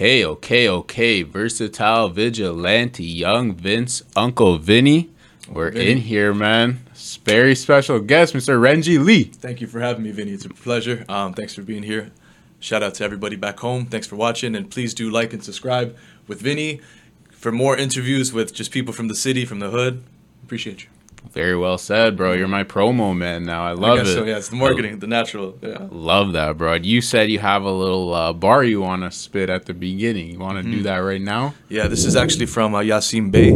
Okay, okay, okay. Versatile vigilante, young Vince, Uncle Vinny. We're Vinny. in here, man. Very special guest, Mr. Renji Lee. Thank you for having me, Vinny. It's a pleasure. Um, thanks for being here. Shout out to everybody back home. Thanks for watching, and please do like and subscribe with Vinny for more interviews with just people from the city, from the hood. Appreciate you. Very well said, bro. You're my promo man now. I love I it. So yeah, it's the marketing, the natural. Yeah. Love that, bro. You said you have a little uh, bar you want to spit at the beginning. You want to Mm-hmm. do that right now? Yeah, this is actually from uh, Yasin Bey.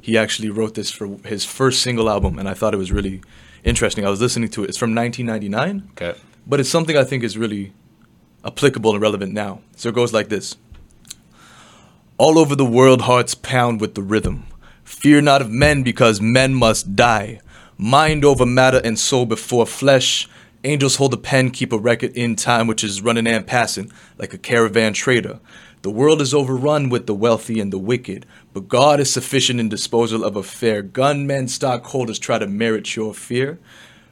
He actually wrote this for his first single album, and I thought it was really interesting. I was listening to it. It's from 1999. Okay. but it's something I think is really applicable and relevant now. So it goes like this All over the world, hearts pound with the rhythm. Fear not of men, because men must die. Mind over matter and soul before flesh. Angels hold a pen, keep a record in time, which is running and passing like a caravan trader. The world is overrun with the wealthy and the wicked, but God is sufficient in disposal of affair. Gunmen, stockholders try to merit your fear.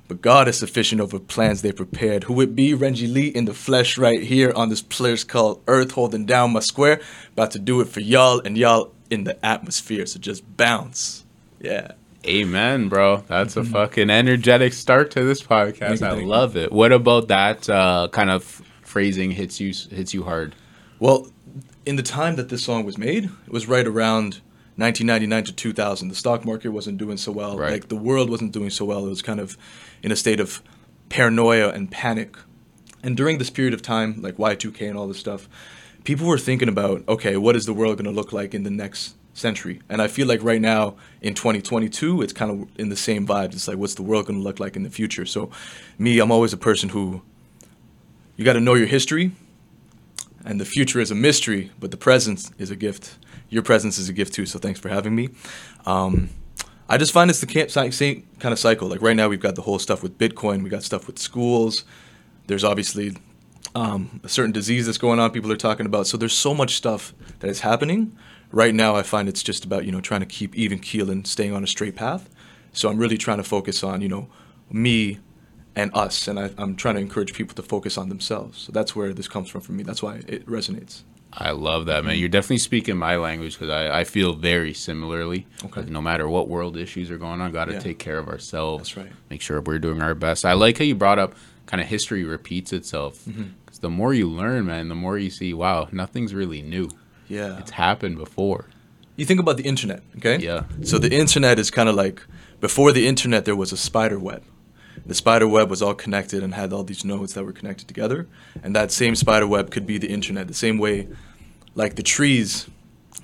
But God is sufficient over plans they prepared. Who it be? Renji Lee in the flesh right here on this place called Earth, holding down my square. About to do it for y'all and y'all in the atmosphere. So just bounce. Yeah. Amen, bro. That's a fucking energetic start to this podcast. Mm-hmm. I love it. What about that uh, kind of phrasing hits you hits you hard? Well, in the time that this song was made, it was right around 1999 to 2000. The stock market wasn't doing so well. Right. Like the world wasn't doing so well. It was kind of in a state of paranoia and panic. And during this period of time, like Y2K and all this stuff, people were thinking about, okay, what is the world going to look like in the next century? And I feel like right now in 2022, it's kind of in the same vibes. It's like, what's the world going to look like in the future? So, me, I'm always a person who you got to know your history, and the future is a mystery, but the present is a gift. Your presence is a gift too. So thanks for having me. Um, I just find it's the camp- same kind of cycle. Like right now, we've got the whole stuff with Bitcoin. We got stuff with schools. There's obviously um, a certain disease that's going on. People are talking about. So there's so much stuff that is happening right now. I find it's just about you know trying to keep even keel and staying on a straight path. So I'm really trying to focus on you know me and us, and I, I'm trying to encourage people to focus on themselves. So that's where this comes from for me. That's why it resonates. I love that, man. You're definitely speaking my language because I, I feel very similarly. Okay. Like, no matter what world issues are going on, got to Yeah. take care of ourselves. That's right. Make sure we're doing our best. I like how you brought up kind of history repeats itself. Mm-hmm. The more you learn, man, the more you see, wow, nothing's really new. Yeah. It's happened before. You think about the internet, okay? Yeah. So the internet is kind of like before the internet, there was a spider web. The spider web was all connected and had all these nodes that were connected together. And that same spider web could be the internet. The same way, like the trees,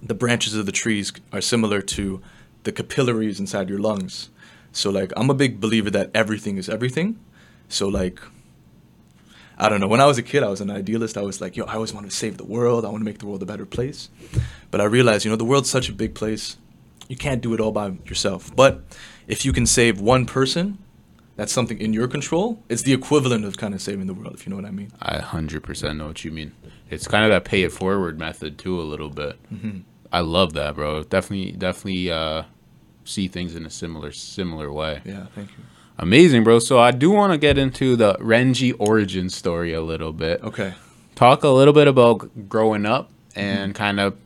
the branches of the trees are similar to the capillaries inside your lungs. So, like, I'm a big believer that everything is everything. So, like, I don't know. When I was a kid, I was an idealist. I was like, yo, I always want to save the world. I want to make the world a better place. But I realized, you know, the world's such a big place. You can't do it all by yourself. But if you can save one person, that's something in your control. It's the equivalent of kind of saving the world, if you know what I mean. I 100% know what you mean. It's kind of that pay it forward method, too, a little bit. Mm-hmm. I love that, bro. Definitely, definitely uh, see things in a similar, similar way. Yeah, thank you. Amazing, bro. So I do want to get into the Renji origin story a little bit. Okay. Talk a little bit about growing up and Mm-hmm. kind of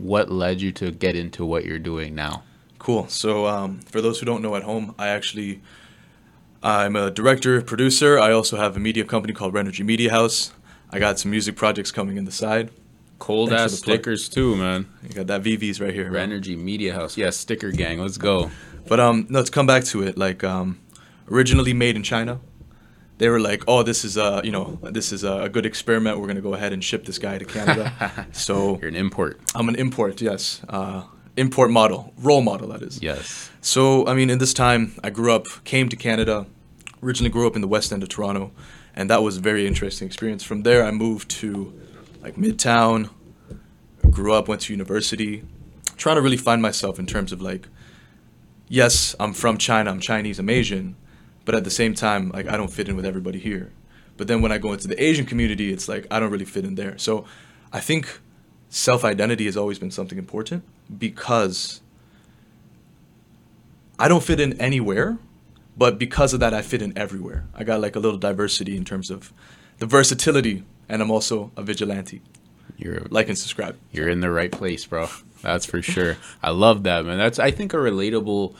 what led you to get into what you're doing now. Cool. So, um, for those who don't know at home, I actually, I'm a director, producer. I also have a media company called Renergy Media House. I got some music projects coming in the side. Cold Thanks ass stickers too, man. You got that VVs right here. Renergy Media House. Yeah, sticker gang. Let's go. But um, no, to come back to it, like um, originally made in China, they were like, oh, this is a you know this is a good experiment. We're gonna go ahead and ship this guy to Canada. so You're an import. I'm an import, yes, uh, import model, role model that is. Yes. So I mean, in this time, I grew up, came to Canada, originally grew up in the West End of Toronto, and that was a very interesting experience. From there, I moved to like Midtown, grew up, went to university, trying to really find myself in terms of like, yes, I'm from China, I'm Chinese, I'm Asian, but at the same time, like I don't fit in with everybody here. But then when I go into the Asian community, it's like I don't really fit in there. So I think self identity has always been something important because I don't fit in anywhere, but because of that, I fit in everywhere. I got like a little diversity in terms of the versatility, and I'm also a vigilante. You're like and subscribe. You're in the right place, bro. That's for sure. I love that, man. That's I think a relatable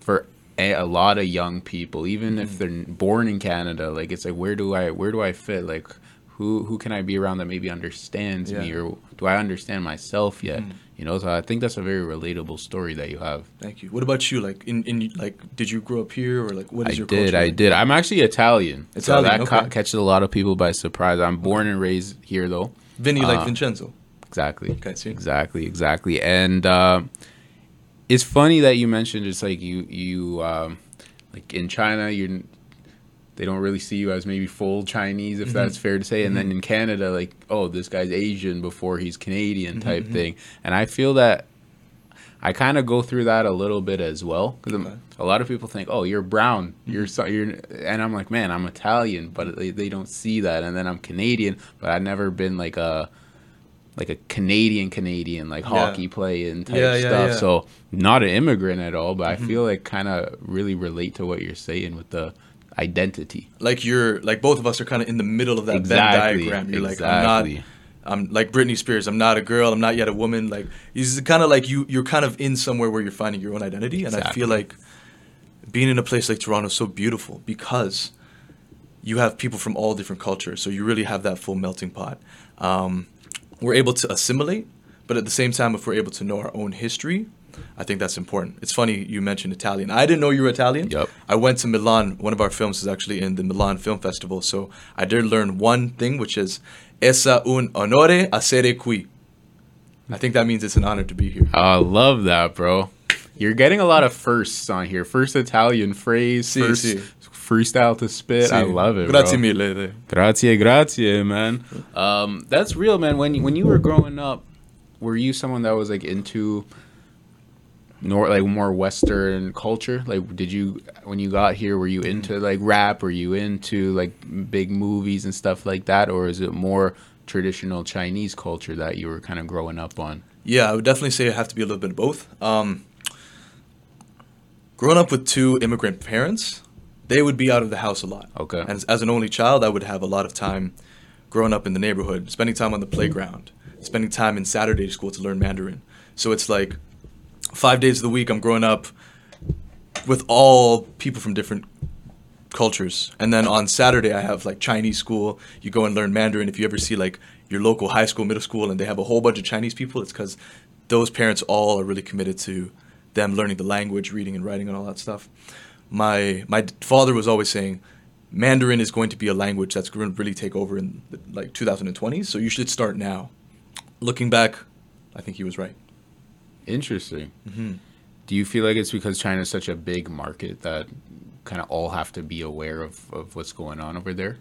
for a, a lot of young people, even if they're born in Canada. Like it's like where do I where do I fit? Like who who can I be around that maybe understands me, or do I understand myself yet? You know, so I think that's a very relatable story that you have. Thank you. What about you? Like in, in like did you grow up here or like what is I your did, culture? I did. I'm actually Italian, so Italian, that ca- catches a lot of people by surprise. I'm born and raised here, though. Vinny like Uh, Vincenzo. Exactly. Okay, see? Exactly. Exactly. And uh, it's funny that you mentioned it's like you you um, like in China you're they don't really see you as maybe full Chinese if mm-hmm. that's fair to say, and then mm-hmm. in Canada like oh this guy's Asian before he's Canadian type mm-hmm. thing, and I feel that. I kind of go through that a little bit as well because Okay. a lot of people think, "Oh, you're brown, you're so, you're," and I'm like, "Man, I'm Italian," but they, they don't see that. And then I'm Canadian, but I've never been like a like a Canadian Canadian like Yeah. hockey playing type Yeah, stuff. yeah. Mm-hmm. So not an immigrant at all, but I feel like kind of really relate to what you're saying with the identity. Like you're like both of us are kind of in the middle of that Exactly, Venn diagram. You're exactly. like I'm not I'm like Britney Spears. I'm not a girl. I'm not yet a woman. Like it's kind of like you you're kind of in somewhere where you're finding your own identity, and I feel like being in a place like Toronto is so beautiful because you have people from all different cultures. So you really have that full melting pot. Um, we're able to assimilate, but at the same time, if we're able to know our own history, I think that's important. It's funny you mentioned Italian. I didn't know you were Italian. Yup. I went to Milan. One of our films is actually in the Milan Film Festival. So I did learn one thing, which is "Essa un onore essere qui." I think that means it's an honor to be here. I love that, bro. You're getting a lot of firsts on here. First Italian phrase, Si, first si. Freestyle to spit. I love it. Grazie bro. mille. Grazie, grazie, man. Um, that's real, man. When when you were growing up, were you someone that was like into nor like more Western culture? Like, did you when you got here, were you into like rap? Were you into like big movies and stuff like that, or is it more traditional Chinese culture that you were kind of growing up on? Yeah, I would definitely say I have to be a little bit of both. Um, growing up with two immigrant parents, they would be out of the house a lot. Okay. And as, as an only child, I would have a lot of time growing up in the neighborhood, spending time on the playground, spending time in Saturday school to learn Mandarin. So it's like five days of the week, I'm growing up with all people from different cultures. And then on Saturday, I have like Chinese school. You go and learn Mandarin. If you ever see like your local high school, middle school, and they have a whole bunch of Chinese people, it's because those parents all are really committed to them learning the language, reading and writing, and all that stuff. My my father was always saying, Mandarin is going to be a language that's going to really take over in the, like 2020s. So you should start now. Looking back, I think he was right. Interesting. Mm-hmm. Do you feel like it's because China is such a big market that kind of all have to be aware of, of what's going on over there?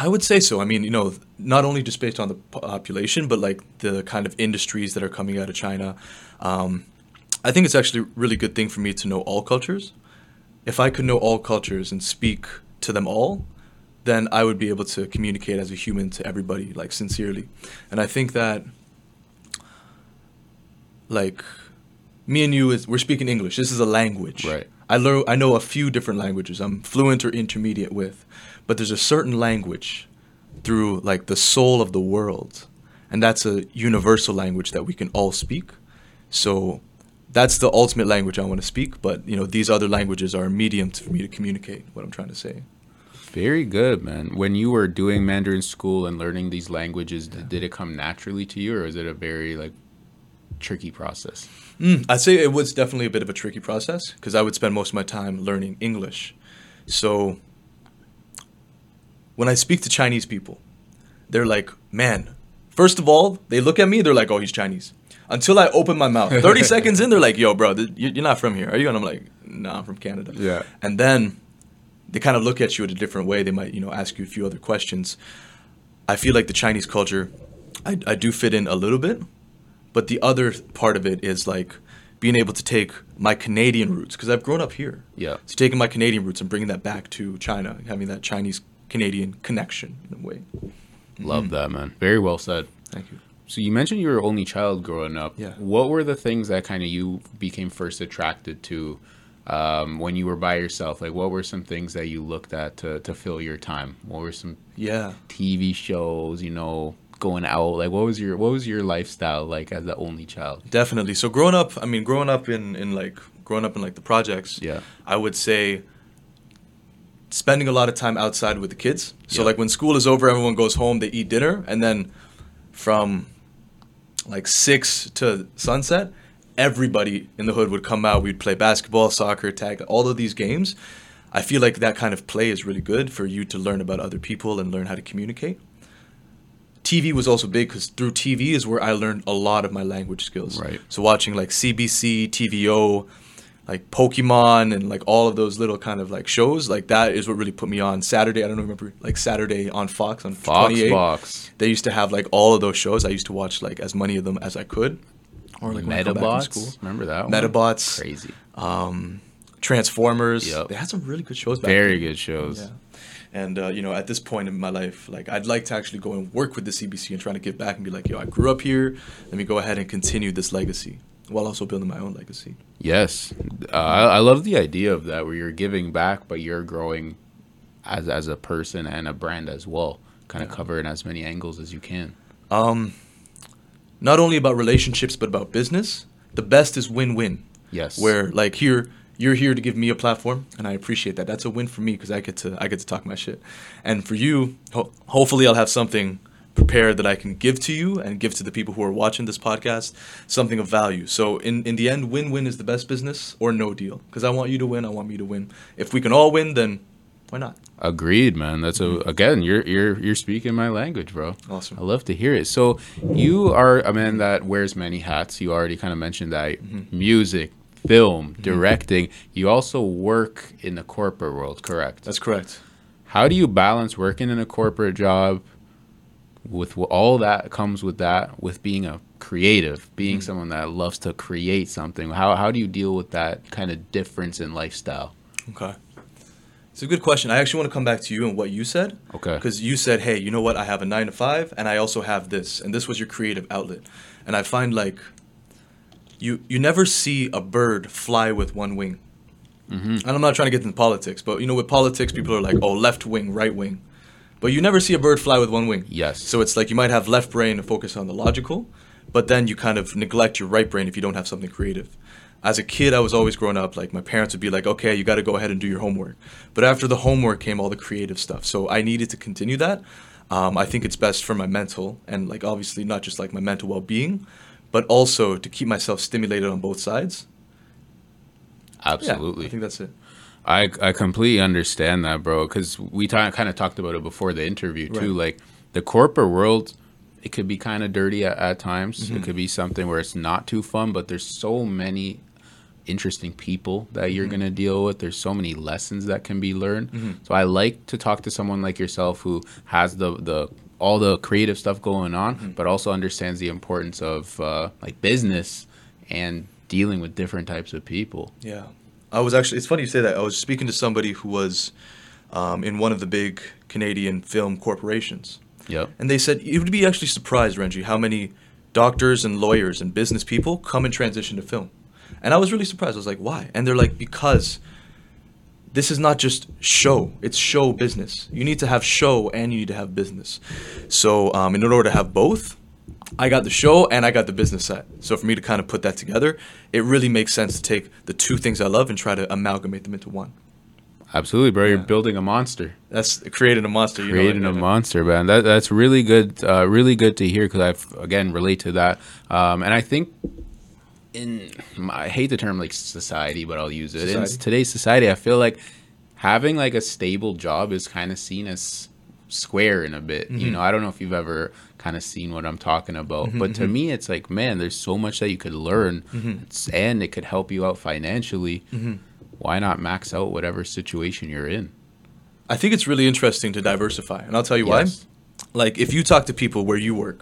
I would say so. I mean, you know, not only just based on the population, but like the kind of industries that are coming out of China. Um, I think it's actually a really good thing for me to know all cultures. If I could know all cultures and speak to them all, then I would be able to communicate as a human to everybody, like sincerely. And I think that, like, me and you is we're speaking English. This is a language. Right. I learn. I know a few different languages. I'm fluent or intermediate with, but there's a certain language through like the soul of the world, and that's a universal language that we can all speak. So that's the ultimate language I want to speak. But you know, these other languages are a medium to, for me to communicate what I'm trying to say. Very good, man. When you were doing Mandarin school and learning these languages, d did it come naturally to you, or is it a very like tricky process? Mm, I'd say it was definitely a bit of a tricky process because I would spend most of my time learning English. So when I speak to Chinese people, they're like, man, first of all, they look at me, they're like, oh, he's Chinese. Until I open my mouth. 30 seconds in, they're like, yo, bro, th- you- you're not from here, are you? And I'm like, nah, I'm from Canada. Yeah. And then they kind of look at you in a different way. They might, you know, ask you a few other questions. I feel like the Chinese culture, I, I do fit in a little bit, but the other part of it is like being able to take my Canadian roots because I've grown up here. Yeah. So taking my Canadian roots and bringing that back to China, having that Chinese Canadian connection in a way. Love mm-hmm. that, man. Very well said. Thank you. So you mentioned you were only child growing up. Yeah. What were the things that kind of you became first attracted to um, when you were by yourself? Like, what were some things that you looked at to, to fill your time? What were some Yeah. TV shows, you know, going out? Like, what was your what was your lifestyle like as the only child? Definitely. So growing up, I mean, growing up in in like growing up in like the projects. Yeah. I would say spending a lot of time outside with the kids. So Yeah. like when school is over, everyone goes home, they eat dinner, and then from like six to sunset, everybody in the hood would come out. We'd play basketball, soccer, tag, all of these games. I feel like that kind of play is really good for you to learn about other people and learn how to communicate. TV was also big because through TV is where I learned a lot of my language skills. Right. So watching like CBC, TVO, like Pokemon, and like all of those little kind of like shows, like that is what really put me on. Saturday, I don't remember, like Saturday on Fox on Fox 28. Box, They used to have like all of those shows. I used to watch like as many of them as I could. Or like when I come back from Medabots. Remember that? one? Medabots, Crazy. um, Transformers. Yep. They had some really good shows back Very then. good shows. Yeah. And uh, you know, at this point in my life, like I'd like to actually go and work with the CBC and trying to give back and be like, yo, I grew up here. Let me go ahead and continue this legacy while also building my own legacy. Yes, uh, I, I love the idea of that where you're giving back, but you're growing as as a person and a brand as well. Kind of Yeah. cover in as many angles as you can. Um, not only about relationships but about business. The best is win-win. Yes. Where like here, you're here to give me a platform, and I appreciate that. That's a win for me because I get to I get to talk my shit, and for you, ho- hopefully I'll have something prepared that I can give to you and give to the people who are watching this podcast something of value. So in in the end, win-win is the best business or no deal because I want you to win, I want me to win. If we can all win, then why not? Agreed, man. That's a mm-hmm. again, you're you're you're speaking my language, bro. Awesome. I love to hear it. So you are a man that wears many hats. You already kind of mentioned that mm-hmm. music, film, mm-hmm. directing. You also work in the corporate world, correct? That's correct. How do you balance working in a corporate job with all that comes with that, with being a creative, being someone that loves to create something? How how do you deal with that kind of difference in lifestyle? Okay. It's a good question. I actually want to come back to you and what you said. Okay. Because you said, hey, you know what? I have a nine to five and I also have this. And this was your creative outlet. And I find like you you never see a bird fly with one wing. Mm-hmm. And I'm not trying to get into politics, but you know, with politics, people are like, oh, left wing, right wing. But you never see a bird fly with one wing. Yes. So it's like you might have left brain to focus on the logical, but then you kind of neglect your right brain if you don't have something creative. As a kid, I was always growing up, like my parents would be like, okay, you got to go ahead and do your homework. But after the homework came all the creative stuff. So I needed to continue that. Um, I think it's best for my mental and like obviously not just like my mental well being, but also to keep myself stimulated on both sides. Absolutely. Yeah, I think that's it. I I completely understand that, bro. Because we ta- kind of talked about it before the interview too. Right. Like the corporate world, it could be kind of dirty at, at times. Mm-hmm. It could be something where it's not too fun, but there's so many interesting people that you're Mm-hmm. gonna deal with. There's so many lessons that can be learned. Mm-hmm. So I like to talk to someone like yourself who has the the all the creative stuff going on, Mm-hmm. but also understands the importance of uh, like business and dealing with different types of people. Yeah. I was actually, it's funny you say that. I was speaking to somebody who was um, in one of the big Canadian film corporations. Yep. And they said, you would be actually surprised, Renji, how many doctors and lawyers and business people come and transition to film. And I was really surprised. I was like, why? And they're like, because this is not just show, it's show business. You need to have show and you need to have business. So, um, in order to have both, I got the show and I got the business side. So, for me to kind of put that together, it really makes sense to take the two things I love and try to amalgamate them into one. Absolutely, bro. You're Yeah. building a monster. That's creating a monster. You know, creating a monster, man. That that's really good. Uh, really good to hear because I've again relate to that. Um, and I think in I hate the term like society, but I'll use it. In today's society, I feel like having like a stable job is kind of seen as square in a bit. You Mm-hmm. know, I don't know if you've ever kind of seen what I'm talking about, Mm-hmm, but to me, it's like, man, there's so much that you could learn, It's- and it could help you out financially. Mm-hmm. Why not max out whatever situation you're in? I think it's really interesting to diversify, and I'll tell you Yes. why. Like, if you talk to people where you work,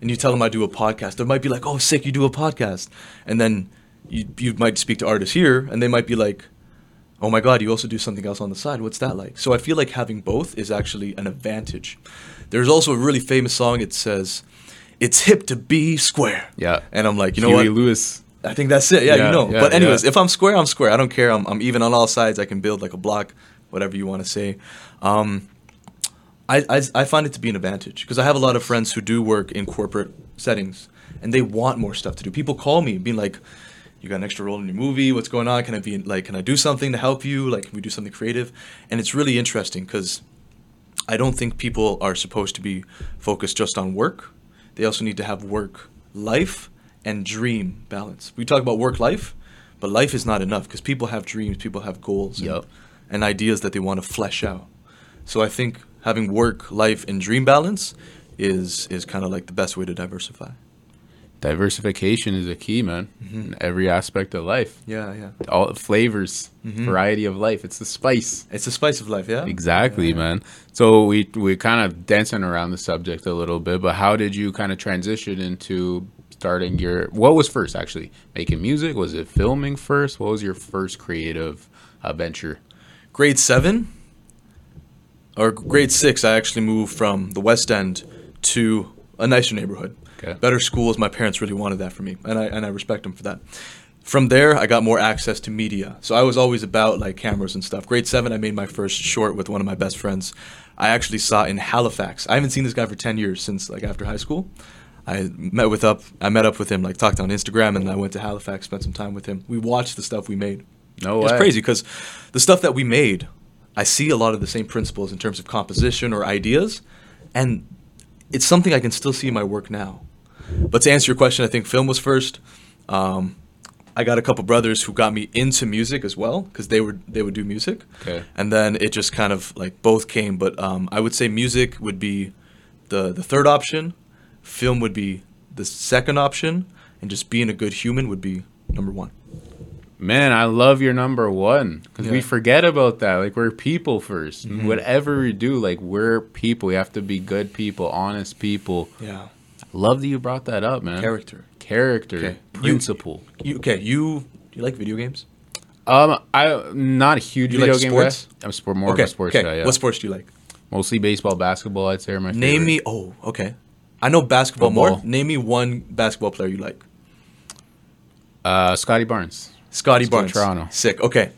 and you tell them I do a podcast, they might be like, "Oh, sick, you do a podcast," and then you you might speak to artists here, and they might be like, "Oh my God, you also do something else on the side. What's that like?" So I feel like having both is actually an advantage. There's also a really famous song. It says, "It's hip to be square." Yeah. and I'm like, you know Huey what? Lewis. I think that's it. Yeah, Yeah, you know. yeah, but anyways, yeah. if I'm square, I'm square. I don't care. I'm, I'm even on all sides. I can build like a block, whatever you want to say. Um, I, I, I find it to be an advantage because I have a lot of friends who do work in corporate settings and they want more stuff to do. People call me being like, you got an extra role in your movie. What's going on? Can I be like, can I do something to help you? Like, can we do something creative? And it's really interesting because I don't think people are supposed to be focused just on work. They also need to have work life and dream balance. We talk about work life, but life is not enough because people have dreams, people have goals, and, Yep. and ideas that they want to flesh out. So I think having work, life, and dream balance is is kind of like the best way to diversify. Diversification is a key, man. In every aspect of life. Yeah, yeah. All flavors, variety of life. It's the spice. It's the spice of life, yeah. Exactly, man. So we we kind of dancing around the subject a little bit, but how did you kind of transition into starting your? What was first actually? Making music? Was it filming first? What was your first creative uh, venture? grade seven or grade six, I actually moved from the West End to a nicer neighborhood. Okay. Better schools. My parents really wanted that for me, and I and I respect them for that. From there, I got more access to media. So I was always about like cameras and stuff. Grade seven, I made my first short with one of my best friends. I actually saw in Halifax. I haven't seen this guy for ten years since like after high school. I met with up. I met up with him, like talked on Instagram, and I went to Halifax, spent some time with him. We watched the stuff we made. No It's crazy because the stuff that we made, I see a lot of the same principles in terms of composition or ideas, and it's something I can still see in my work now. But to answer your question, I think film was first. Um, I got a couple brothers who got me into music as well because they were they would do music, Okay. and then it just kind of like both came. But um, I would say music would be the the third option, film would be the second option, and just being a good human would be number one. Man, I love your number one because we forget about that. Like we're people 1st Whatever we do, like we're people. We have to be good people, honest people. Yeah, Love that you brought that up, man. character. Character, Okay. Principle. You, okay, you do you like video games? Um, I'm not a huge You video like game sports? guy. I'm sport, more okay, of a sports okay. guy. Yeah. What sports do you like? Mostly baseball, basketball. I'd say are my Name favorite. me. Oh, okay. I know basketball more. Name me one basketball player you like. Uh, Scottie Barnes. Scottie Barnes. Toronto. Sick. Okay.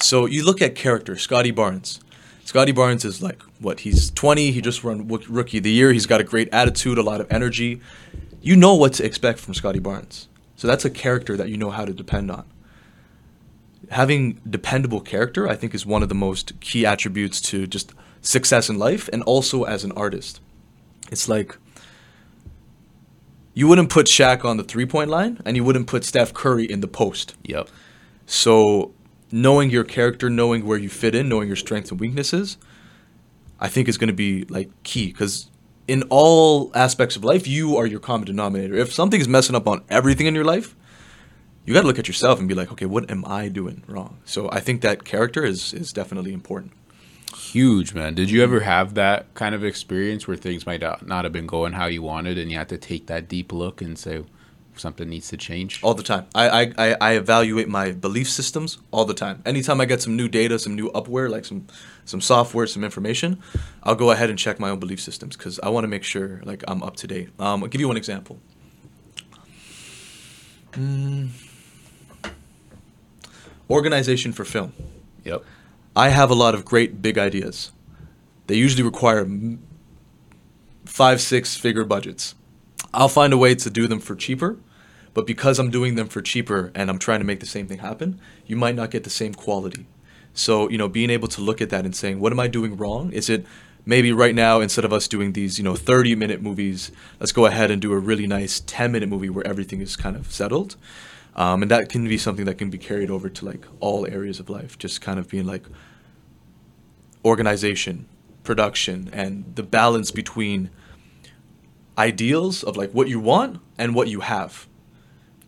So you look at character, Scottie Barnes. Scottie Barnes is like what? He's 20. He just won Rookie of the Year. He's got a great attitude, a lot of energy. You know what to expect from Scottie Barnes. So that's a character that you know how to depend on. Having dependable character, I think, is one of the most key attributes to just success in life and also as an artist. It's like you wouldn't put Shaq on the three point line and you wouldn't put Steph Curry in the post. Yep. So knowing your character, knowing where you fit in, knowing your strengths and weaknesses, I think is going to be like key because in all aspects of life, you are your common denominator. If something's messing up on everything in your life, you got to look at yourself and be like, okay, what am I doing wrong? So I think that character is is definitely important. Huge, man. Did you ever have that kind of experience where things might not not have been going how you wanted, and you had to take that deep look and say something needs to change? all the time. I, I, I, evaluate my belief systems all the time. Anytime I get some new data, some new upware, like some some software, some information, I'll go ahead and check my own belief systems because I want to make sure like I'm up to date. Um, I'll give you one example. Mm. Organization for film. Yep. I have a lot of great big ideas. They usually require m- five, six figure budgets. I'll find a way to do them for cheaper, but because I'm doing them for cheaper and I'm trying to make the same thing happen, you might not get the same quality. So, you know, being able to look at that and saying, what am I doing wrong? Is it maybe right now, instead of us doing these, you know, 30 minute movies, let's go ahead and do a really nice 10 minute movie where everything is kind of settled? Um, and that can be something that can be carried over to like all areas of life, just kind of being like, organization, production, and the balance between ideals of like what you want and what you have.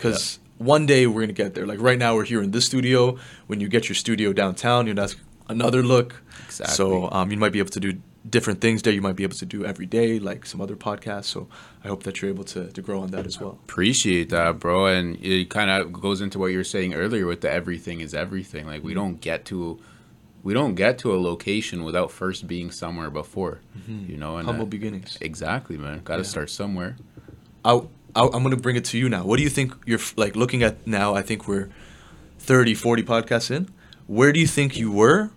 Because one day we're gonna get there. Like right now, we're here in this studio. When you get your studio downtown, you know that's another look. Exactly. So um, you might be able to do different things there. You might be able to do every day, like some other podcasts. So I hope that you're able to to grow on that as well. Appreciate that, bro. And it kind of goes into what you were saying earlier with the everything is everything. Like we don't get to, we don't get to a location without first being somewhere before. You know, and Humble uh, beginnings. exactly, man. Got to Yeah. start somewhere. I, I, I'm going to bring it to you now. What do you think you're like looking at now? I think we're 30, 40 podcasts in. Where do you think you were?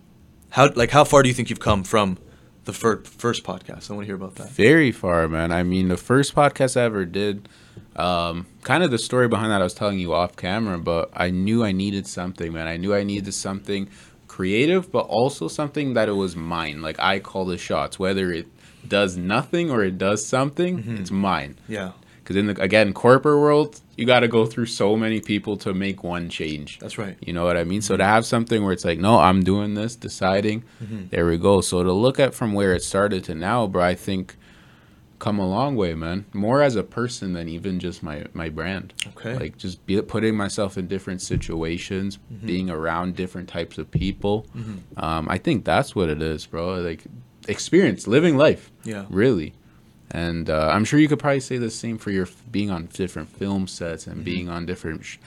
How like how far do you think you've come from the fir- first podcast. I want to hear about that. Very far, man. I mean, the first podcast I ever did, um, kind of the story behind that I was telling you off camera, but I knew I needed something, man. I knew I needed something creative, but also something that it was mine. Like I call the shots, whether it does nothing or it does something, Mm-hmm. it's mine. Yeah, Because in the again corporate world, you got to go through so many people to make one change. that's right. You know what I mean? So to have something where it's like, no, I'm doing this, deciding, mm-hmm. there we go. So to look at from where it started to now, bro, I think come a long way, man. More as a person than even just my my brand. Okay. Like just be, putting myself in different situations, mm-hmm. being around different types of people. Mm-hmm. Um, I think that's what it is, bro. Like experience, living life. Yeah. Really. And uh, I'm sure you could probably say the same for your f- being on different film sets and being on different sh-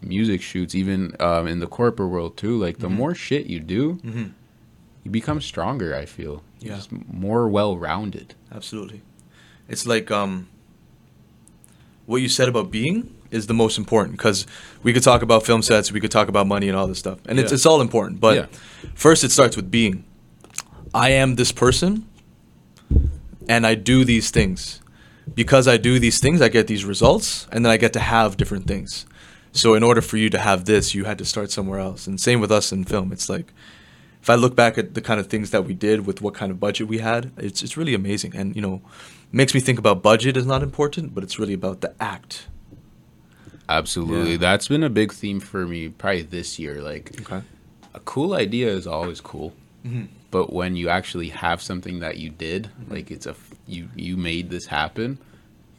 music shoots, even um, in the corporate world too. Like the more shit you do, you become stronger. I feel. You're Yeah. just more well-rounded. Absolutely. It's like um, what you said about being is the most important because we could talk about film sets, we could talk about money and all this stuff, and it's it's all important. But Yeah. first, it starts with being. I am this person, and I do these things. Because I do these things, I get these results, and then I get to have different things. So in order for you to have this, you had to start somewhere else. And same with us in film. It's like if I look back at the kind of things that we did with what kind of budget we had, it's it's really amazing. And you know, makes me think about budget is not important, but it's really about the act. Absolutely, Yeah. that's been a big theme for me probably this year. Like Okay. a cool idea is always cool, Mm-hmm. But when you actually have something that you did, like it's a you you made this happen.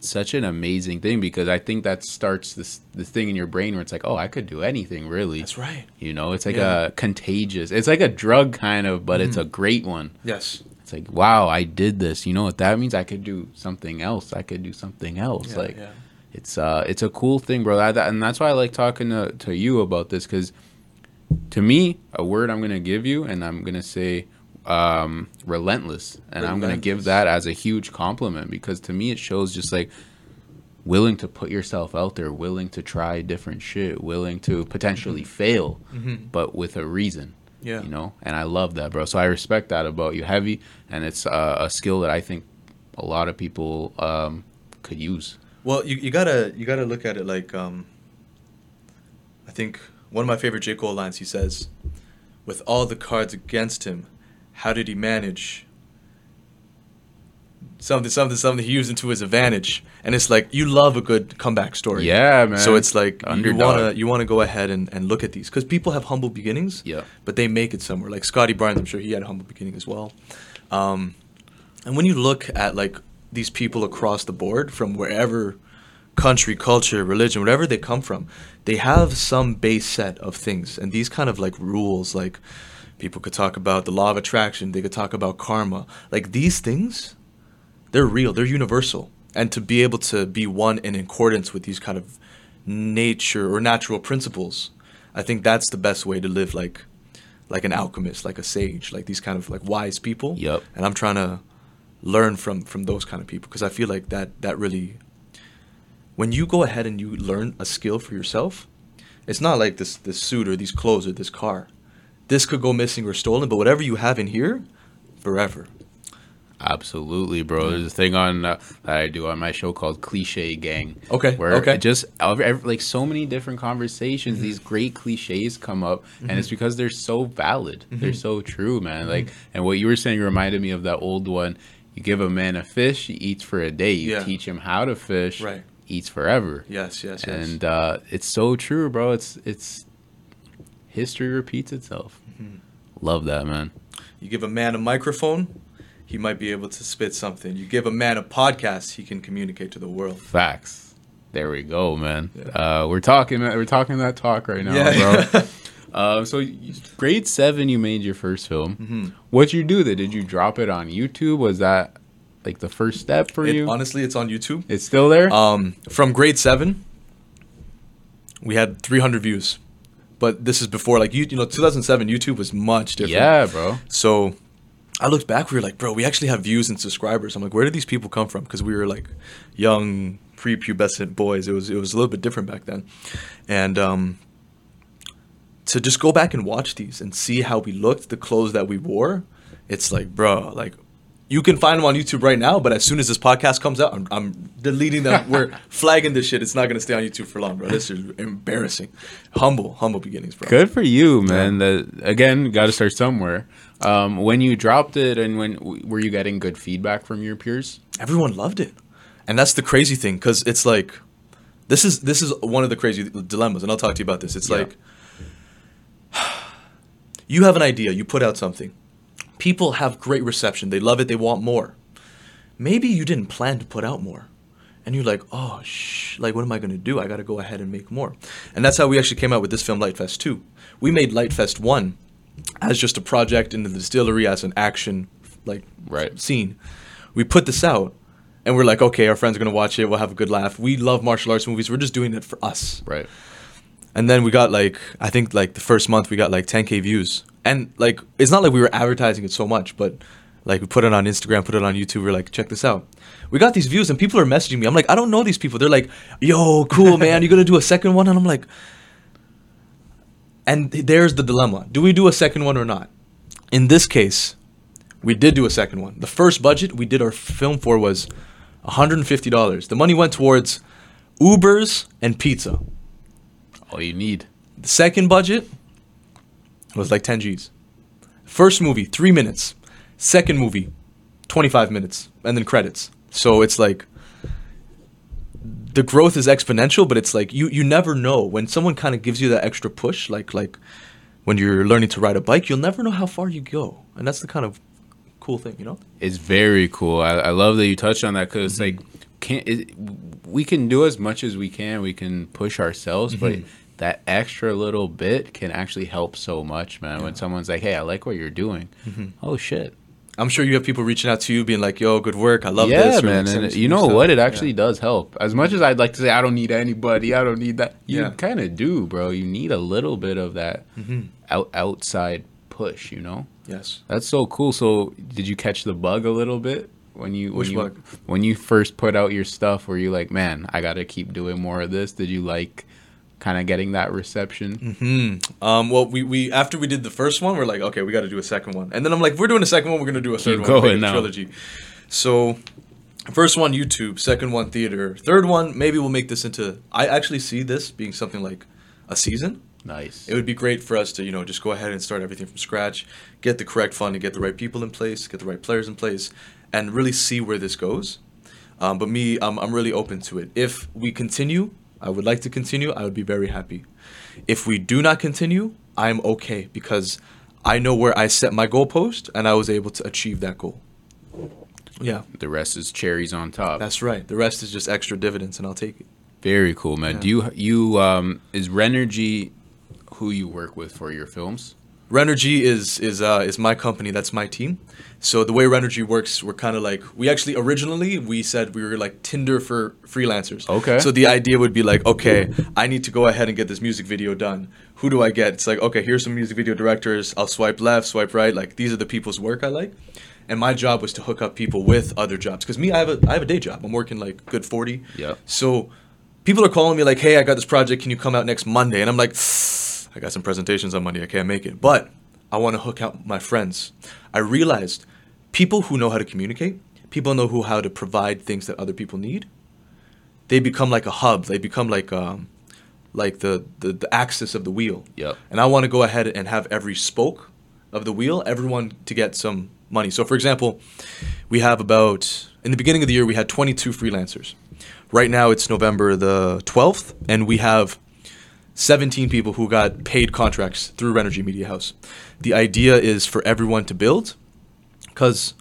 Such an amazing thing because I think that starts this this thing in your brain where it's like, oh, I could do anything really. That's right. You know, it's like Yeah. Mm-hmm. a contagious. It's like a drug kind of, but it's a great one. Yes. It's like, wow, I did this. You know what that means? I could do something else. I could do something else. Yeah, like, yeah. it's uh, it's a cool thing, bro. That, that- and that's why I like talking to, to you about this because, to me, a word I'm gonna give you, and I'm gonna say, um, relentless, and I'm gonna give that as a huge compliment because to me it shows just like willing to put yourself out there, willing to try different shit, willing to potentially fail, but with a reason Yeah. you know? And i love that bro. So i respect that about you heavy. And it's uh, a skill that i think a lot of people um, could use. Well, you, you gotta you gotta look at it like um, I think one of my favorite J. Cole lines. He says, "With all the cards against him, how did he manage?" Something, something, something he used into his advantage, and it's like you love a good comeback story. yeah man So it's like you wanna you wanna go ahead and, and look at these because people have humble beginnings. Yeah. But they make it somewhere. Like Scottie Barnes, I'm sure he had a humble beginning as well. Um, and when you look at like these people across the board from wherever country, culture, religion, whatever they come from, they have some base set of things. And these kind of like rules, like people could talk about the law of attraction, they could talk about karma. Like these things, they're real, they're universal. And to be able to be one in accordance with these kind of nature or natural principles, I think that's the best way to live like like an alchemist, like a sage, like these kind of like wise people. Yep. And I'm trying to learn from from those kind of people because I feel like that that really when you go ahead and you learn a skill for yourself, it's not like this this suit or these clothes or this car. This could go missing or stolen, but whatever you have in here, forever. absolutely bro there's a thing on uh, that i do on my show called cliche gang Okay, where okay. just every, every- like so many different conversations Mm-hmm. these great cliches come up and it's because they're so valid Mm-hmm. they're so true man like and what you were saying reminded me of that old one you give a man a fish he eats for a day you Yeah. teach him how to fish Right. eats forever Yes, yes, yes. and uh, it's so true, bro. It's it's history repeats itself. Mm-hmm. Love that, man. you give a man a microphone, he might be able to spit something. You give a man a podcast, he can communicate to the world. Facts. There we go, man. Yeah. Uh, we're talking. We're talking that talk right now, Yeah. bro. Um, so grade seven, you made your first film. Mm-hmm. What'd you do? There? Did you drop it on YouTube? Was that like the first step for It- you? honestly, it's on YouTube. it's still there. Um, from grade seven, we had 300 views, but this is before like you you know 2007 YouTube was much different. yeah, bro. So I looked back, we were like, bro, we actually have views and subscribers. I'm like, where did these people come from? Because we were like young, prepubescent boys. It was it was a little bit different back then, and um, to just go back and watch these and see how we looked, the clothes that we wore, it's like, bro, like you can find them on YouTube right now, but as soon as this podcast comes out, I'm, I'm deleting them. We're flagging this shit. It's not gonna stay on YouTube for long, bro. This is embarrassing. Humble, humble beginnings, bro. Good for you, man. That again, got to start somewhere. Um, when you dropped it, and when were you getting good feedback from your peers? Everyone loved it, and that's the crazy thing, because it's like, this is this is one of the crazy dilemmas, and I'll talk to you about this. It's Yeah. like, you have an idea, you put out something, people have great reception, they love it, they want more. Maybe you didn't plan to put out more. And you're like, oh, shh, like, what am I going to do? I got to go ahead and make more. And that's how we actually came out with this film, Lightfest 2. We made Lightfest 1 as just a project in the distillery, as an action, like, Right. scene. We put this out, and we're like, okay, our friends are going to watch it. We'll have a good laugh. We love martial arts movies. We're just doing it for us. Right. And then we got like I think like the first month we got like 10k views. And like it's not like we were advertising it so much, but like we put it on Instagram, put it on YouTube. We're like, check this out. We got these views and people are messaging me. I'm like, I don't know these people. They're like, yo, cool man, you're gonna do a second one? And I'm like, and there's the dilemma: do we do a second one or not? In this case, we did do a second one. The first budget we did our film for was $150. The money went towards Ubers and pizza. All you need. The second budget was like 10 G's. First movie, three minutes. Second movie, 25 minutes. And then credits. So it's like the growth is exponential, but it's like you, you never know. When someone kind of gives you that extra push, like like when you're learning to ride a bike, you'll never know how far you go. And that's the kind of cool thing, you know? It's very cool. I, I love that you touched on that because Mm-hmm. like can't it, we can do as much as we can. We can push ourselves, Mm-hmm. but that extra little bit can actually help so much, man. When someone's like, "Hey, I like what you're doing," Mm-hmm. oh shit, I'm sure you have people reaching out to you being like, yo, good work. I love yeah, this. or man. And you know stuff. what? It Yeah. actually does help. As much as I'd like to say, I don't need anybody. I don't need that. You Yeah. kind of do, bro. You need a little bit of that Mm-hmm. out outside push. You know. Yes. That's so cool. So, did you catch the bug a little bit when you Which when you, bug? when you first put out your stuff? Were you like, man, I got to keep doing more of this? Did you like kind of getting that reception? Hmm. Um, well, we, we after we did the first one, we're like, okay, we got to do a second one. And then I'm like, we're doing a second one, we're gonna do a third Keep one, going now. trilogy. So, first one YouTube, second one theater, third one maybe we'll make this into. I actually see this being something like a season. Nice. It would be great for us to you know just go ahead and start everything from scratch, get the correct funding, get the right people in place, get the right players in place, and really see where this goes. Um, but me, I'm, I'm really open to it. If we continue, I would like to continue. I would be very happy. If we do not continue, I'm okay because I know where I set my goalpost and I was able to achieve that goal. Yeah, the rest is cherries on top. that's right. The rest is just extra dividends, and I'll take it. Very cool, man. Yeah. Do you you um is Renergy who you work with for your films? Renergy is is uh, is my company. That's my team. So the way Renergy works, we're kind of like we actually originally we said we were like Tinder for freelancers. Okay. So the idea would be like, okay, I need to go ahead and get this music video done. Who do I get? It's like, okay, here's some music video directors. I'll swipe left, swipe right. Like these are the people's work I like. And my job was to hook up people with other jobs. Cause me, I have a I have a day job. I'm working like good forty. Yeah. So people are calling me like, hey, I got this project. Can you come out next Monday? And I'm like, I got some presentations on Monday. I can't make it. But I want to hook out my friends. I realized people who know how to communicate, people know who how to provide things that other people need. They become like a hub. They become like um, like the, the the axis of the wheel. Yep. And I want to go ahead and have every spoke of the wheel, everyone to get some money. So, for example, we have about, in the beginning of the year, we had 22 freelancers. Right now, it's November the 12th, and we have 17 people who got paid contracts through Renergy Media House. The idea is for everyone to build, because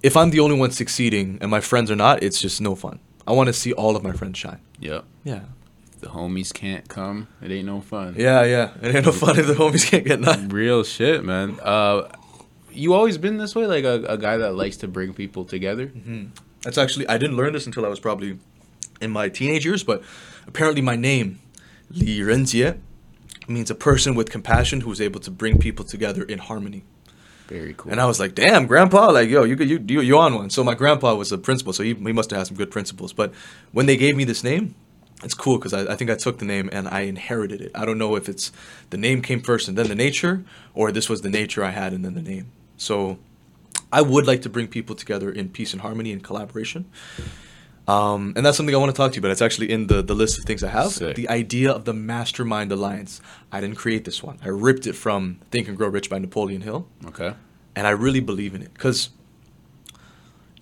if I'm the only one succeeding and my friends are not, it's just no fun. I want to see all of my friends shine. Yep. Yeah. If the homies can't come, it ain't no fun. Yeah, yeah. It ain't no fun if the homies can't get none. Real shit, man. Uh, you always been this way, like a, a guy that likes to bring people together. That's actually I didn't learn this until I was probably in my teenage years, but apparently my name, Li Renjie, means a person with compassion who is able to bring people together in harmony. Very cool. And I was like, "Damn, grandpa! Like, yo, you could- you you you on one." So my grandpa was a principal, so he, he must have had some good principles. But when they gave me this name, it's cool because I, I think I took the name and I inherited it. I don't know if it's the name came first and then the nature, or this was the nature I had and then the name. So I would like to bring people together in peace and harmony and collaboration. Um, and that's something I want to talk to you about. It's actually in the, the list of things I have. Sick. The idea of the Mastermind Alliance. I didn't create this one. I ripped it from Think and Grow Rich by Napoleon Hill. Okay. And I really believe in it. Because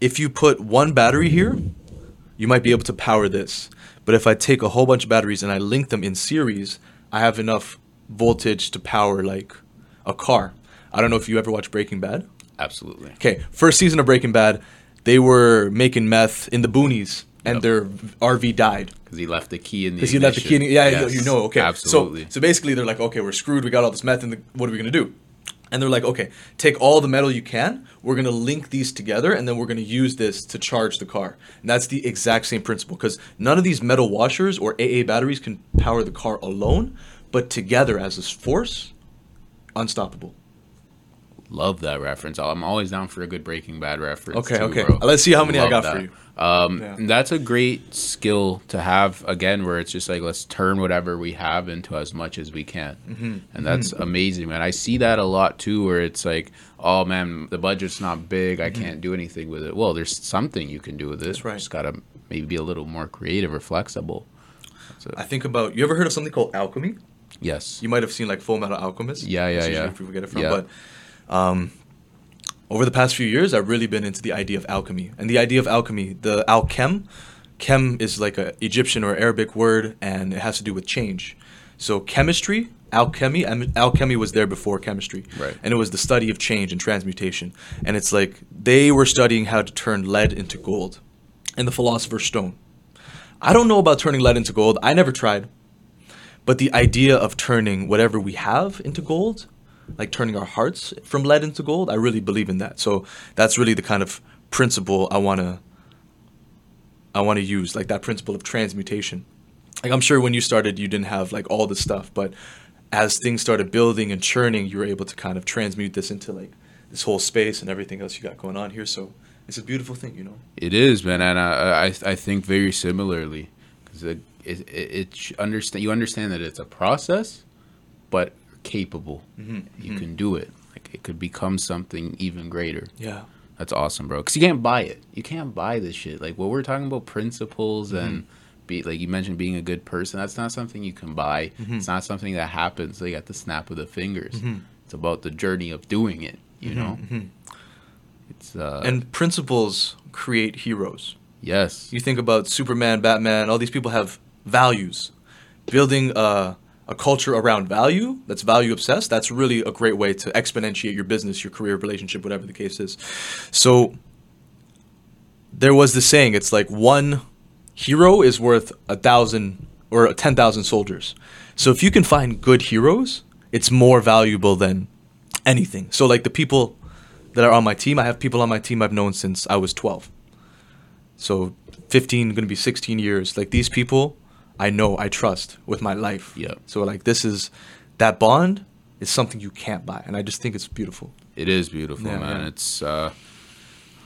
if you put one battery here, you might be able to power this. But if I take a whole bunch of batteries and I link them in series, I have enough voltage to power like a car. I don't know if you ever watched Breaking Bad. Absolutely. Okay, first season of Breaking Bad, they were making meth in the boonies, and Yep. their RV died Because he left the key in the. because he left the key. In, ignition. yeah, Yes, you know. Okay, Absolutely. So, so basically, they're like, okay, we're screwed. We got all this meth, and what are we gonna do? And they're like, okay, take all the metal you can. We're gonna link these together, and then we're gonna use this to charge the car. And that's the exact same principle because none of these metal washers or AA batteries can power the car alone, but together as this force, unstoppable. Love that reference. I'm always down for a good Breaking Bad reference. Okay, too, okay. bro. Let's see how many I got that. for you. Um, Yeah. That's a great skill to have, again, where it's just like, let's turn whatever we have into as much as we can. Mm-hmm. And that's amazing, man. I see that a lot too, where it's like, oh, man, the budget's not big. I can't do anything with it. Well, there's something you can do with this. Mm-hmm. That's right. Just got to maybe be a little more creative or flexible. That's I think about. You ever heard of something called alchemy? Yes. You might have seen like Full Metal Alchemist. Yeah, yeah, yeah. Where people get it from. Yeah. But um, over the past few years, I've really been into the idea of alchemy. And the idea of alchemy, the alchem, chem is like a Egyptian or Arabic word, and it has to do with change. So chemistry, alchemy, alchemy was there before chemistry, Right. and it was the study of change and transmutation. And it's like they were studying how to turn lead into gold, and the philosopher's stone. I don't know about turning lead into gold. I never tried. But the idea of turning whatever we have into gold, like turning our hearts from lead into gold, I really believe in that. So that's really the kind of principle I want to I want to use, like that principle of transmutation. Like I'm sure when you started you didn't have like all this stuff, but as things started building and churning, you were able to kind of transmute this into like this whole space and everything else you got going on here. So it's a beautiful thing, you know. It is, man, and I I, I think very similarly because it it, it, it understand you understand that it's a process, but capable. Mm-hmm. You mm-hmm. can do it. Like it could become something even greater. Yeah. That's awesome, bro. Because you can't buy it. You can't buy this shit. Like what we're talking about principles mm-hmm. and be like you mentioned being a good person. That's not something you can buy. It's not something that happens like at the snap of the fingers. It's about the journey of doing it. You know. It's uh And principles create heroes. yes. You think about Superman, Batman, all these people have values. Building a, a culture around value that's value obsessed, that's really a great way to exponentiate your business, your career, relationship, whatever the case is. So there was this saying it's like one hero is worth a thousand or 10,000 soldiers. So if you can find good heroes, it's more valuable than anything. So like the people that are on my team, I have people on my team I've known since I was 12. So 15, going to be 16 years. Like these people, I know, I trust with my life. Yeah. So like this is that bond is something you can't buy, and I just think it's beautiful. It is beautiful, Yeah, man. yeah. It's uh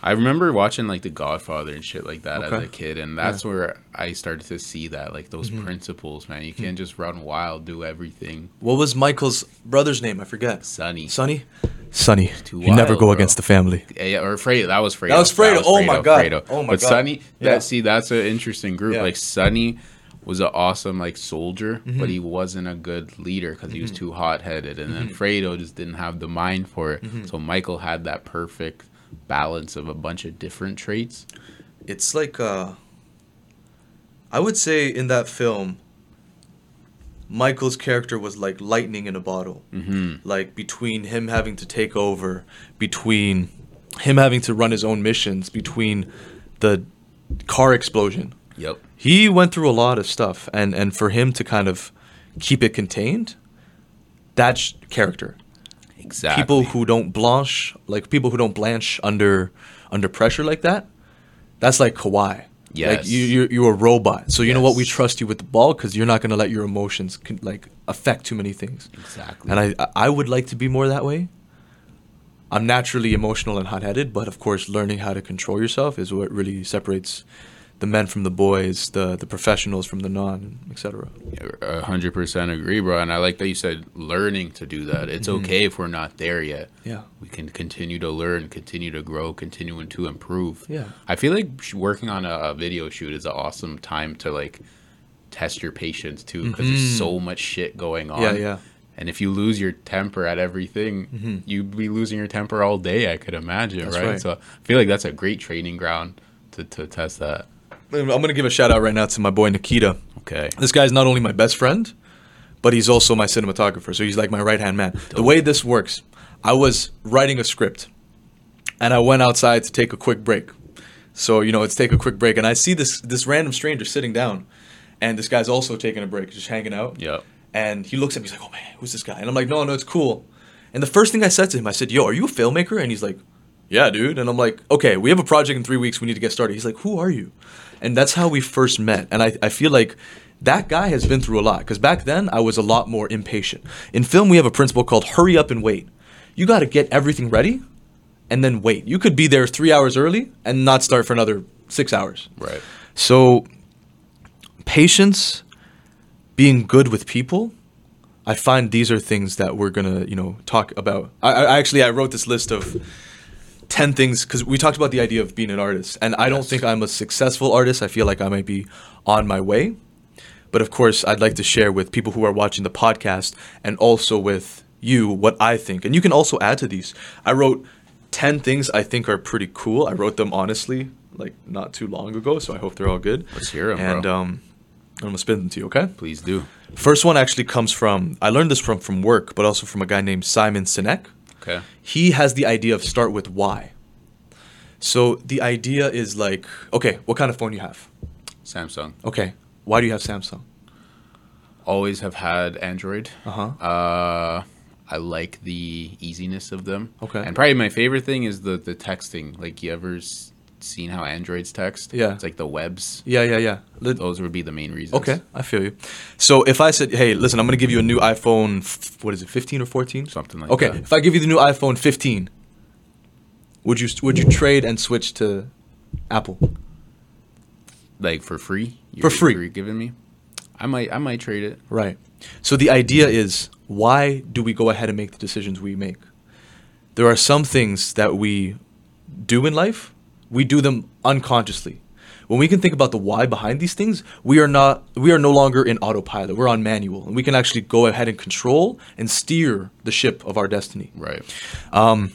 I remember watching like The Godfather and shit like that as a kid and that's where I started to see that like those principles, man. You can't just run wild, do everything. What was Michael's brother's name? I forget. Sunny. Sonny. Sonny. Too You never go bro. against the family. Yeah, yeah, or Fredo. That was Fredo. That was Fredo. Oh my God. Oh my but God. Sonny, that Yeah. see, that's an interesting group. Yeah. Like Sonny was an awesome like soldier, Mm-hmm. but he wasn't a good leader because he was too hot headed, and then Mm-hmm. Fredo just didn't have the mind for it. So Michael had that perfect balance of a bunch of different traits. It's like uh I would say in that film Michael's character was like lightning in a bottle. Mm-hmm. Like between him having to take over, between him having to run his own missions, between the car explosion. Yep. He went through a lot of stuff and and for him to kind of keep it contained, that's character. Exactly. People who don't blanch, like people who don't blanch under under pressure like that, that's like Kawhi. Like Yes. you, you're you're a robot. So you know what? We trust you with the ball because you're not gonna let your emotions con- like affect too many things. Exactly. And I I would like to be more that way. I'm naturally emotional and hot headed, but of course, learning how to control yourself is what really separates the men from the boys, the the professionals from the non, etc. A hundred percent agree, bro. And I like that you said learning to do that. It's Mhm. okay if we're not there yet. Yeah. We can continue to learn, continue to grow, continuing to improve. Yeah. I feel like working on a, a video shoot is an awesome time to like test your patience too, because Mhm. there's so much shit going on. Yeah, yeah. And if you lose your temper at everything, Mhm. you'd be losing your temper all day. I could imagine, right? right. So I feel like that's a great training ground to, to test that. I'm gonna give a shout out right now to my boy Nikita. Okay. This guy's not only my best friend, but he's also my cinematographer. So he's like my right hand man. The way this works, I was writing a script, and I went outside to take a quick break. So you know, let's take a quick break, and I see this this random stranger sitting down, and this guy's also taking a break, just hanging out. Yep. And he looks at me, he's like, "Oh man, who's this guy?" And I'm like, "No, no, it's cool." And the first thing I said to him, I said, "Yo, are you a filmmaker?" And he's like, "Yeah, dude." And I'm like, "Okay, we have a project in three weeks. We need to get started." He's like, "Who are you?" And that's how we first met. And I, I feel like that guy has been through a lot because back then I was a lot more impatient. In film, we have a principle called hurry up and wait. You got to get everything ready and then wait. You could be there three hours early and not start for another six hours. Right. So, patience, being good with people, I find these are things that we're gonna, you know, talk about. I, I actually I wrote this list of ten things because we talked about the idea of being an artist, and I don't think I'm a successful artist. I feel like I might be on my way, but of course, I'd like to share with people who are watching the podcast and also with you what I think, and you can also add to these. I wrote ten things I think are pretty cool. I wrote them honestly, like not too long ago, so I hope they're all good. Let's hear 'em, And bro. um, I'm gonna spin them to you, okay? Please do. First one actually comes from I learned this from from work, but also from a guy named Simon Sinek. Okay. He has the idea of start with why. So the idea is like, okay, what kind of phone you have? Samsung. Okay, why do you have Samsung? Always have had Android. Uh-huh. Uh I like the easiness of them. Okay. And probably my favorite thing is the the texting. Like you ever s- seen how Androids text? Yeah. It's like the webs. Yeah, yeah, yeah. Let- Those would be the main reasons. Okay, I feel you. So if I said, hey, listen, I'm gonna give you a new iPhone, f- what is it, 15 or 14? Something like okay, that. Okay if I give you the new iPhone 15, would you would you trade and switch to Apple? Like for free? For free. You're giving me? I might I might trade it. Right. So the idea is why do we go ahead and make the decisions we make? There are some things that we do in life, we do them unconsciously. When we can think about the why behind these things, we are not we are no longer in autopilot. We're on manual and we can actually go ahead and control and steer the ship of our destiny. Right. Um,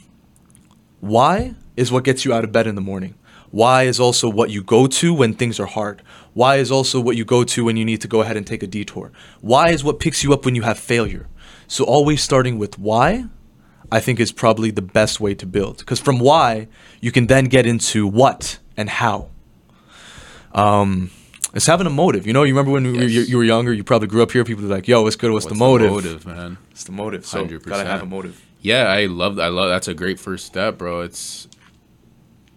why is what gets you out of bed in the morning. Why is also what you go to when things are hard. Why is also what you go to when you need to go ahead and take a detour. Why is what picks you up when you have failure. So always starting with why, I think is probably the best way to build. Because from why, you can then get into what and how. Um, it's having a motive. You know, you remember when were, you, you were younger, you probably grew up here. People were like, "Yo, what's good? What's, the motive? motive, man? It's the motive. So 100%. gotta have a motive. Yeah, I love I love that's a great first step, bro. It's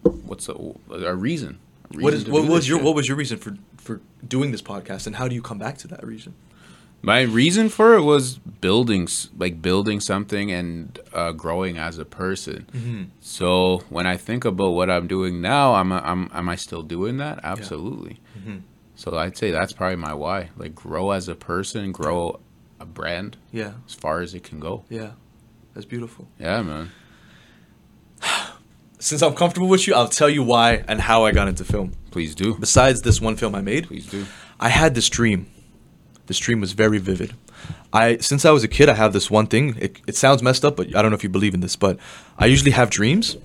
what's a, a reason? A What reason is what was your shit. what was your reason for for doing this podcast, and how do you come back to that reason? My reason for it was building, like building something and uh, growing as a person. Mm-hmm. So when I think about what I'm doing now, I'm, I'm am I still doing that? Absolutely. Mhm. So I'd say that's probably my why. Like grow as a person, grow a brand Yeah, as far as it can go. yeah, that's beautiful. Yeah, man. Since I'm comfortable with you, I'll tell you why and how I got into film. Please do. Besides this one film I made, Please do. I had this dream. This dream was very vivid. I since I was a kid, I have this one thing. It, it sounds messed up, but I don't know if you believe in this, but I usually have dreams,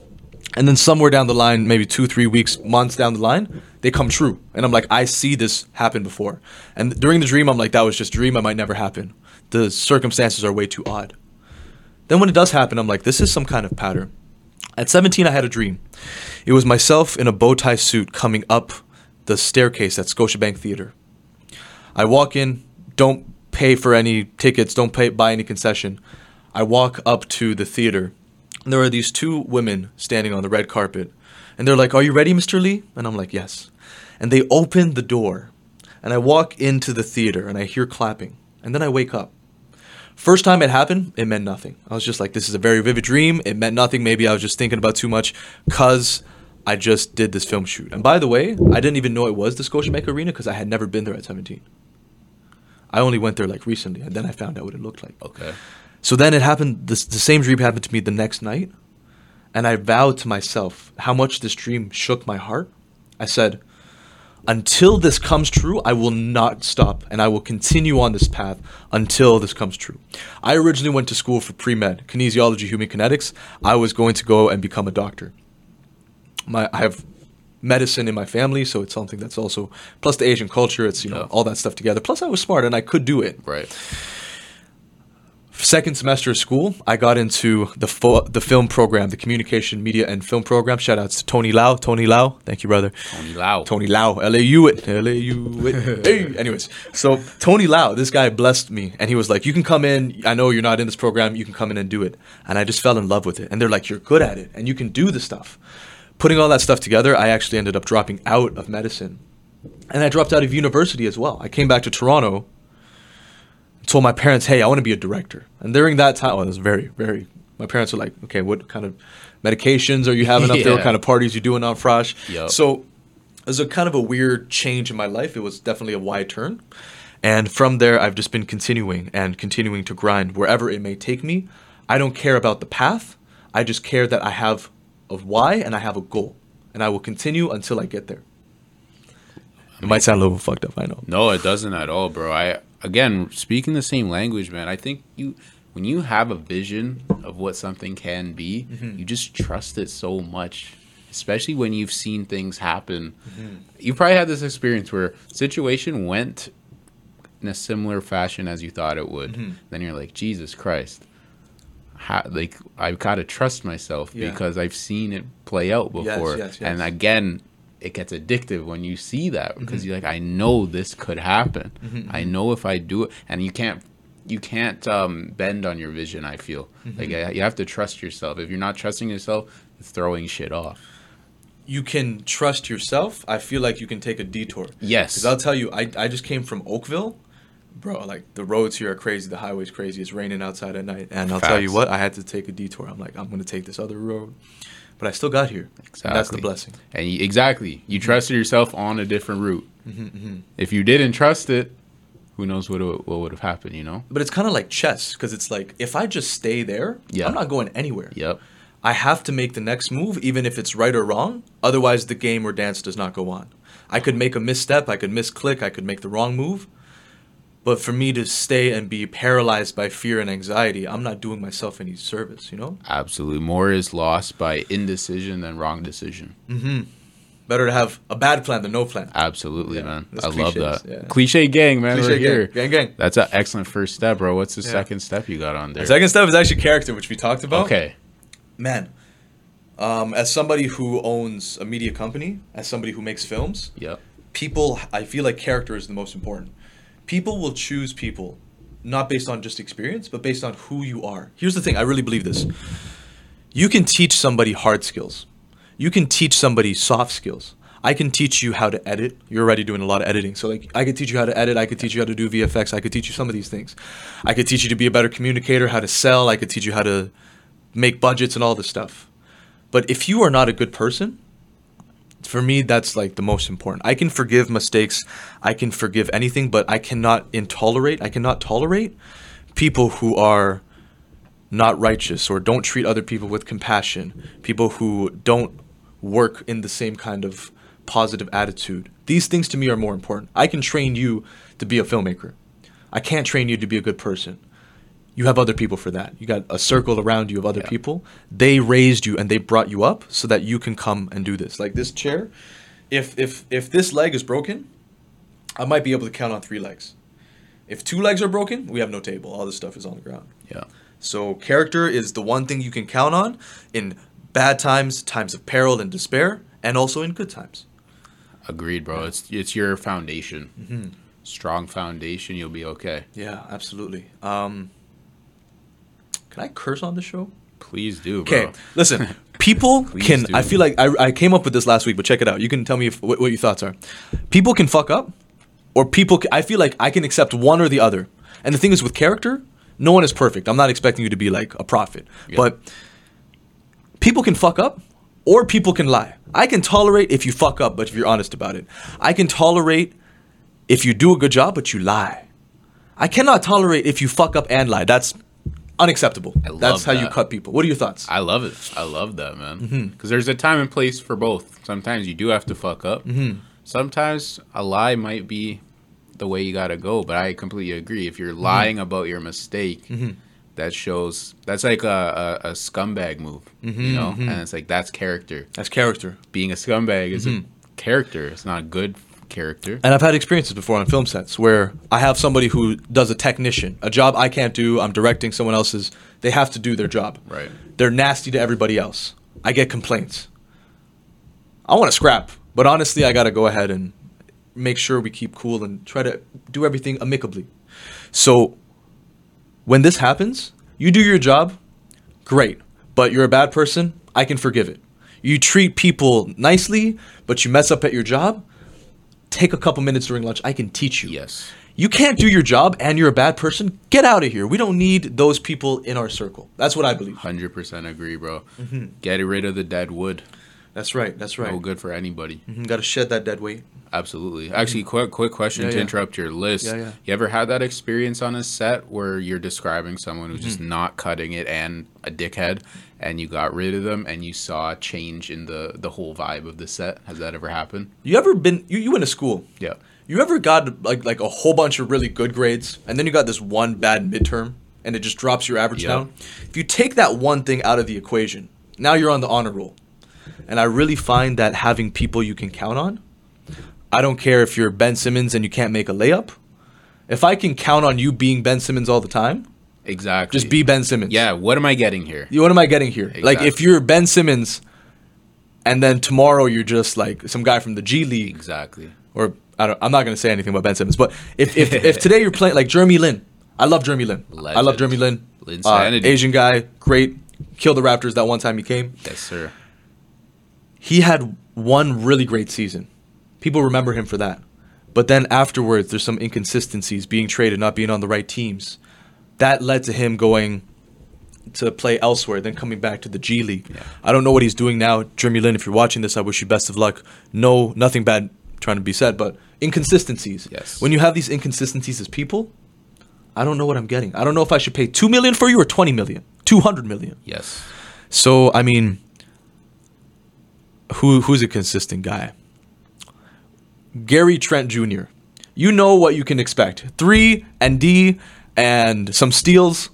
and then somewhere down the line, maybe two, three weeks, months down the line, they come true, and I'm like, I see this happen before. And during the dream, I'm like, that was just a dream. It might never happen. The circumstances are way too odd. Then when it does happen, I'm like, this is some kind of pattern. At 17, I had a dream. It was myself in a bow tie suit coming up the staircase at Scotiabank Theater. I walk in, don't pay for any tickets, don't pay buy any concession. I walk up to the theater, there are these two women standing on the red carpet, and they're like, "Are you ready, Mr. Lee?" And I'm like, "Yes." And they open the door, and I walk into the theater, and I hear clapping, and then I wake up. First time it happened, it meant nothing. I was just like, this is a very vivid dream. It meant nothing. Maybe I was just thinking about too much, cause I just did this film shoot. And by the way, I didn't even know it was the Scotiabank Arena because I had never been there at 17. I only went there like recently, and then I found out what it looked like. Okay. So then it happened. This, the same dream happened to me the next night, and I vowed to myself how much this dream shook my heart. I said, "Until this comes true, I will not stop, and I will continue on this path until this comes true." I originally went to school for pre med, kinesiology, human kinetics. I was going to go and become a doctor. My I have medicine in my family, so it's something that's also plus the Asian culture. It's you know Yeah. all that stuff together. Plus, I was smart and I could do it. Right. Second semester of school, I got into the fo- the film program, the communication, media, and film program. Shout outs to Tony Lau. Tony Lau, thank you, brother. Tony Lau. Tony Lau, L A U it, L A U it. hey. Anyways, so Tony Lau, this guy blessed me, and he was like, "You can come in. I know you're not in this program. You can come in and do it." And I just fell in love with it. And they're like, "You're good at it, and you can do the stuff." Putting all that stuff together, I actually ended up dropping out of medicine, and I dropped out of university as well. I came back to Toronto. Told my parents, "Hey, I want to be a director." And during that time, it was very, very. My parents were like, "Okay, what kind of medications are you having up there? What kind of parties you doing on Frosh?" Yup. So it was a kind of a weird change in my life. It was definitely a wide turn. And from there, I've just been continuing and continuing to grind wherever it may take me. I don't care about the path. I just care that I have a why and I have a goal. And I will continue until I get there. It might sound a little fucked up, I know. No, it doesn't at all, bro. I again speaking the same language, man. I think you when you have a vision of what something can be, Mm-hmm. you just trust it so much. Especially when you've seen things happen. Mm-hmm. You probably had this experience where situation went in a similar fashion as you thought it would. Mm-hmm. Then you're like, Jesus Christ. How, like I've got to trust myself Yeah. because I've seen it play out Yes, before. yes, And again, it gets addictive when you see that because Mm-hmm. you're like, I know this could happen. I know if I do it, and you can't, you can't um, bend on your vision. I feel Mm-hmm. like I, you have to trust yourself. If you're not trusting yourself, it's throwing shit off. You can trust yourself. I feel like you can take a detour. Yes. Because I'll tell you, I, I just came from Oakville. Bro, like the roads here are crazy. The highway's crazy. It's raining outside at night. And I'll tell you what, I had to take a detour. I'm like, I'm going to take this other road. But I still got here. And that's the blessing. And you, exactly, you Mm-hmm. trusted yourself on a different route. If you didn't trust it, who knows what what would have happened? You know. But it's kind of like chess because it's like, if I just stay there, Yeah. I'm not going anywhere. Yep. I have to make the next move, even if it's right or wrong. Otherwise, the game or dance does not go on. I could make a misstep, I could misclick, I could make the wrong move. But for me to stay and be paralyzed by fear and anxiety, I'm not doing myself any service, you know? Absolutely. More is lost by indecision than wrong decision. Mm-hmm. Better to have a bad plan than no plan. Absolutely, Yeah, man. I love that. yeah. Cliche gang, man. Cliche we're gang. here. Gang, gang. That's an excellent first step, bro. What's the Yeah. second step you got on there? The second step is actually character, which we talked about. Okay. Man, um, as somebody who owns a media company, as somebody who makes films, Yep. people i feel like character is the most important people will choose people not based on just experience but based on who you are. Here's the thing i really believe this. You can teach somebody hard skills. You can teach somebody soft skills. I can teach you how to edit. You're already doing a lot of editing. So like i could teach you how to edit. I could teach you how to do vfx i could teach you some of these things. I could teach you to be a better communicator how to sell. I could teach you how to make budgets and all this stuff. But if you are not a good person for me that's like the most important. I can forgive mistakes. I can forgive anything but i cannot intolerate i cannot tolerate people who are not righteous or don't treat other people with compassion people who don't work in the same kind of positive attitude. These things to me are more important. I can train you to be a filmmaker. I can't train you to be a good person you have other people for that. You got a circle around you of other Yeah. people. They raised you and they brought you up so that you can come and do this. Like this chair, if if if this leg is broken, I might be able to count on three legs. If two legs are broken, we have no table. All this stuff is on the ground. Yeah. So character is the one thing you can count on in bad times, times of peril and despair, and also in good times. Agreed, bro. It's it's your foundation. Mm-hmm. Strong foundation, you'll be okay. Yeah, absolutely. Um, can I curse on the show? Please do. Okay, listen. People Please can. do. I feel like I, I came up with this last week, but check it out. You can tell me if, what, what your thoughts are. People can fuck up, or people. ca- I feel like I can accept one or the other. And the thing is, with character, no one is perfect. I'm not expecting you to be like a prophet, but people can fuck up, or people can lie. I can tolerate if you fuck up, but if you're honest about it. I can tolerate if you do a good job, but you lie. I cannot tolerate if you fuck up and lie. That's unacceptable. That's how you cut people. What are your thoughts? I love it. I love that, man. Mm-hmm. Because there's a time and place for both. Sometimes you do have to fuck up. Mm-hmm. Sometimes a lie might be the way you gotta go. But I completely agree. If you're Mm-hmm. lying about your mistake, that shows that's like a, a, a scumbag move, Mm-hmm, you know. And it's like that's character. That's character. Being a scumbag is Mm-hmm. a character. It's not good character. And I've had experiences before on film sets where I have somebody who does a technician, a job I can't do. I'm directing someone else's. They have to do their job. Right. They're nasty to everybody else. I get complaints. I want to scrap, but honestly, I got to go ahead and make sure we keep cool and try to do everything amicably. So when this happens, you do your job, great. But you're a bad person, I can forgive it. You treat people nicely, but you mess up at your job, take a couple minutes during lunch, I can teach you. Yes. You can't do your job and you're a bad person, get out of here. We don't need those people in our circle. That's what I believe. Hundred percent agree, bro. Mm-hmm. Get rid of the dead wood. That's right. That's right. No good for anybody. Got to shed that dead weight. Absolutely. Actually, quick quick question Mm-hmm. Yeah, to yeah. interrupt your list. Yeah, yeah. You ever had that experience on a set where you're describing someone who's Mm-hmm. just not cutting it and a dickhead, and you got rid of them, and you saw a change in the the whole vibe of the set? Has that ever happened? You ever been? You, you went to school. Yeah. You ever got like like a whole bunch of really good grades, and then you got this one bad midterm, and it just drops your average Yep. down? If you take that one thing out of the equation, now you're on the honor roll. And I really find that having people you can count on. I don't care if you're Ben Simmons and you can't make a layup. If I can count on you being Ben Simmons all the time, Exactly. just be Ben Simmons. Yeah. What am I getting here? What am I getting here? Like if you're Ben Simmons, and then tomorrow you're just like some guy from the G League, Exactly. or I don't, I'm not gonna say anything about Ben Simmons, but if if, if today you're playing like Jeremy Lin, I love Jeremy Lin. I love Jeremy Lin. Uh. Asian guy, great. Killed the Raptors that one time he came. Yes, sir. He had one really great season. People remember him for that. But then afterwards, there's some inconsistencies, being traded, not being on the right teams. That led to him going to play elsewhere, then coming back to the G League. Yeah. I don't know what he's doing now. Jeremy Lin, if you're watching this, I wish you best of luck. No, nothing bad trying to be said, but inconsistencies. Yes. When you have these inconsistencies as people, I don't know what I'm getting. I don't know if I should pay 2 million for you or 20 million, 200 million. Yes. So I mean, who who's a consistent guy? Gary Trent Jr. You know what you can expect: three and D and some steals.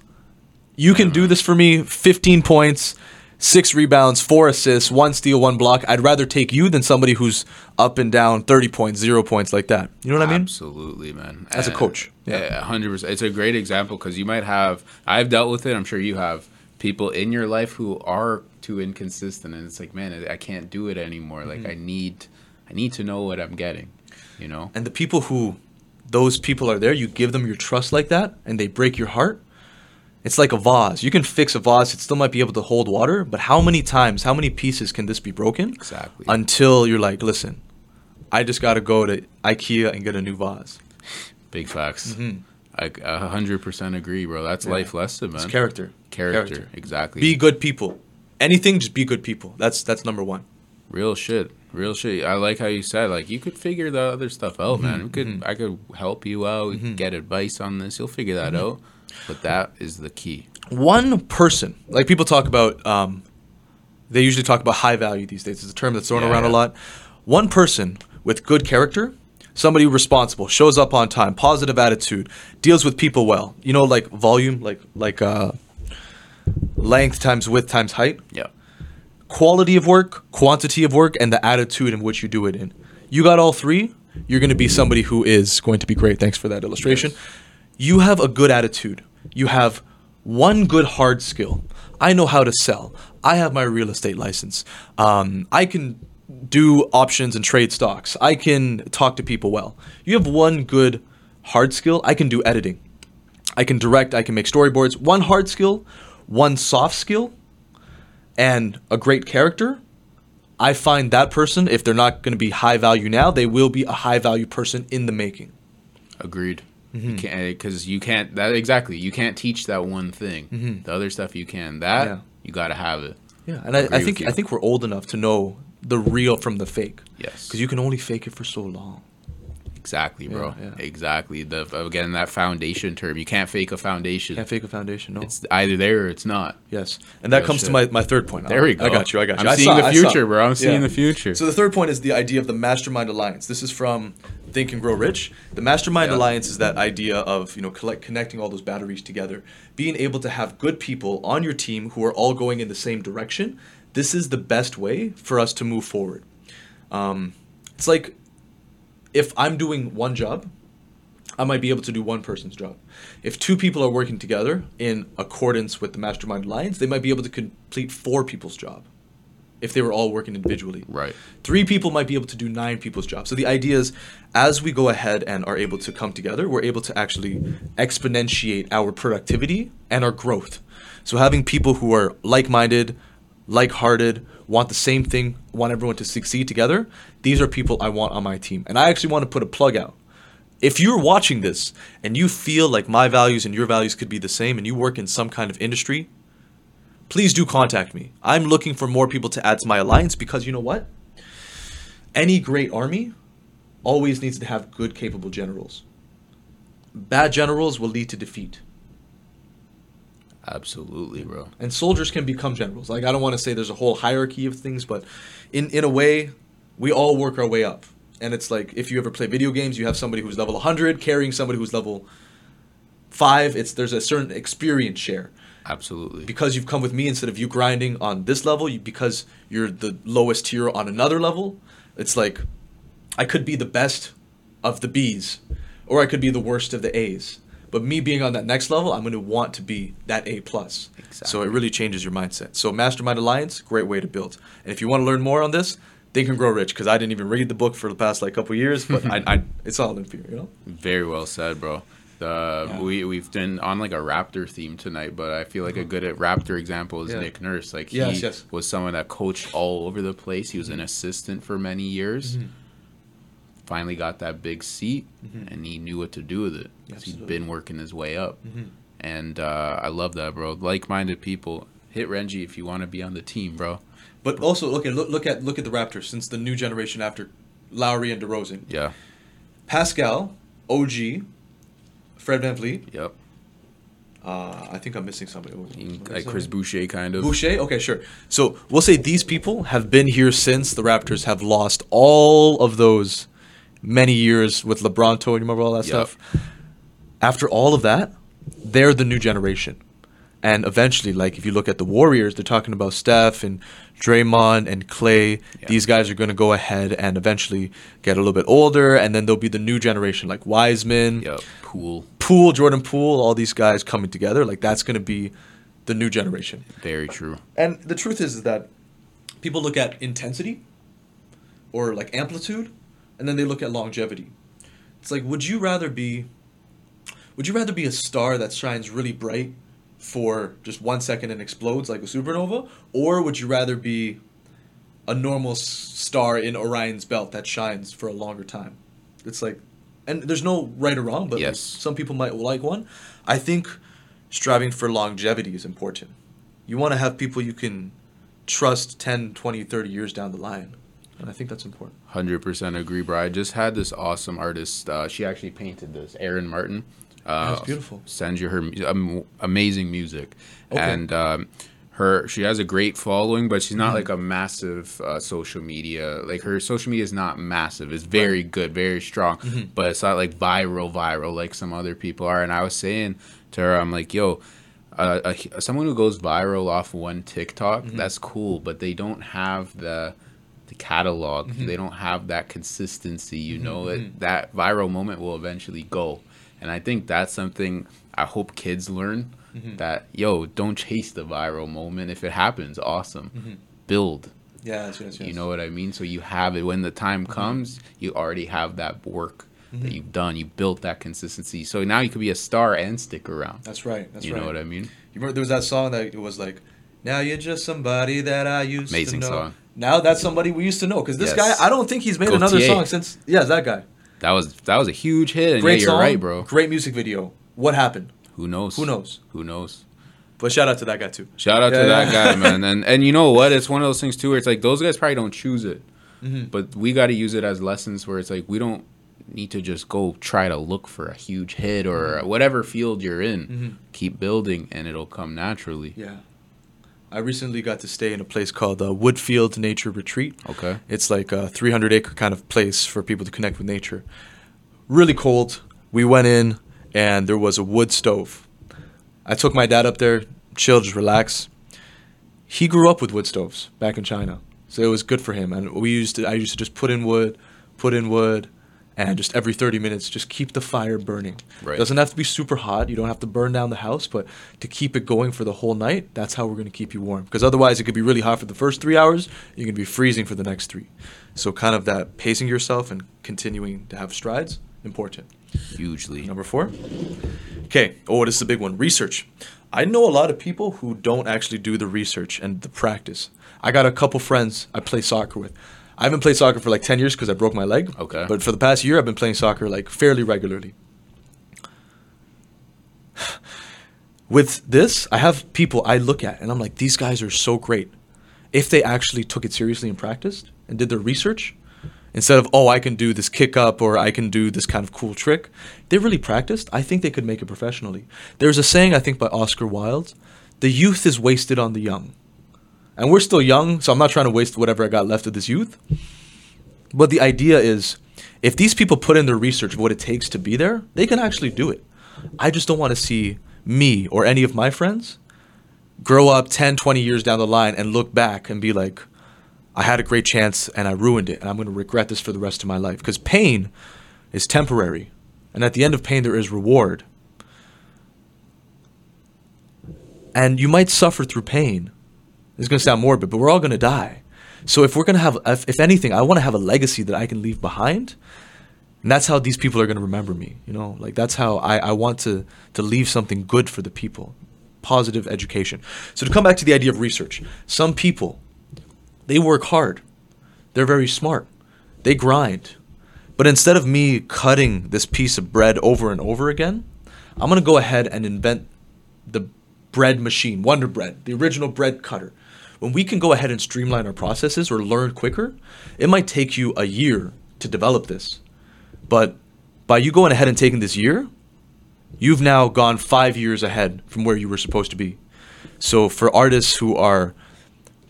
You can do this for me: 15 points, six rebounds, four assists, one steal, one block. I'd rather take you than somebody who's up and down, 30 points, zero points like that. You know what I mean? Absolutely, man. As a coach, yeah. yeah, hundred percent. It's a great example because you might have. I've dealt with it. I'm sure you have people in your life who are too inconsistent, and it's like, man, I can't do it anymore. Like, Mm-hmm. I need, I need to know what I'm getting. You know. And the people who, those people are there, you give them your trust like that, and they break your heart. It's like a vase. You can fix a vase; it still might be able to hold water. But how many times, how many pieces can this be broken? Exactly. Until you're like, listen, I just got to go to IKEA and get a new vase. Big facts. I hundred percent agree, bro. That's Mm-hmm. Yeah. life lesson, man. It's character. Character. Exactly. Be good people. Anything, just be good people. That's that's number one. Real shit. Real shit. I like how you said like you could figure the other stuff out, man. We could I could help you out, could get advice on this. You'll figure that out. But that is the key. one person like people talk about um, they usually talk about high value these days it's a term that's thrown Yeah, around a lot one person with good character somebody responsible shows up on time positive attitude deals with people well you know like volume like like uh, length times width times height Yeah. Quality of work, quantity of work, and the attitude in which you do it in. You got all three, you're going to be somebody who is going to be great. Thanks for that illustration. Yes. You have a good attitude. You have one good hard skill. I know how to sell. I have my real estate license. Um, I can do options and trade stocks. I can talk to people well. You have one good hard skill. I can do editing. I can direct. I can make storyboards. One hard skill, one soft skill, and a great character, I find that person, if they're not going to be high value now, they will be a high value person in the making. Agreed. Mm-hmm. You because you can't that exactly. You can't teach that one thing. The other stuff you can. That Yeah. you got to have it. Yeah, and I, Agree I think. I think we're old enough to know the real from the fake. Yes. Because you can only fake it for so long. Exactly, bro. Yeah, yeah. Exactly. The again that foundation term. You can't fake a foundation. Can't fake a foundation. No. It's either there or it's not. yes, and that Real comes shit. to my, my third point. There we go. I got you. I got you. I'm I seeing saw- the future, bro. I'm seeing the future. So the third point is the idea of the mastermind alliance. This is from Think and Grow Rich. The mastermind Yeah. alliance is that idea of you know collect, connecting all those batteries together, being able to have good people on your team who are all going in the same direction. This is the best way for us to move forward. Um, it's like if I'm doing one job, I might be able to do one person's job. If two people are working together in accordance with the mastermind alliance, they might be able to complete four people's job if they were all working individually. right. Three people might be able to do nine people's job. So the idea is, as we go ahead and are able to come together, we're able to actually exponentiate our productivity and our growth. So having people who are like-minded, like-hearted, want the same thing, want everyone to succeed together, these are people I want on my team. And I actually want to put a plug out. If you're watching this and you feel like my values and your values could be the same and you work in some kind of industry, please do contact me. I'm looking for more people to add to my alliance because you know what? Any great army always needs to have good, capable generals. Bad generals will lead to defeat. Absolutely, bro. And soldiers can become generals. Like, I don't want to say there's a whole hierarchy of things, but in, in a way, we all work our way up. And it's like if you ever play video games, you have somebody who's level 100 carrying somebody who's level 5. It's There's a certain experience share. Absolutely. because you've come with me instead of you grinding on this level you, because you're the lowest tier on another level it's like i could be the best of the b's or i could be the worst of the a's but me being on that next level i'm going to want to be that a plus Exactly. so it really changes your mindset so mastermind alliance great way to build and if you want to learn more on this think and grow rich because i didn't even read the book for the past like couple years but I, I it's all in fear you know Very well said, bro. The Yeah. we we've been on like a Raptor theme tonight, but I feel like a good Raptor example is Yeah. Nick Nurse. Like he Yes, yes. was someone that coached all over the place. He was an assistant for many years. Mm-hmm. Finally got that big seat, Mhm. and he knew what to do with it because he'd been working his way up, Mhm. and uh, I love that, bro. Like-minded people. Hit Renji if you want to be on the team, bro. but also look at look, look at look at the raptors since the new generation after lowry and DeRozan. Yeah. Pascal, OG, Fred VanVleet. Yep. Uh, I think I'm missing somebody. What- like Chris? Boucher, kind of. Boucher. Okay, sure. So we'll say these people have been here since the Raptors have lost all of those many years with LeBron. Told you remember all that Yep. stuff. After all of that, they're the new generation. And eventually, like if you look at the Warriors, they're talking about Steph and Draymond and Clay. Yeah. These guys are going to go ahead and eventually get a little bit older, and then there'll be the new generation like Wiseman, Yep. Pool. Poole, Jordan Poole, all these guys coming together. Like that's going to be the new generation. Very true. And the truth is, is that people look at intensity or like amplitude, and then they look at longevity. It's like, would you rather be, would you rather be a star that shines really bright for just one second and explodes like a supernova, or would you rather be a normal s- star in Orion's belt that shines for a longer time? It's like, and there's no right or wrong, but like, Yes. some people might like one. I think striving for longevity is important. You want to have people you can trust 10, 20, 30 years down the line. And I think that's important. Hundred percent agree, bro. I just had this awesome artist. Uh, she actually painted this, Erin Martin. Uh, That's beautiful. Sends you her um, amazing music, Okay. and um, her she has a great following, but she's not Mm-hmm. like a massive uh, social media. Like her social media is not massive. It's very good, very strong, Mm-hmm. but it's not like viral, viral like some other people are. And I was saying to her, I'm like, yo. Uh, a, someone who goes viral off one TikTok, Mm-hmm. that's cool, but they don't have the the catalog. Mm-hmm. They don't have that consistency. You know, it, that viral moment will eventually go, and I think that's something I hope kids learn. Mm-hmm. That yo, don't chase the viral moment. If it happens, awesome. Build. Yes, yes, yes. You know what I mean? So you have it when the time Mm-hmm. comes. You already have that work that you've done. You built that consistency. So now you could be a star and stick around. That's right. That's you right. know what I mean? You remember there was that song that it was like, "Now you're just somebody that I used Amazing to know." Amazing song. Now that's somebody we used to know because this Yes. guy, I don't think he's made another song since. Yeah, that guy. That was that was a huge hit. And Great yeah, you're song, right, bro. Great music video. What happened? Who knows? Who knows? Who knows? But shout out to that guy too. Shout out Yeah, to that guy, man. And and you know what? It's one of those things too where it's like those guys probably don't choose it. Mm-hmm. But we got to use it as lessons where it's like we don't need to just go try to look for a huge hit or whatever field you're in. Mhm. Keep building and it'll come naturally. Yeah. I recently got to stay in a place called uh, Woodfield Nature Retreat. Okay. It's like a 300 acre kind of place for people to connect with nature. Really cold. We went in and there was a wood stove. I took my dad up there, chill, just relax. He grew up with wood stoves back in China, so it was good for him. And we used to, I used to just put in wood, put in wood, and just every 30 minutes, just keep the fire burning. Right. Doesn't have to be super hot. You don't have to burn down the house, but to keep it going for the whole night, that's how we're going to keep you warm. Because otherwise, it could be really hot for the first three hours. You're going to be freezing for the next three. So, kind of that pacing yourself and continuing to have strides, important. Hugely. Number four. Okay. Oh, this is a big one. Research. I know a lot of people who don't actually do the research and the practice. I got a couple friends I play soccer with. I haven't played soccer for like 10 years because I broke my leg. Okay. But for the past year, I've been playing soccer like fairly regularly. With this, I have people I look at and I'm like, these guys are so great. If they actually took it seriously and practiced and did their research, instead of, oh, I can do this kick up or I can do this kind of cool trick, they really practiced. I think they could make it professionally. There's a saying, I think, by Oscar Wilde the youth is wasted on the young. And we're still young, so I'm not trying to waste whatever I got left of this youth. But the idea is if these people put in the research of what it takes to be there, they can actually do it. I just don't want to see me or any of my friends grow up 10, 20 years down the line and look back and be like, I had a great chance and I ruined it and I'm going to regret this for the rest of my life. Because pain is temporary. And at the end of pain, there is reward. And you might suffer through pain. It's going to sound morbid, but we're all going to die. So if we're going to have, if, if anything, I want to have a legacy that I can leave behind. And that's how these people are going to remember me. You know, like that's how I, I want to, to leave something good for the people. Positive education. So to come back to the idea of research, some people, they work hard. They're very smart. They grind. But instead of me cutting this piece of bread over and over again, I'm going to go ahead and invent the bread machine, Wonder Bread, the original bread cutter. When we can go ahead and streamline our processes or learn quicker, it might take you a year to develop this. But by you going ahead and taking this year, you've now gone five years ahead from where you were supposed to be. So for artists who are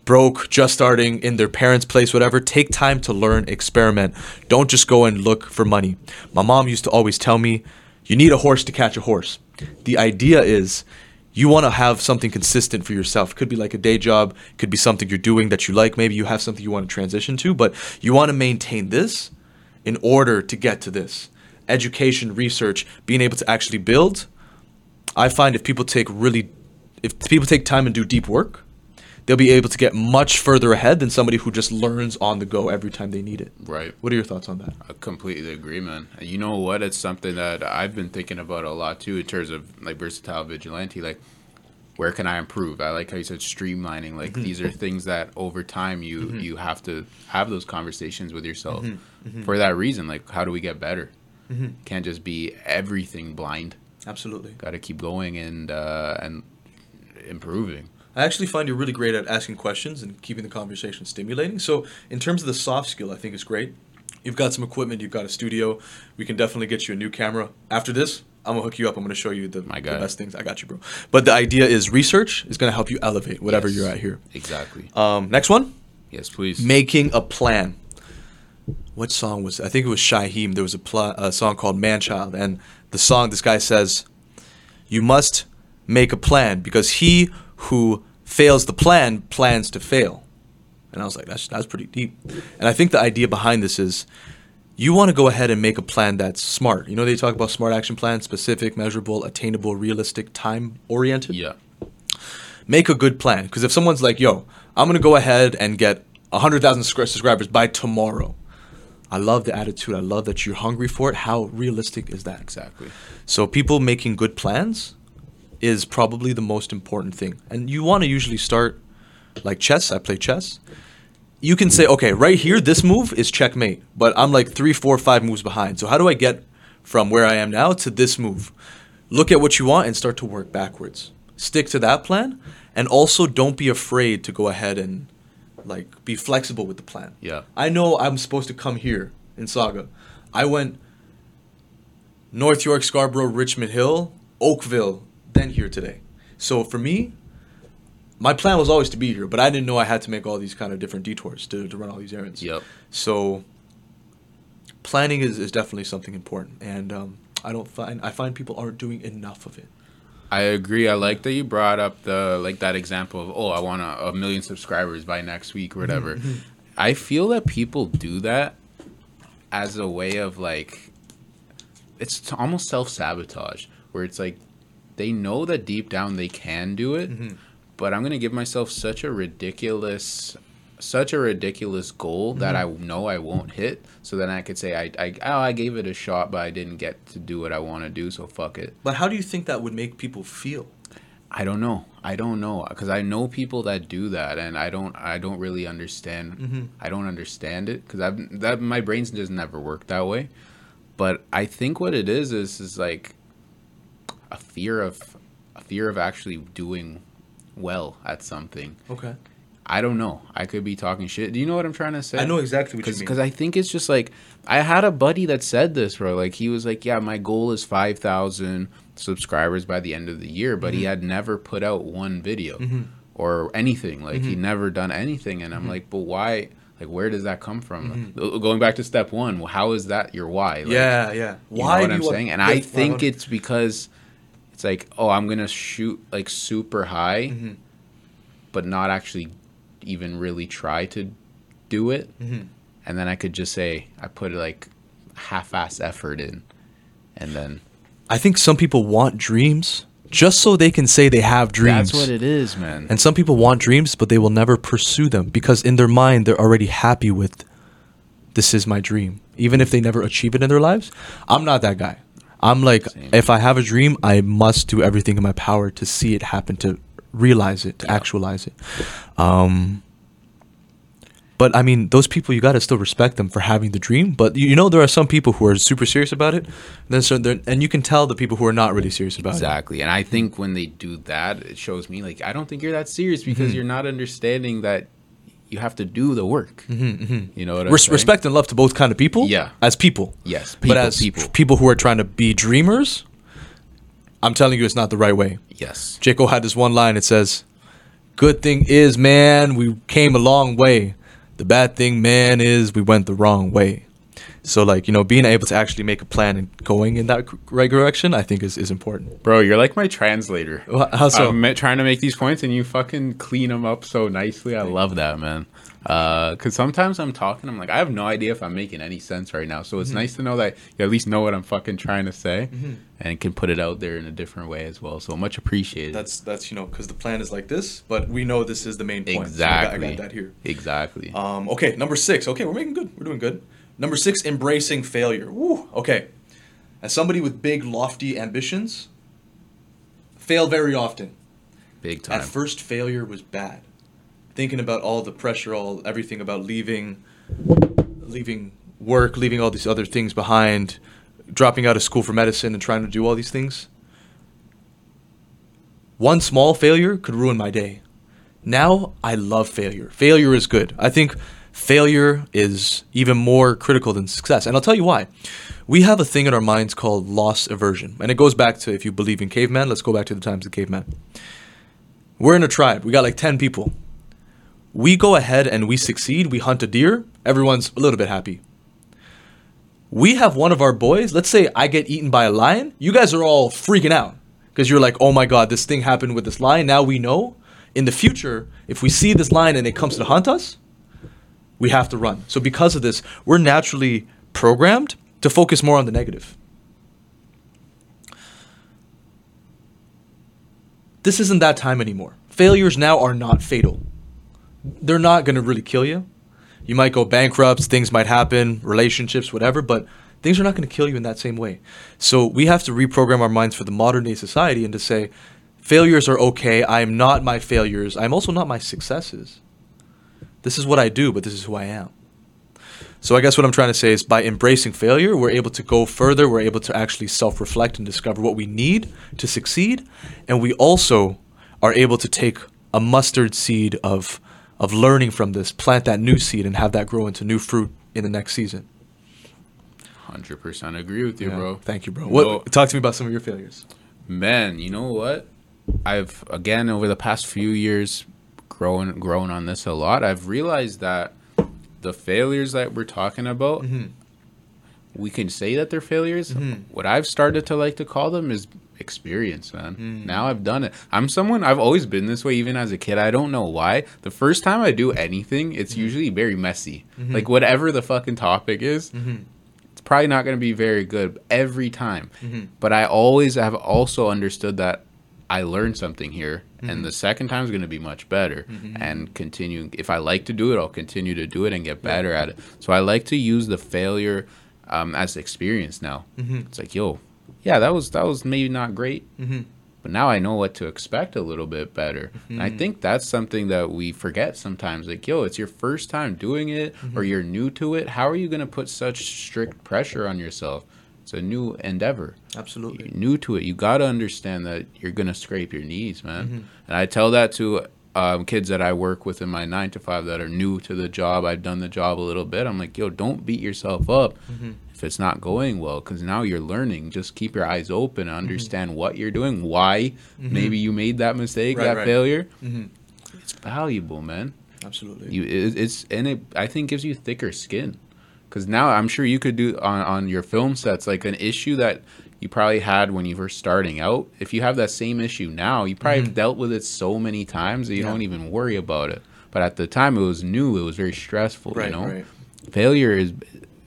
broke, just starting in their parents' place, whatever, take time to learn, experiment. Don't just go and look for money. My mom used to always tell me, you need a horse to catch a horse. The idea is you want to have something consistent for yourself. Could be like a day job, could be something you're doing that you like. Maybe you have something you want to transition to, but you want to maintain this in order to get to this. Education, research, being able to actually build. I find if people take really, if people take time and do deep work, they'll be able to get much further ahead than somebody who just learns on the go every time they need it. Right. What are your thoughts on that? I completely agree, man. You know what? It's something that I've been thinking about a lot too in terms of like versatile vigilante. Like, where can I improve? I like how you said streamlining. Like, mm-hmm. these are things that over time you mm-hmm. you have to have those conversations with yourself mm-hmm. for that reason. Like, how do we get better? Can't just be everything blind. Absolutely. Got to keep going and uh, and improving. I actually find you're really great at asking questions and keeping the conversation stimulating. So, in terms of the soft skill, I think it's great. You've got some equipment, you've got a studio. We can definitely get you a new camera. After this, I'm gonna hook you up. I'm gonna show you the, the best things. I got you, bro. But the idea is research is gonna help you elevate whatever Yes. you're at here. Exactly. Um, next one, Yes, please. making a plan. What song was? It? I think it was Shaheem. There was a, pla- a song called Man Child, and the song this guy says, "You must make a plan because he who fails the plan plans to fail." And I was like, "That's that's pretty deep." And I think the idea behind this is, you want to go ahead and make a plan that's smart. You know, they talk about smart action plans, specific, measurable, attainable, realistic, time oriented Yeah. make a good plan. Because if someone's like, yo, I'm going to go ahead and get 100,000 scr- subscribers by tomorrow, I love the attitude. I love that you're hungry for it. How realistic is that? Exactly. So, people making good plans is probably the most important thing. And you want to usually start like chess. I play chess. You can say, okay, right here, this move is checkmate, but I'm like three, four, five moves behind. So, how do I get from where I am now to this move? Look at what you want and start to work backwards. stick to that plan, and also don't be afraid to go ahead and like be flexible with the plan. Yeah. I know I'm supposed to come here in Sauga. I went North York, Scarborough, Richmond Hill, Oakville, then here today. So for me, my plan was always to be here, but I didn't know I had to make all these kind of different detours to, to run all these errands. Yep. So planning is, is definitely something important, and um, I don't find I find people aren't doing enough of it. I agree. I like that you brought up the like that example of oh, I want a, a million subscribers by next week or whatever. Mm-hmm. I feel that people do that as a way of like it's almost self sabotage where it's like they know that deep down they can do it, Mm-hmm. but I'm gonna give myself such a ridiculous such a ridiculous goal that I Mm-hmm. know I won't hit. So then I could say I, I oh I gave it a shot, but I didn't get to do what I want to do. So fuck it. But how do you think that would make people feel? I don't know. I don't know because I know people that do that, and I don't. I don't really understand. Mhm. I don't understand it because I've that my brain's just never worked that way. But I think what it is is is like a fear of a fear of actually doing well at something. Okay. I don't know. I could be talking shit. Do you know what I'm trying to say? I know exactly what you mean. because I think it's just like I had a buddy that said this, bro. Like he was like, "Yeah, my goal is five thousand subscribers by the end of the year," but Mm-hmm. he had never put out one video or anything. Like Mm-hmm. he never done anything, and I'm like, "But why? Like, where does that come from?" Mm-hmm. Uh, Going back to step one, how is that your why? Like, yeah, yeah. you know Why what I'm saying? And I think it's because it's like, oh, I'm gonna shoot like super high, Mhm. but not actually even really try to do it, Mhm. and then I could just say I put like half-ass effort in, and then I think some people want dreams just so they can say they have dreams. that's what it is, man. And some people want dreams, but they will never pursue them because in their mind they're already happy with this is my dream. Even if they never achieve it in their lives. I'm not that guy. I'm like Same. if I have a dream, I must do everything in my power to see it happen, to realize it, to Yeah. actualize it. Um but I mean, those people you gotta still respect them for having the dream. But you you know, there are some people who are super serious about it. Then so and you can tell the people who are not really serious about it. Exactly. And I think when they do that, it shows me like I don't think you're that serious because Mhm. you're not understanding that you have to do the work. Mhm, mhm. You know what Res- respect and love to both kind of people. Yeah. As people. Yes, people, but as people. people who are trying to be dreamers, I'm telling you, it's not the right way. Yes. J. Cole had this one line. It says, "Good thing is, man, we came a long way. The bad thing, man, is we went the wrong way." So, like you know, being able to actually make a plan and going in that right direction, I think is is important. Bro, you're like my translator. Wha- How so? I'm uh, trying to make these points and you fucking clean them up so nicely. I love that, man. Uh, because sometimes I'm talking, I'm like, I have no idea if I'm making any sense right now. So it's mm-hmm. nice to know that you at least know what I'm fucking trying to say mm-hmm. and can put it out there in a different way as well. So much appreciated. that's that's you know because the plan is like this, but we know this is the main point. So I got- exactly. I got that here. Exactly. Um, okay, number six. Okay, we're making good. We're doing good. Number six, embracing failure. Woo. Okay. As somebody with big, lofty ambitions, fail very often. Big time. At first, failure was bad. Thinking about all the pressure, all everything about leaving, leaving work, leaving all these other things behind, dropping out of school for medicine, and trying to do all these things. One small failure could ruin my day. Now I love failure. Failure is good. I think failure is even more critical than success. And I'll tell you why. We have a thing in our minds called loss aversion. And it goes back to if you believe in caveman, let's go back to the times of caveman. We're in a tribe. We got like 10 people. We go ahead and we succeed. We hunt a deer. Everyone's a little bit happy. We have one of our boys. Let's say I get eaten by a lion. You guys are all freaking out because you're like, oh my God, this thing happened with this lion. Now we know in the future, if we see this lion and it comes to hunt us, we have to run. So because of this, we're naturally programmed to focus more on the negative. This isn't that time anymore. Failures now are not fatal. They're not going to really kill you. You might go bankrupt, things might happen, relationships, whatever, but things are not going to kill you in that same way. So we have to reprogram our minds for the modern day society and to say, failures are okay. I am not my failures. I'm also not my successes. This is what I do, but this is who I am. So I guess what I'm trying to say is by embracing failure, we're able to go further. We're able to actually self-reflect and discover what we need to succeed, and we also are able to take a mustard seed of of learning from this, plant that new seed, and have that grow into new fruit in the next season. Hundred percent agree with you, Yeah. bro. Thank you, bro. What, talk to me about some of your failures. Man, you know what? I've again over the past few years grown grown on this a lot. I've realized that the failures that we're talking about, mm-hmm. we can say that they're failures. Mm-hmm. What I've started to like to call them is experience, man. Mm. Now I've done it. I'm someone I've always been this way even as a kid. I don't know why. The first time I do anything, it's mm-hmm. usually very messy. Like whatever the fucking topic is, it's probably not going to be very good every time. But I always have also understood that I learned something here, and mm-hmm. the second time is going to be much better. Mm-hmm. And continuing, If I like to do it, I'll continue to do it and get better at it. So I like to use the failure um, as experience now. Mm-hmm. It's like, yo, yeah, that was that was maybe not great, but now I know what to expect a little bit better. And I think that's something that we forget sometimes. Like, yo, it's your first time doing it or you're new to it. How are you going to put such strict pressure on yourself? It's a new endeavor. Absolutely. You're new to it. You got to understand that you're going to scrape your knees, man. Mm-hmm. And I tell that to um, kids that I work with in my nine to five that are new to the job. I've done the job a little bit. I'm like, yo, don't beat yourself up mm-hmm. if it's not going well because now you're learning. Just keep your eyes open and mm-hmm. understand what you're doing, why maybe you made that mistake, Right, that right. failure. It's valuable, man. Absolutely. You, it, it's and it I think gives you thicker skin, because now I'm sure you could do on on your film sets like an issue that you probably had when you were starting out. If you have that same issue now, you probably have dealt with it so many times that you Mm-hmm. Yeah. don't even worry about it. But at the time, it was new. It was very stressful. Right, you know, right. failure is,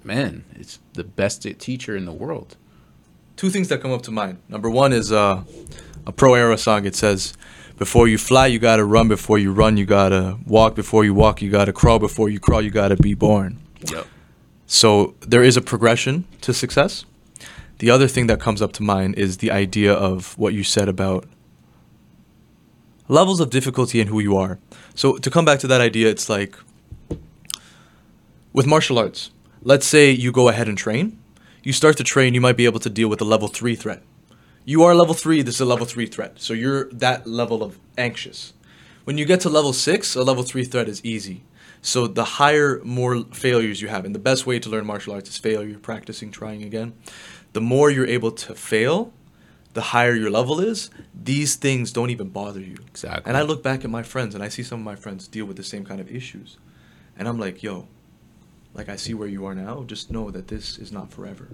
man, it's the best teacher in the world. Two things that come up to mind. Number one is uh, a pro era song. It says, "Before you fly, you gotta run. Before you run, you gotta walk. Before you walk, you gotta crawl. Before you crawl, you gotta be born." Yep. So there is a progression to success. The other thing that comes up to mind is the idea of what you said about levels of difficulty and who you are. So to come back to that idea, it's like with martial arts. Let's say you go ahead and train. You start to train, you might be able to deal with a level 3 threat. You are level 3, this is a level 3 threat. So you're that level of anxious. When you get to level 6, a level 3 threat is easy. So the higher, more failures you have, and the best way to learn martial arts is failure, practicing, trying again. The more you're able to fail, the higher your level is. These things don't even bother you. Exactly. And I look back at my friends, and I see some of my friends deal with the same kind of issues, and I'm like, yo, like I see where you are now. Just know that this is not forever.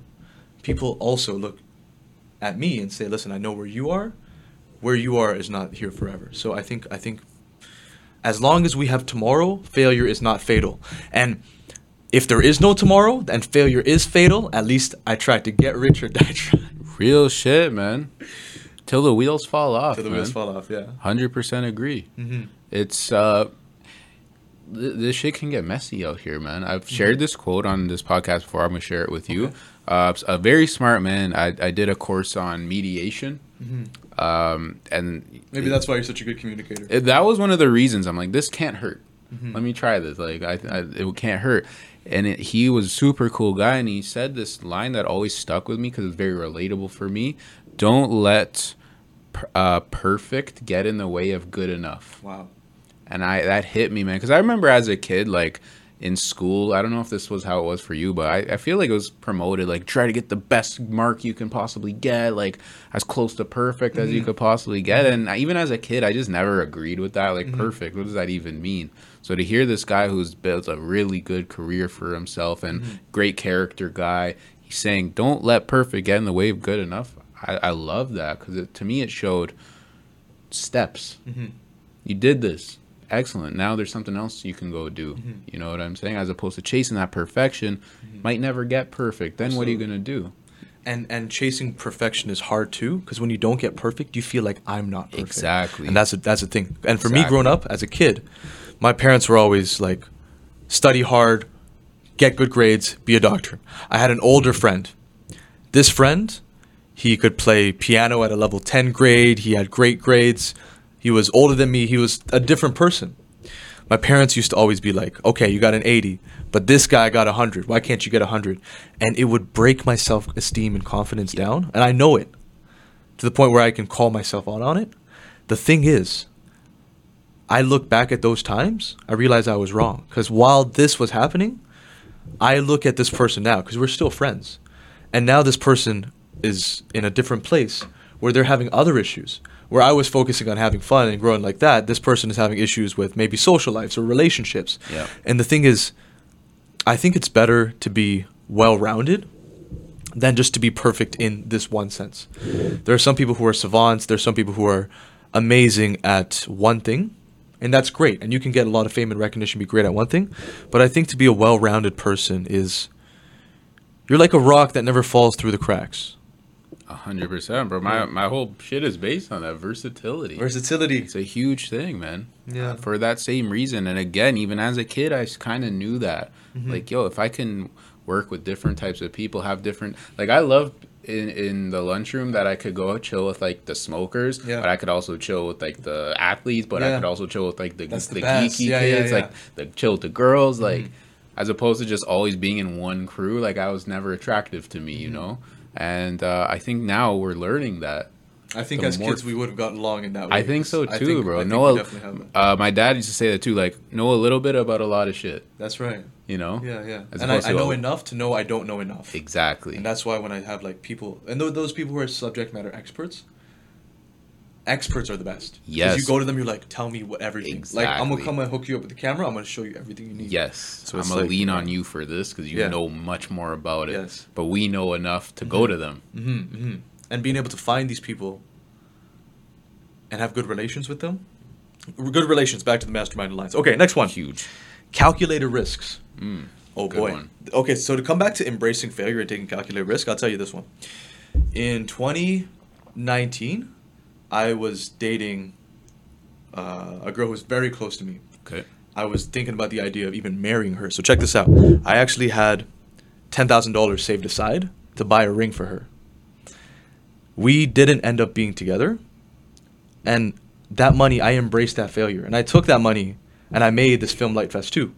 People also look at me and say, listen, I know where you are. Where you are is not here forever. So I think I think as long as we have tomorrow, failure is not fatal. And if there is no tomorrow and failure is fatal, at least I tried to get rich or die trying. Real shit, man. Till the wheels fall off. Till the man. wheels fall off, yeah. Hundred percent agree. Mm-hmm. It's uh, th- this shit can get messy out here, man. I've shared this quote on this podcast before. I'm gonna share it with you. Okay. Uh, a very smart man. I I did a course on mediation, um, and Maybe that's why you're such a good communicator. it, that was one of the reasons I'm like, this can't hurt. Mm-hmm. Let me try this. Like, I, I it can't hurt. And it, he was a super cool guy, and he said this line that always stuck with me because it's very relatable for me. Don't let uh, perfect get in the way of good enough. wow. And I that hit me, man, because I remember as a kid, like in school, I don't know if this was how it was for you, but I, I feel like it was promoted like try to get the best mark you can possibly get, like as close to perfect as you mm-hmm. could possibly get. And I, even as a kid, I just never agreed with that. Like mm-hmm. perfect, what does that even mean? So to hear this guy who's built a really good career for himself and mm-hmm. great character guy, he's saying don't let perfect get in the way of good enough. I, I love that because to me it showed steps. You did this. Excellent. Now there's something else you can go do. Mm-hmm. You know what I'm saying? As opposed to chasing that perfection, mm-hmm. might never get perfect. Then what are you gonna do? And and chasing perfection is hard too, because when you don't get perfect, you feel like I'm not perfect. Exactly. And that's a, that's the thing. And for me, growing up as a kid, my parents were always like, study hard, get good grades, be a doctor. I had an older mm-hmm. friend. This friend, he could play piano at a level 10 grade. He had great grades. He was older than me. He was a different person. My parents used to always be like, okay, you got an 80, but this guy got a 100. Why can't you get a 100? And it would break my self esteem and confidence down. And I know it to the point where I can call myself out on it. The thing is, I look back at those times, I realize I was wrong. Because while this was happening, I look at this person now because we're still friends, and now this person is in a different place where they're having other issues. Where I was focusing on having fun and growing like that, this person is having issues with maybe social lives or relationships. Yeah. And the thing is, I think it's better to be well rounded than just to be perfect in this one sense. There are some people who are savants, there's some people who are amazing at one thing, and that's great. And you can get a lot of fame and recognition, be great at one thing. But I think to be a well rounded person is you're like a rock that never falls through the cracks. A hundred percent, bro. My my whole shit is based on that versatility. Versatility. It's a huge thing, man. Yeah. For that same reason, and again, even as a kid, I kind of knew that. Mm-hmm. Like, yo, if I can work with different types of people, have different. Like, I love in in the lunchroom that I could go chill with like the smokers, Yeah. but I could also chill with like the athletes, but I could also chill with like the That's the the, geeky Yeah, yeah, kids, yeah. like the chill with the girls, Mm-hmm. like as opposed to just always being in one crew. Like, I was never attractive to me, Mm-hmm. you know. And uh, I think now we're learning that. I think The as more- kids we would have gotten along in that way. I think so too, think- bro. I think know we a, definitely have uh, my dad used to say that too. Like know a little bit about a lot of shit. That's right. You know. Yeah, yeah. As and I, I know a- enough to know I don't know enough. Exactly. And that's why when I have like people, and tho- those people who are subject matter experts, experts are the best. Yes. You go to them, you're like, tell me what everything. Like I'm gonna come and hook you up with the camera. I'm gonna show you everything you need. yes. So I'm gonna like, lean on you for this because you Yeah. know much more about it. Yes. But we know enough to go to them. Mm-hmm, mm-hmm. And being able to find these people and have good relations with them. Good relations. Back to the mastermind alliance. Okay, next one. Huge. Calculated risks. Mm. Oh boy. one. Okay, so to come back to embracing failure and taking calculated risk, I'll tell you this one. In 2019, I was dating uh, a girl who was very close to me. Okay. I was thinking about the idea of even marrying her. So check this out. I actually had $10,000 saved aside to buy a ring for her. We didn't end up being together. And that money, I embraced that failure. And I took that money and I made this film Light Fest 2.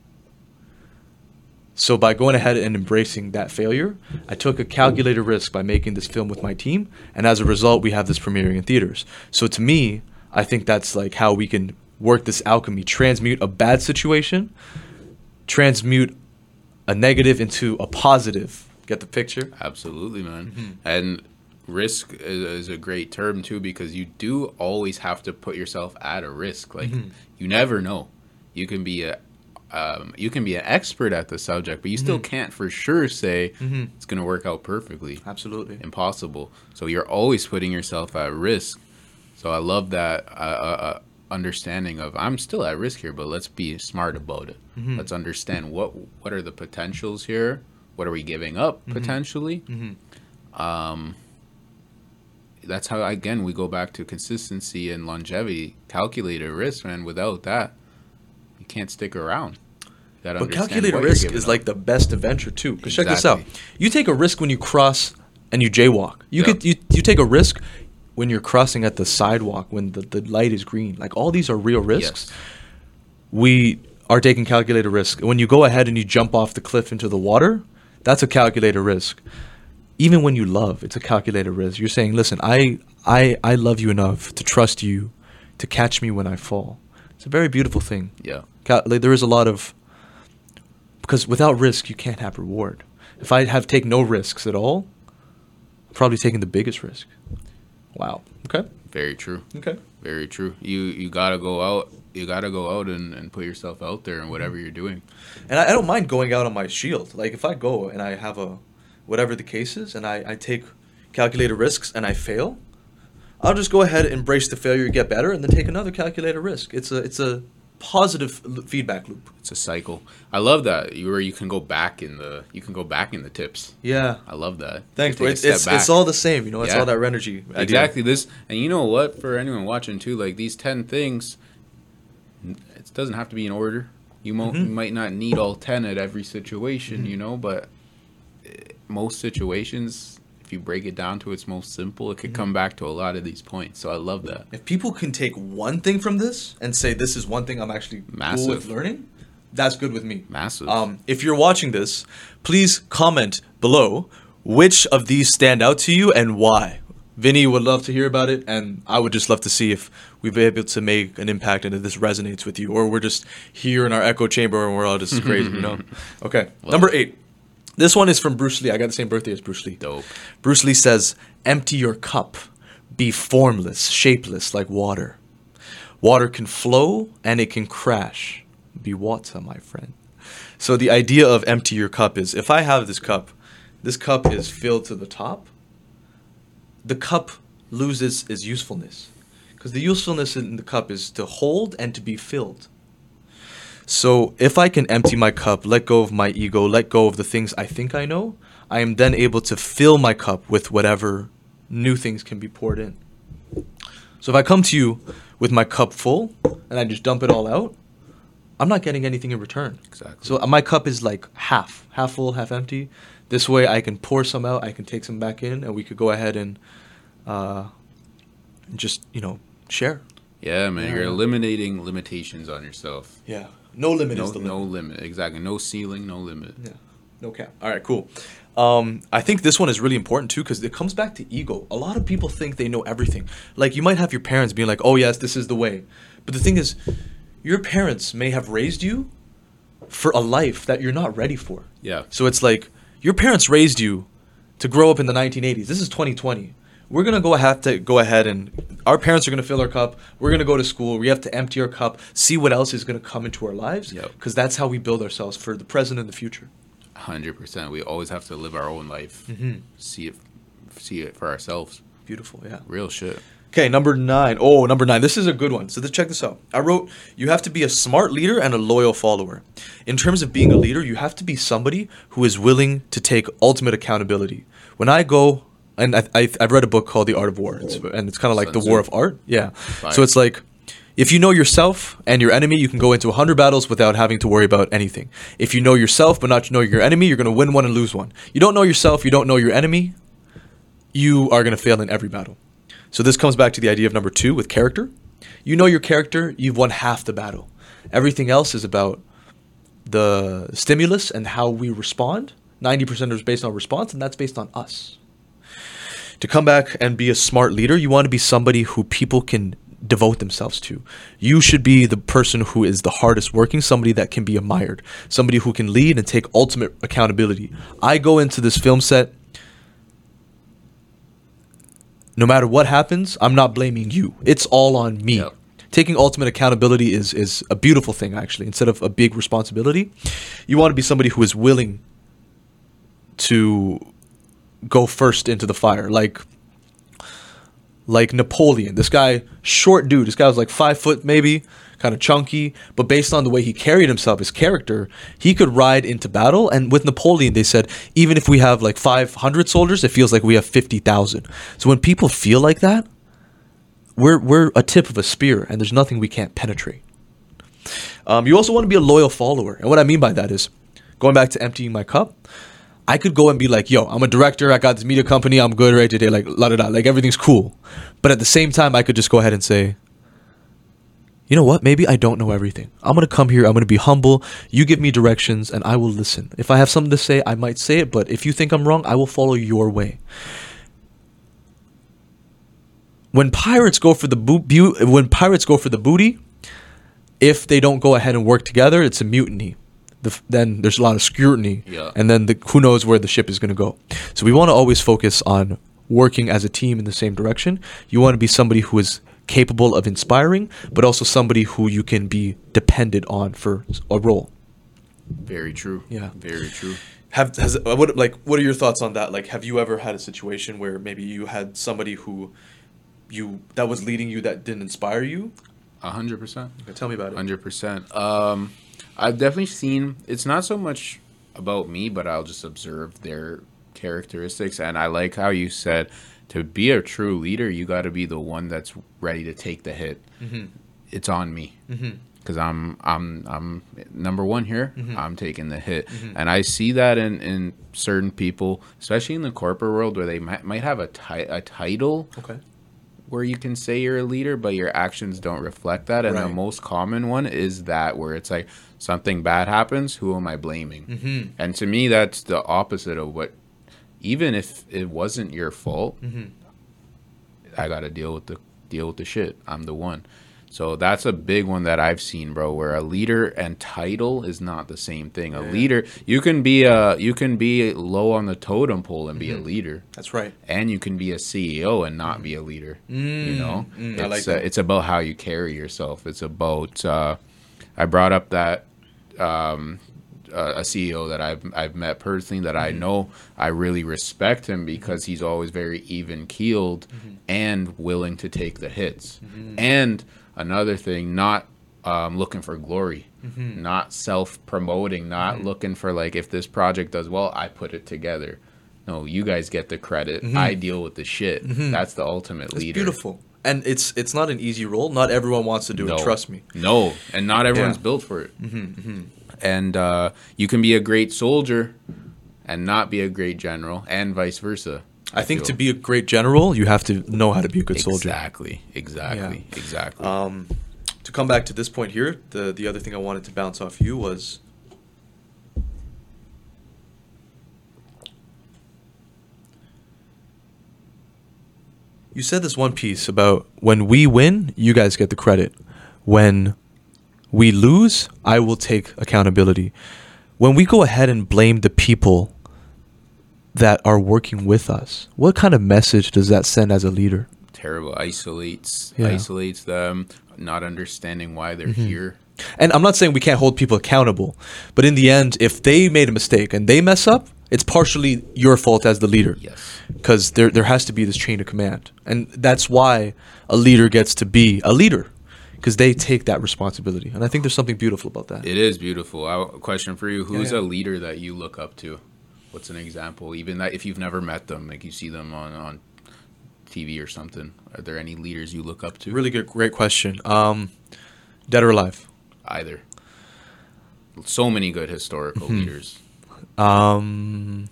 So by going ahead and embracing that failure, I took a calculated risk by making this film with my team, and as a result, we have this premiering in theaters. So to me, I think that's like how we can work this alchemy, transmute a bad situation, transmute a negative into a positive. Get the picture? Absolutely, man. Mm-hmm. And risk is, is a great term too because you do always have to put yourself at a risk. Like Mm-hmm. you never know. You can be a um, you can be an expert at the subject, but you still Mm-hmm. can't for sure say Mhm. it's gonna work out perfectly. Absolutely. Impossible. So you're always putting yourself at risk. So I love that uh, uh, uh, understanding of I'm still at risk here, but let's be smart about it. Mhm. Let's understand what what are the potentials here. What are we giving up Mm-hmm. potentially? Mhm. um, that's how again we go back to consistency and longevity. Calculated risk, man. Without that, you can't stick around. Gotta But calculated risk is up. like the best adventure too. Because check this out: you take a risk when you cross and you jaywalk. You Yep. could you you take a risk when you're crossing at the sidewalk when the, the light is green. Like all these are real risks. Yes. We are taking calculated risk. When you go ahead and you jump off the cliff into the water, that's a calculated risk. Even when you love, it's a calculated risk. You're saying, "Listen, I I I love you enough to trust you to catch me when I fall." It's a very beautiful thing. Yeah, Cal- like, there is a lot of because without risk you can't have reward. If I have take no risks at all, I'm probably taking the biggest risk. Wow. Okay. very true. Okay. Very true. You you gotta go out. You gotta go out and, and put yourself out there in whatever you're doing. And I, I don't mind going out on my shield. Like if I go and I have a whatever the case is, and I, I take calculated risks and I fail, I'll just go ahead, and embrace the failure, get better, and then take another calculated risk. It's a it's a positive feedback loop. It's a cycle. I love that. Where you can go back in the you can go back in the tips. Yeah. I love that. Thanks, bro. It's it's, it's all the same, you know. It's Yeah. all that energy. Exactly this, and you know what? For anyone watching too, like these ten things, it doesn't have to be in order. You, mo- Mhm. you might not need all ten at every situation, Mhm. you know, but eh, most situations, if you break it down to its most simple, it could Mhm. come back to a lot of these points. So I love that. If people can take one thing from this and say this is one thing I'm actually cool with Massive. learning, that's good with me. Massive. Um, if you're watching this, please comment below which of these stand out to you and why. Vinny would love to hear about it, and I would just love to see if we've been able to make an impact and if this resonates with you, or we're just here in our echo chamber and we're all just crazy, you know? Okay, number eight. This one is from Bruce Lee. I got the same birthday as Bruce Lee. Dope. Bruce Lee says, Empty your cup. Be formless, shapeless like water. Water can flow and it can crash. Be water, my friend. So the idea of empty your cup is if I have this cup, this cup is filled to the top, the cup loses its usefulness. Because the usefulness in the cup is to hold and to be filled. So if I can empty my cup, let go of my ego, let go of the things I think I know, I am then able to fill my cup with whatever new things can be poured in. So if I come to you with my cup full and I just dump it all out, I'm not getting anything in return. Exactly. So my cup is like half, half full, half empty. This way I can pour some out, I can take some back in, and we could go ahead and uh, just, you know, share. Yeah, man. Yeah. You're eliminating limitations on yourself. Yeah. No limit No, is the limit. no limit. Exactly. No ceiling. No limit. Yeah. No cap. All right, cool. Um, I think this one is really important too because it comes back to ego. A lot of people think they know everything. Like you might have your parents being like, "Oh yes, this is the way," but the thing is, your parents may have raised you for a life that you're not ready for. Yeah. So it's like your parents raised you to grow up in the 1980s. This is 2020. We're gonna go have to go ahead and our parents are gonna fill our cup. We're gonna go to school. We have to empty our cup. See what else is gonna come into our lives. Yep. Because that's how we build ourselves for the present and the future. Hundred percent. We always have to live our own life. Mhm. See it. See it for ourselves. Beautiful. Yeah. Real shit. Okay, number nine. Oh, number nine. This is a good one. So let's check this out. I wrote, you have to be a smart leader and a loyal follower. In terms of being a leader, you have to be somebody who is willing to take ultimate accountability. When I go, and I, I, I've read a book called The Art of War, it's, and it's kind of like the war of art. Yeah. So it's like, if you know yourself and your enemy, you can go into 100 battles without having to worry about anything. If you know yourself but not know your enemy, you're going to win one and lose one. You don't know yourself, you don't know your enemy, you are going to fail in every battle. So this comes back to the idea of number two with character. You know your character, you've won half the battle. Everything else is about the stimulus and how we respond. 90% is based on response, and that's based on us. To come back and be a smart leader, you want to be somebody who people can devote themselves to. You should be the person who is the hardest working, somebody that can be admired, somebody who can lead and take ultimate accountability. I go into this film set no matter what happens, I'm not blaming you. It's all on me. Taking ultimate accountability is is a beautiful thing actually. Instead of a big responsibility, you want to be somebody who is willing to go first into the fire. Like like Napoleon. This guy, short dude. This guy was like five foot maybe, kind of chunky. But based on the way he carried himself, his character, he could ride into battle. And with Napoleon, they said even if we have like 500 soldiers, it feels like we have 50,000. So when people feel like that, we're we're a tip of a spear, and there's nothing we can't penetrate. Um, you also want to be a loyal follower, and what I mean by that is, going back to emptying my cup. I could go and be like, yo, I'm a director. I got this media company. I'm good right today. Like, la da da. Like, everything's cool. But at the same time, I could just go ahead and say, you know what? Maybe I don't know everything. I'm going to come here. I'm going to be humble. You give me directions and I will listen. If I have something to say, I might say it. But if you think I'm wrong, I will follow your way. When pirates go for the bo- bu- when pirates go for the booty, if they don't go ahead and work together, it's a mutiny. The, then there's a lot of scrutiny, Yeah. and then the, who knows where the ship is going to go. So we want to always focus on working as a team in the same direction. You want to be somebody who is capable of inspiring, but also somebody who you can be dependent on for a role. Very true. Yeah. Very true. Have has uh, what like what are your thoughts on that? Like, have you ever had a situation where maybe you had somebody who you that was leading you that didn't inspire you? A hundred percent. Tell me about it. Hundred percent. Um, I've definitely seen. It's not so much about me, but I'll just observe their characteristics, and I like how you said to be a true leader, you got to be the one that's ready to take the hit. Mm-hmm. It's on me Mm-hmm. because I'm I'm I'm number one here. Mhm. I'm taking the hit, Mhm. and I see that in in certain people, especially in the corporate world, where they might might have a ti- a title Okay. Where you can say you're a leader, but your actions don't reflect that. And the most common one is that where it's like something bad happens, who am I blaming? Mm-hmm. And to me, that's the opposite of what. Even if it wasn't your fault, Mm-hmm. I got to deal with the deal with the shit. I'm the one. So that's a big one that I've seen, bro. Where a leader and title is not the same thing. A Yeah. leader, you can be a you can be low on the totem pole and be Mm-hmm. a leader, That's right. and you can be a CEO and not be a leader. you know, mm, it's like uh, it's about how you carry yourself. It's about. Uh, I brought up that um, uh, a CEO that I've I've met personally that I know I really respect him because he's always very even keeled and willing to take the hits. And another thing, not um, looking for glory, mm-hmm. not self promoting, not mm-hmm. looking for like if this project does well, I put it together. No, you guys get the credit. Mm-hmm. I deal with the shit. That's the ultimate leader. It's leader. beautiful. And it's it's not an easy role. Not everyone wants to do No. it. Trust me. No, and not everyone's Yeah. built for it. And uh, you can be a great soldier and not be a great general, and vice versa. I think feel. to be a great general, you have to know how to be a good soldier. Exactly, exactly, exactly. Um, to come back to this point here, the the other thing I wanted to bounce off you was you said this one piece about when we win, you guys get the credit. When we lose, I will take accountability. When we go ahead and blame the people that are working with us, what kind of message does that send as a leader? Terrible. Isolates, Yeah. isolates them. Not understanding why they're mm-hmm. here. And I'm not saying we can't hold people accountable, but in the end, if they made a mistake and they mess up, it's partially your fault as the leader. Yes. Because there, there has to be this chain of command. And that's why a leader gets to be a leader, because they take that responsibility. And I think there's something beautiful about that. It is beautiful. I, a question for you: Who's yeah. a leader that you look up to? What's an example? Even that if you've never met them, like you see them on on TV or something. Are there any leaders you look up to? Really good, great question. Um, dead or alive? Either. So many good historical Mm-hmm. leaders. Um,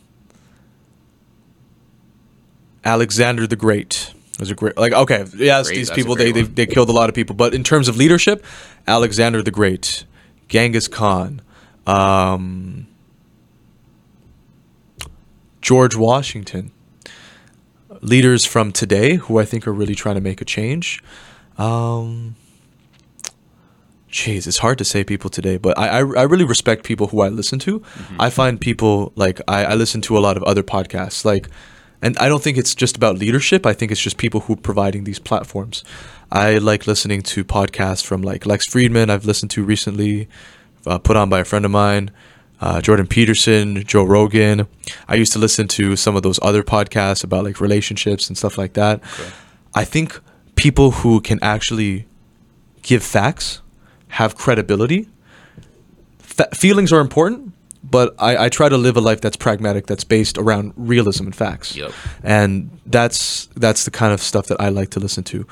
Alexander the Great was a great. Like, okay, yes, Great, these people they, they they killed a lot of people, but in terms of leadership, Alexander the Great, Genghis Khan, um, George Washington, leaders from today who I think are really trying to make a change. Um, Jeez, it's hard to say people today, but I, I, I really respect people who I listen to. I find people like I, I listen to a lot of other podcasts, like, and I don't think it's just about leadership. I think it's just people who are providing these platforms. I like listening to podcasts from like Lex Fridman. I've listened to recently, uh, put on by a friend of mine, uh, Jordan Peterson, Joe Rogan. I used to listen to some of those other podcasts about like relationships and stuff like that. Okay. I think people who can actually give facts have credibility. Fa- feelings are important, but I, I try to live a life that's pragmatic, that's based around realism and facts. Yep. And that's that's the kind of stuff that I like to listen to.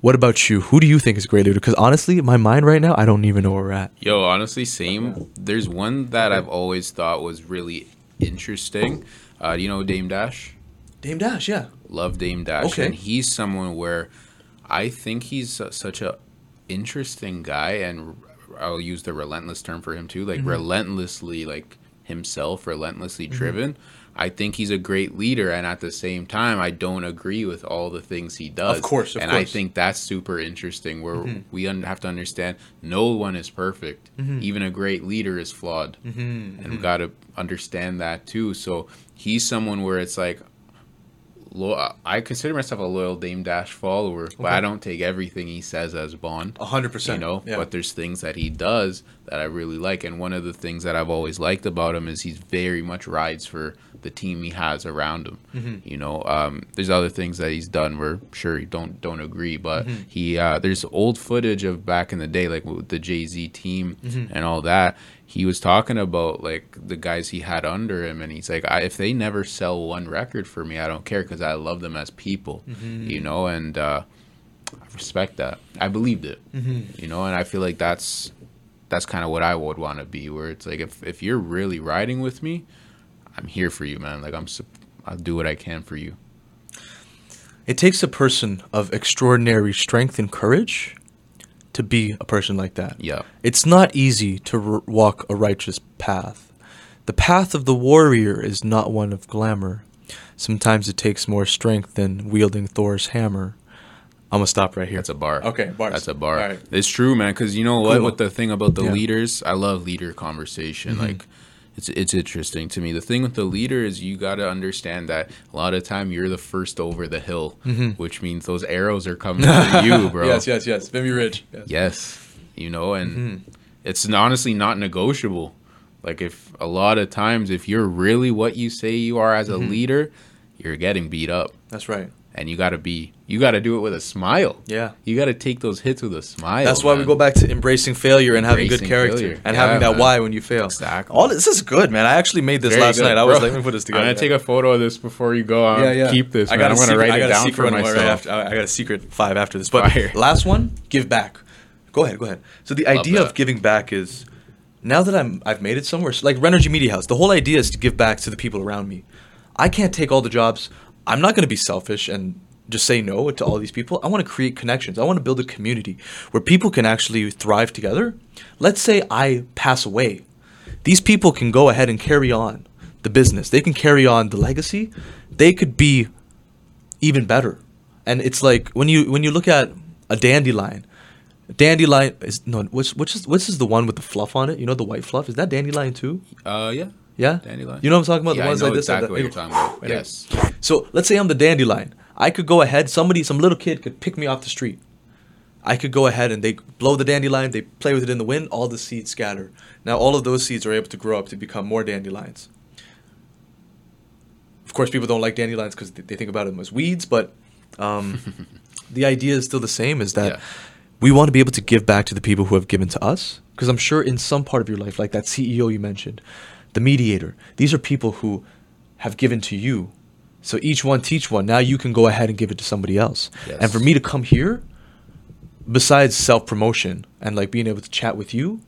What about you? Who do you think is a great leader? Because honestly, my mind right now, I don't even know where we're at. Yo, honestly, same. There's one that I've always thought was really interesting. Uh, do you know Dame Dash? Dame Dash, yeah. Love Dame Dash, Okay. and he's someone where I think he's such a interesting guy, and I'll use the relentless term for him too, Mm-hmm. like relentlessly, like himself, relentlessly driven. I think he's a great leader, and at the same time, I don't agree with all the things he does. Of course, of and I course. Mm-hmm. think that's super interesting. Where we un- have to understand, no one is perfect. Even a great leader is flawed, Mm-hmm. and we got to understand that too. So he's someone where it's like, lo- I consider myself a loyal Dame Dash follower, but I don't take everything he says as bond. A hundred You know, yeah. but there's things that he does that I really like, and one of the things that I've always liked about him is he's very much rides for the team he has around him. Mm-hmm. You know, um, there's other things that he's done where sure you don't don't agree, but Mm-hmm. he uh, there's old footage of back in the day, like with the Jay Z team Mm-hmm. and all that. He was talking about like the guys he had under him, and he's like, I, if they never sell one record for me, I don't care because I love them as people. Mm-hmm. You know, and uh, I respect that. I believed it. Mm-hmm. You know, and I feel like that's that's kind of what I would want to be. Where it's like if if you're really riding with me, I'm here for you, man. Like I'm, sup- I'll do what I can for you. It takes a person of extraordinary strength and courage to be a person like that. Yeah. It's not easy to r- walk a righteous path. The path of the warrior is not one of glamour. Sometimes it takes more strength than wielding Thor's hammer. I'm gonna stop right here. That's a bar. Okay, bars. That's a bar. All right. It's true, man. Because you know what? Cool. With the thing about the Yeah. leaders, I love leader conversation. Mm-hmm. Like, it's it's interesting to me. The thing with the leader is you got to understand that a lot of time you're the first over the hill, which means those arrows are coming for you, bro. Mm-hmm. Yes, yes, yes. Very rich. Yes. Yes, you know, and Mm-hmm. it's honestly not negotiable. Like if a lot of times if you're really what you say you are as a Mm-hmm. leader, you're getting beat up, That's right. And you got to be you got to do it with a smile. Yeah. You got to take those hits with a smile. That's why we go back to embracing failure and having good character failure. and Yeah, having that man. why when you fail. Exactly. All this is good, man. I actually made this Very last good, night. I was like, let me put this together. I'm gonna take a photo of this before you go uh, on. Keep this, I man. got I'm a gonna write it down for one right myself. after- I got a secret five after this. But Fire. last one, give back. Go ahead, go ahead. So the idea that. of giving back is now that I'm I've made it somewhere. Like Renergy Media House, the whole idea is to give back to the people around me. I can't take all the jobs. I'm not going to be selfish and just say no to all these people. I want to create connections. I want to build a community where people can actually thrive together. Let's say I pass away. These people can go ahead and carry on the business. They can carry on the legacy. They could be even better. And it's like when you when you look at a dandelion, dandelion is no which which is which is the one with the fluff on it? You know the white fluff. Is that dandelion too? Uh, yeah. Yeah, Dandelion. You know what I'm talking about? Yeah, the ones I know this. exactly that. what you're talking about. Yes. So let's say I'm the dandelion. I could go ahead. Somebody, some little kid, could pick me off the street. I could go ahead and they blow the dandelion. They play with it in the wind. All the seeds scatter. Now all of those seeds are able to grow up to become more dandelions. Of course, people don't like dandelions because they think about them as weeds, but um, the idea is still the same. Is that Yeah. we want to be able to give back to the people who have given to us? Because I'm sure in some part of your life, like that CEO you mentioned, the mediator, these are people who have given to you. So each one teach one. Now you can go ahead and give it to somebody else. And for me to come here, besides self promotion and like being able to chat with you,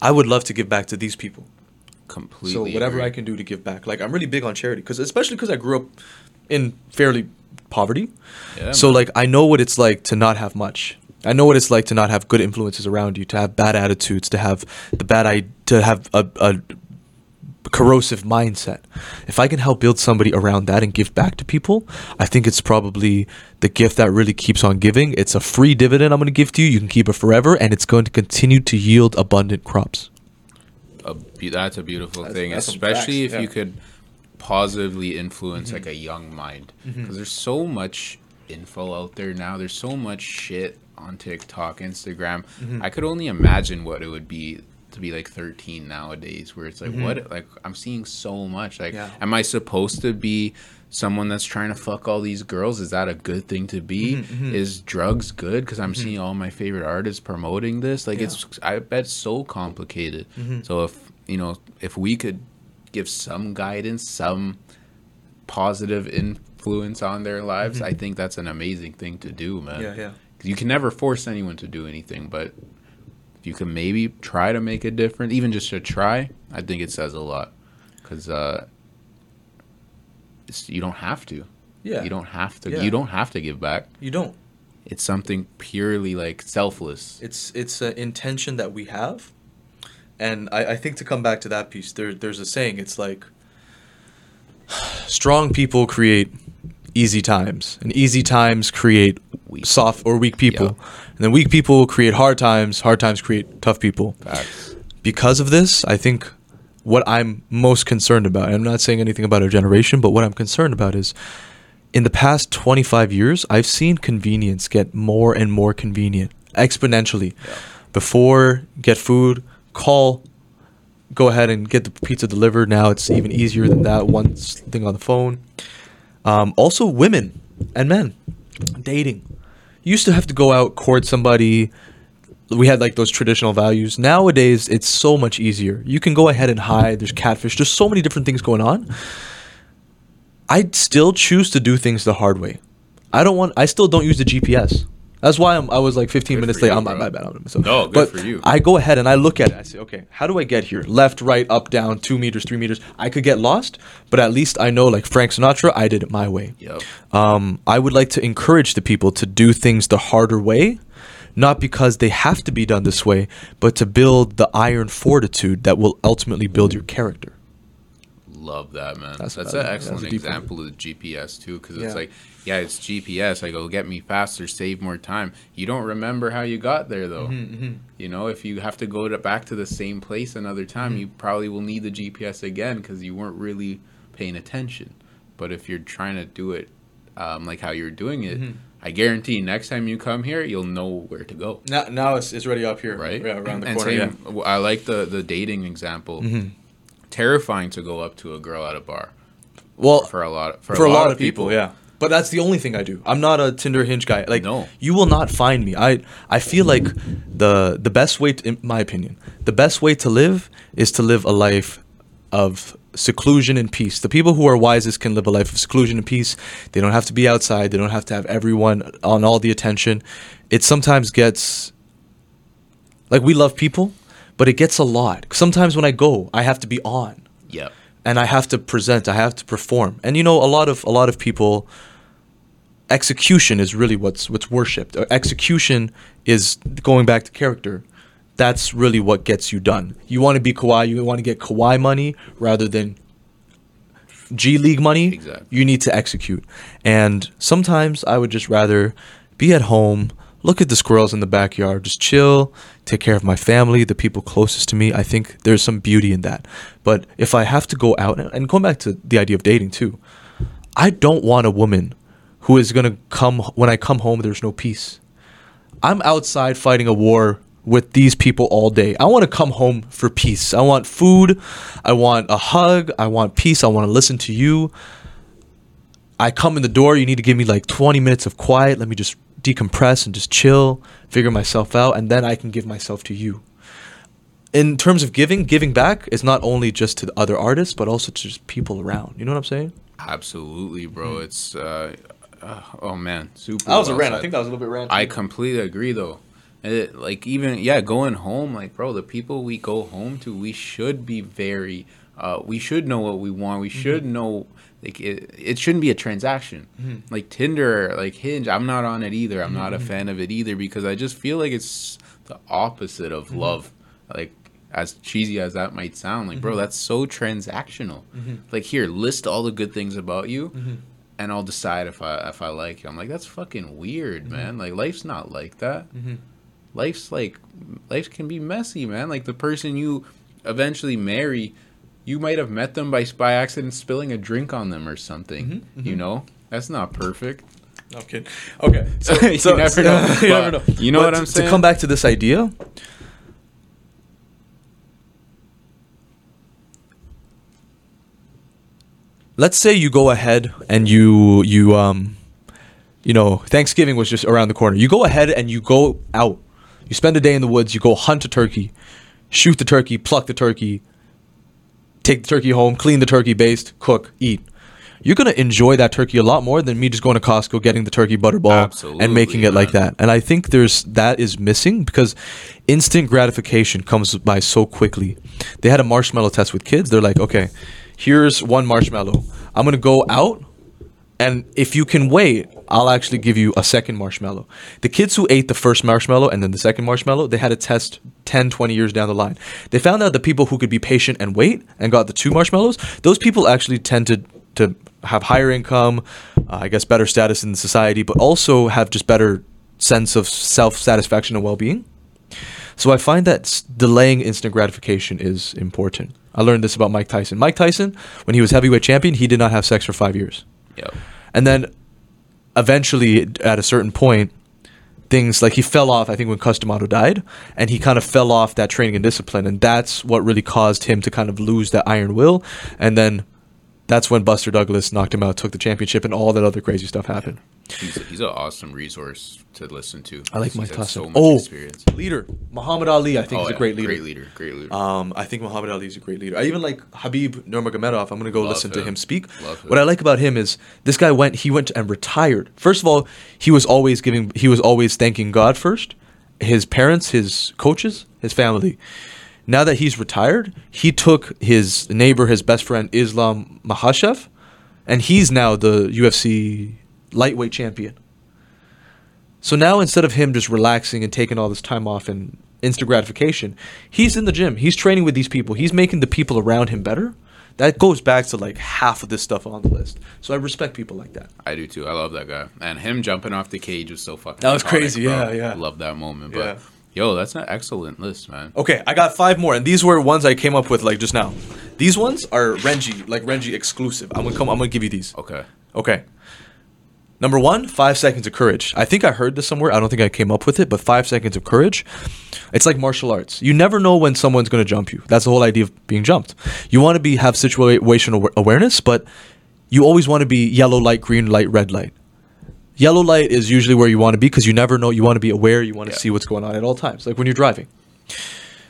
I would love to give back to these people. Completely. So whatever agree. I can do to give back, like I'm really big on charity, because especially because I grew up in fairly poverty. Yeah, so man. like I know what it's like to not have much. I know what it's like to not have good influences around you, to have bad attitudes, to have the bad I to have a, a corrosive mindset. If I can help build somebody around that and give back to people, I think it's probably the gift that really keeps on giving. It's a free dividend I'm going to give to you. You can keep it forever, and it's going to continue to yield abundant crops. a be- that's a beautiful That's- thing, that's especially facts, if you could positively influence like Mm-hmm. a young mind. Because there's so much info out there now. There's so much shit on TikTok, Instagram. Mm-hmm. I could only imagine what it would be to be like 13 nowadays, where it's like, what? Like, I'm seeing so much. Like, Mm-hmm. Yeah. am I supposed to be? Someone that's trying to fuck all these girls is that a good thing to be? Mm-hmm, Is drugs good? Because I'm seeing all my favorite artists promoting this. Like Yeah. it's I bet so complicated. Mhm. So if you know, if we could give some guidance, some positive influence on their lives, I think that's an amazing thing to do, man. Mm-hmm. Yeah, yeah. You can never force anyone to do anything, but if you can maybe try to make a difference, even just to try, I think it says a lot. Because uh, you don't have to. Yeah. You don't have to. Yeah. You don't have to give back. You don't. It's something purely like selfless. It's it's an intention that we have, and I, I think to come back to that piece, there there's a saying. It's like strong people create easy times, and easy times create Weak. soft or weak people, Yeah. And then weak people create hard times. Hard times create tough people. Facts. Because of this, I think what I'm most concerned about. And I'm not saying anything about our generation, but what I'm concerned about is in the past 25 years, I've seen convenience get more and more convenient exponentially. Yeah. Before, get food, call, go ahead and get the pizza delivered. Now it's even easier than that. One thing on the phone. Um, also, women and men dating. Used to have to go out, court somebody. We had like those traditional values. Nowadays, it's so much easier. You can go ahead and hide. There's catfish. There's so many different things going on. I'd still choose to do things the hard way. I don't want. I still don't use the GPS. That's why I'm, I was like 15 Good minutes late. you, I'm my, bro. my bad. I'm- So, No, good but for you. I go ahead and I look at it. I say, okay, how do I get here? Left, right, up, down, two meters, three meters. I could get lost, but at least I know, like Frank Sinatra, I did it my way. Yep. Um, I would like to encourage the people to do things the harder way, not because they have to be done this way, but to build the iron fortitude that will ultimately build your character. Love that, man. That's That's, an That's excellent one. example of the GPS too, because Yeah. it's like, yeah, it's GPS. I go get me faster, save more time. You don't remember how you got there though. Mm-hmm, You know, if you have to go to, back to the same place another time, Mm-hmm. you probably will need the GPS again because you weren't really paying attention. But if you're trying to do it um, like how you're doing it, Mm-hmm. I guarantee next time you come here, you'll know where to go. Now, now it's, it's already up here, Right? Yeah, around the and corner. same, w- I like the the dating example. Mm-hmm. Terrifying to go up to a girl at a bar. Well, for a lot for, for, a lot, of people, yeah. But that's the only thing I do. I'm not a Tinder Hinge guy. Like, No. you will not find me. I I feel like the the best way, to, in my opinion, the best way to live is to live a life of seclusion and peace. The people who are wisest can live a life of seclusion and peace. They don't have to be outside. They don't have to have everyone on all the attention. It sometimes gets like we love people, but it gets a lot. Sometimes when I go, I have to be on Yep. and I have to present, I have to perform. And you know, a lot of a lot of people execution is really what's what's worshipped. Uh, Execution is going back to character. That's really what gets you done. You want to be Kawhi, you want to get Kawhi money rather than G League money. Exactly. You need to execute. And sometimes I would just rather be at home, look at the squirrels in the backyard, just chill, take care of my family, the people closest to me. I think there's some beauty in that. But if I have to go out and going back to the idea of dating too, I don't want a woman who is going to come when I come home there's no peace. I'm outside fighting a war with these people all day. I want to come home for peace. I want food. I want a hug. I want peace. I want to listen to you. I come in the door, you need to give me like 20 minutes of quiet. Let me just decompress and just chill, figure myself out, and then I can give myself to you. In terms of giving, giving back is not only just to the other artists, but also to just people around. You know what I'm saying? Absolutely, bro. It's uh, uh, oh man, super. That was a well rant. I think that was a little bit rant. I completely agree though. It, like even yeah, going home, like bro, the people we go home to, we should be very. Uh, we should know what we want. We Mm-hmm. should know like it. It shouldn't be a transaction. Mm-hmm. Like Tinder, like Hinge. I'm not on it either. I'm not a fan of it either because I just feel like it's the opposite of Mm-hmm. love. Like as cheesy as that might sound, like Mm-hmm. bro, that's so transactional. Like here, list all the good things about you Mm-hmm. and I'll decide if I if I like you. I'm like, that's fucking weird, Mm-hmm. man. Like life's not like that. Life's like life can be messy, man. Like the person you eventually marry, you might have met them by by accident spilling a drink on them or something. Mm-hmm, You know, that's not perfect. No kidding. Okay, so, You so never know, you never know. you know But what I'm saying? To come back to this idea, let's say you go ahead and you you um, you know, Thanksgiving was just around the corner. You go ahead and you go out. You spend a day in the woods. You go hunt a turkey, shoot the turkey, pluck the turkey, take the turkey home, clean the turkey, baste, cook, eat. You're gonna enjoy that turkey a lot more than me just going to Costco, getting the turkey butterball, Absolutely, and making it like that. And I think there's that is missing because instant gratification comes by so quickly. They had a marshmallow test with kids. They're like, okay, here's one marshmallow. I'm gonna go out and if you can wait, I'll actually give you a second marshmallow. The kids who ate the first marshmallow and then the second marshmallow, they had a test 10, 20 years down the line. They found out the people who could be patient and wait and got the two marshmallows, those people actually tended to have higher income, uh, I guess better status in society, but also have just better sense of self-satisfaction and well-being. So I find that delaying instant gratification is important. I learned this about Mike Tyson. Mike Tyson, when he was heavyweight champion, he did not have sex for 5 years. Yep. And then eventually, at a certain point, things like he fell off, I think, when Cus D'Amato died, and he kind of fell off that training and discipline. And that's what really caused him to kind of lose that iron will. And then that's when Buster Douglas knocked him out, took the championship, and all that other crazy stuff happened. He's he's an awesome resource to listen to. I like Mike Tyson. So much oh, experience. leader. Muhammad Ali, I think, Oh, is a great leader. Great leader. Great leader. Um, I think Muhammad Ali is a great leader. I even like Khabib Nurmagomedov. I'm gonna go Love listen to him. him speak. Love What I like about him is this guy went. He went and retired. First of all, he was always giving. He was always thanking God first, his parents, his coaches, his family. Now that he's retired, he took his neighbor, his best friend Islam Makhachev, and he's now the UFC lightweight champion. So now instead of him just relaxing and taking all this time off and instant gratification, he's in the gym. He's training with these people. He's making the people around him better. That goes back to like half of this stuff on the list. So I respect people like that. I do too. I love that guy. And him jumping off the cage was so fucking. That was iconic, crazy. bro. Yeah, yeah. Love that moment. Yeah. But yo, that's an excellent list, man. Okay, I got five more, and these were ones I came up with like just now. These ones are Renji, like Renji exclusive. I'm gonna come. I'm gonna give you these. Okay. Okay. Number one, five seconds of courage. I think I heard this somewhere. I don't think I came up with it, but five seconds of courage. It's like martial arts. You never know when someone's going to jump you. That's the whole idea of being jumped. You want to be have situational awareness, but you always want to be yellow light, green light, red light. Yellow light is usually where you want to be because you never know. You want to be aware. You want to Yeah. see what's going on at all times, like when you're driving.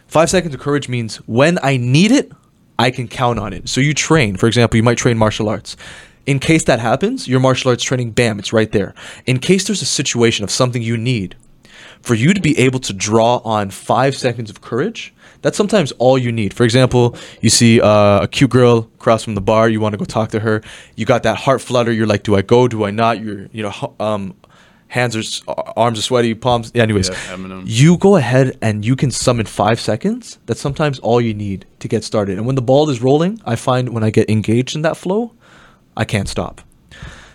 Five seconds of courage means when I need it, I can count on it. So you train. For example, you might train martial arts. In case that happens, your martial arts training, bam, it's right there. In case there's a situation of something you need, for you to be able to draw on five seconds of courage, that's sometimes all you need. For example, you see uh, a cute girl across from the bar, you want to go talk to her. You got that heart flutter. You're like, do I go? Do I not? You're, you know, um, hands are, arms are sweaty, palms. Anyways, Yeah, you go ahead and you can summon five seconds. That's sometimes all you need to get started. And when the ball is rolling, I find when I get engaged in that flow, I can't stop.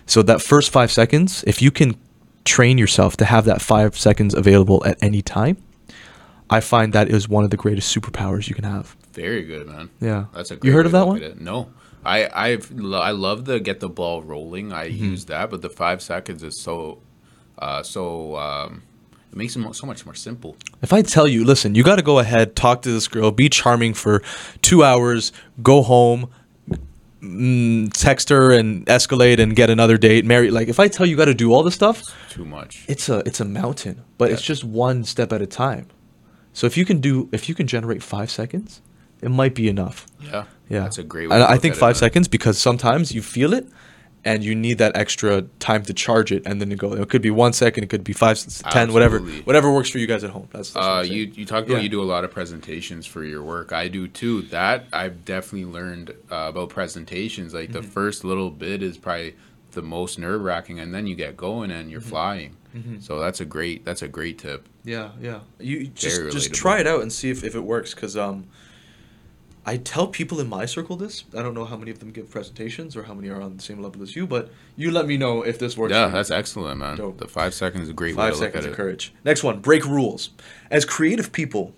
So that first five seconds, if you can train yourself to have that five seconds available at any time, I find that is one of the greatest superpowers you can have. Very good, man. Yeah. That's a. You heard of that one? it. No, I I've I love the get the ball rolling. I Mm-hmm. use that, but the five seconds is so, uh, so um, it makes it so much more simple. If I tell you, listen, you got to go ahead, talk to this girl, be charming for two hours, go home, mm, text her and escalate and get another date, marry. Like, if I tell you, got to do all this stuff, Too much. it's a it's a mountain, but it's just one step at a time. So if you can do, if you can generate five seconds, it might be enough. Yeah. Yeah, That's a great. way And I think at it, five seconds because sometimes you feel it, and you need that extra time to charge it, and then it go. It could be one second, it could be five, ten, whatever, whatever works for you guys at home. That's, that's Uh, you you talked about Yeah. you do a lot of presentations for your work. I do too. That I've definitely learned uh, about presentations. Like Mm-hmm. the first little bit is probably the most nerve wracking, and then you get going and Mm-hmm. you're flying. So that's a great that's a great tip. Yeah, yeah. You just just try it out and see if, if it works. Cause um, I tell people in my circle this. I don't know how many of them give presentations or how many are on the same level as you, but you let me know if this works. Yeah, that's excellent, man. Dope. The five seconds is a great way five to look seconds of it. courage. Next one, break rules. As creative people,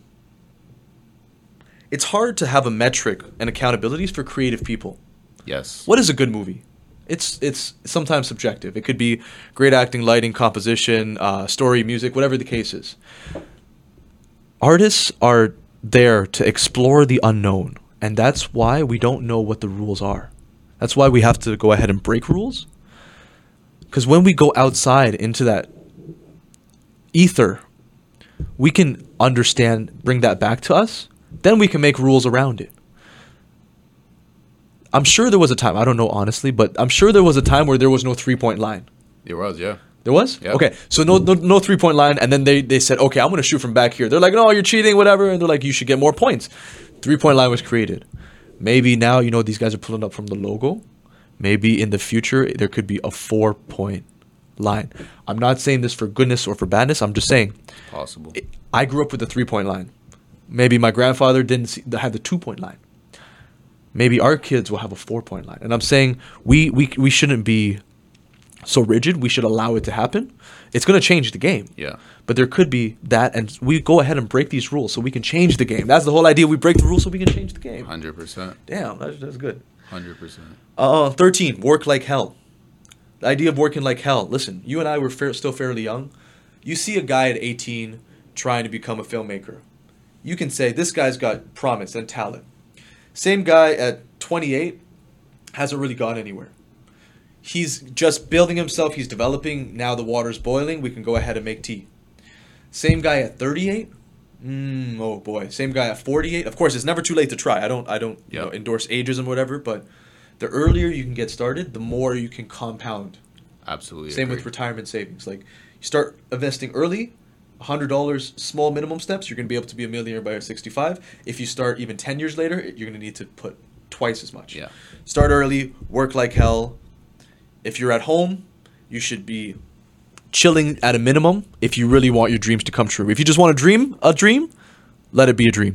it's hard to have a metric and accountabilities for creative people. Yes. What is a good movie? It's it's sometimes subjective. It could be great acting, lighting, composition, uh, story, music, whatever the case is. Artists are there to explore the unknown, and that's why we don't know what the rules are. That's why we have to go ahead and break rules. Because when we go outside into that ether, we can understand, bring that back to us. Then we can make rules around it. I'm sure there was a time, I don't know honestly, but I'm sure there was a time where there was no three point line. It was, yeah. There was? Yeah. Okay. So no no, no three point line and then they, they said, Okay, I'm gonna shoot from back here. They're like, No, you're cheating, whatever, and they're like, You should get more points. Three point line was created. Maybe now, you know, these guys are pulling up from the logo. Maybe in the future there could be a four point line. I'm not saying this for goodness or for badness, I'm just saying Possible. I grew up with the three point line. Maybe my grandfather didn't see, have the two point line. Maybe our kids will have a four point line. And I'm saying we, we, we shouldn't be so rigid. We should allow it to happen. It's going to change the game. Yeah. But there could be that, and we go ahead and break these rules so we can change the game. That's the whole idea. We break the rules so we can change the game. Hundred percent. Damn, that's, that's good. Hundred percent. Uh, 13, work like hell. The idea of working like hell. Listen, you and I were fair, still fairly young. You see a guy at 18 trying to become a filmmaker. You can say, this guy's got promise and talent. Same guy at 28 hasn't really gone anywhere. He's just building himself, he's developing. Now the water's boiling, we can go ahead and make tea. Same guy at 38. Mm, oh boy. Same guy at 48. Of course, it's never too late to try. I don't I don't you know, endorse ages and whatever, but the earlier you can get started, the more you can compound. Absolutely. Same with retirement savings. Like you start investing early, hundred dollars small minimum steps, you're gonna be able to be a millionaire by 65. If you start even 10 years later, you're gonna need to put twice as much. Yeah. Start early, work like hell. If you're at home, you should be chilling at a minimum if you really want your dreams to come true. If you just want to dream a dream, let it be a dream.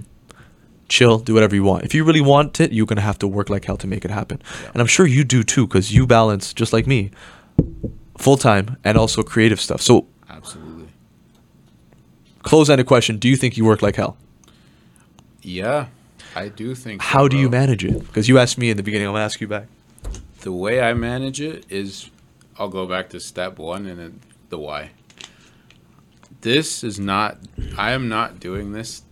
chill, do whatever you want. If you really want it, you're gonna have to work like hell to make it happen. And I'm sure you do too, because you balance just like me, full time and also creative stuff. So, Absolutely. close-ended question: Do you think you work like hell? Yeah, I do think. so, How do you manage it? Because you asked me in the beginning, I'm gonna ask you back. The way I manage it is, I'll go back to step one and then the why. This is not. I am not doing this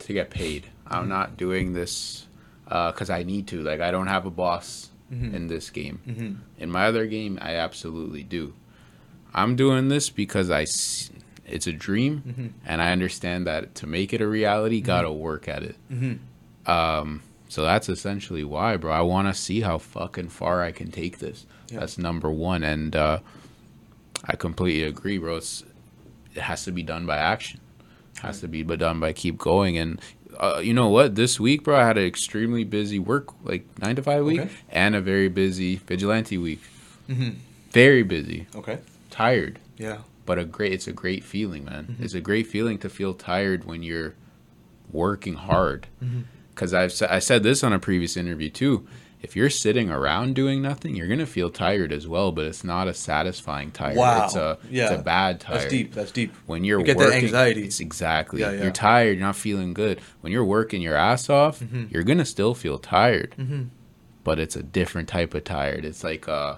to get paid. I'm mm-hmm. not doing this uh, because I need to. Like I don't have a boss mm-hmm. in this game. Mm-hmm. In my other game, I absolutely do. I'm doing this because I, It's a dream, and I understand that to make it a reality, gotta work at it. Um, so that's essentially why, bro. I want to see how fucking far I can take this. Yeah. That's number one, and uh, I completely agree, bro. It's, it has to be done by action. It has to be but done by keep going. And uh, you know what? This week, bro, I had an extremely busy work, like nine to five week, Okay. and a very busy vigilante week. Mm-hmm. Very busy, Okay. tired, Yeah. but a great. It's a great feeling, man. Mm-hmm. It's a great feeling to feel tired when you're working hard. Mm-hmm. Because I've I said this on a previous interview too. If you're sitting around doing nothing, you're gonna feel tired as well. But it's not a satisfying tired. Wow. It's a Yeah. it's a bad tired. That's deep. That's deep. When you're You get that anxiety. It's exactly. Yeah, yeah. You're tired. You're not feeling good. When you're working your ass off, Mhm. you're gonna still feel tired. Mm-hmm. But it's a different type of tired. It's like uh,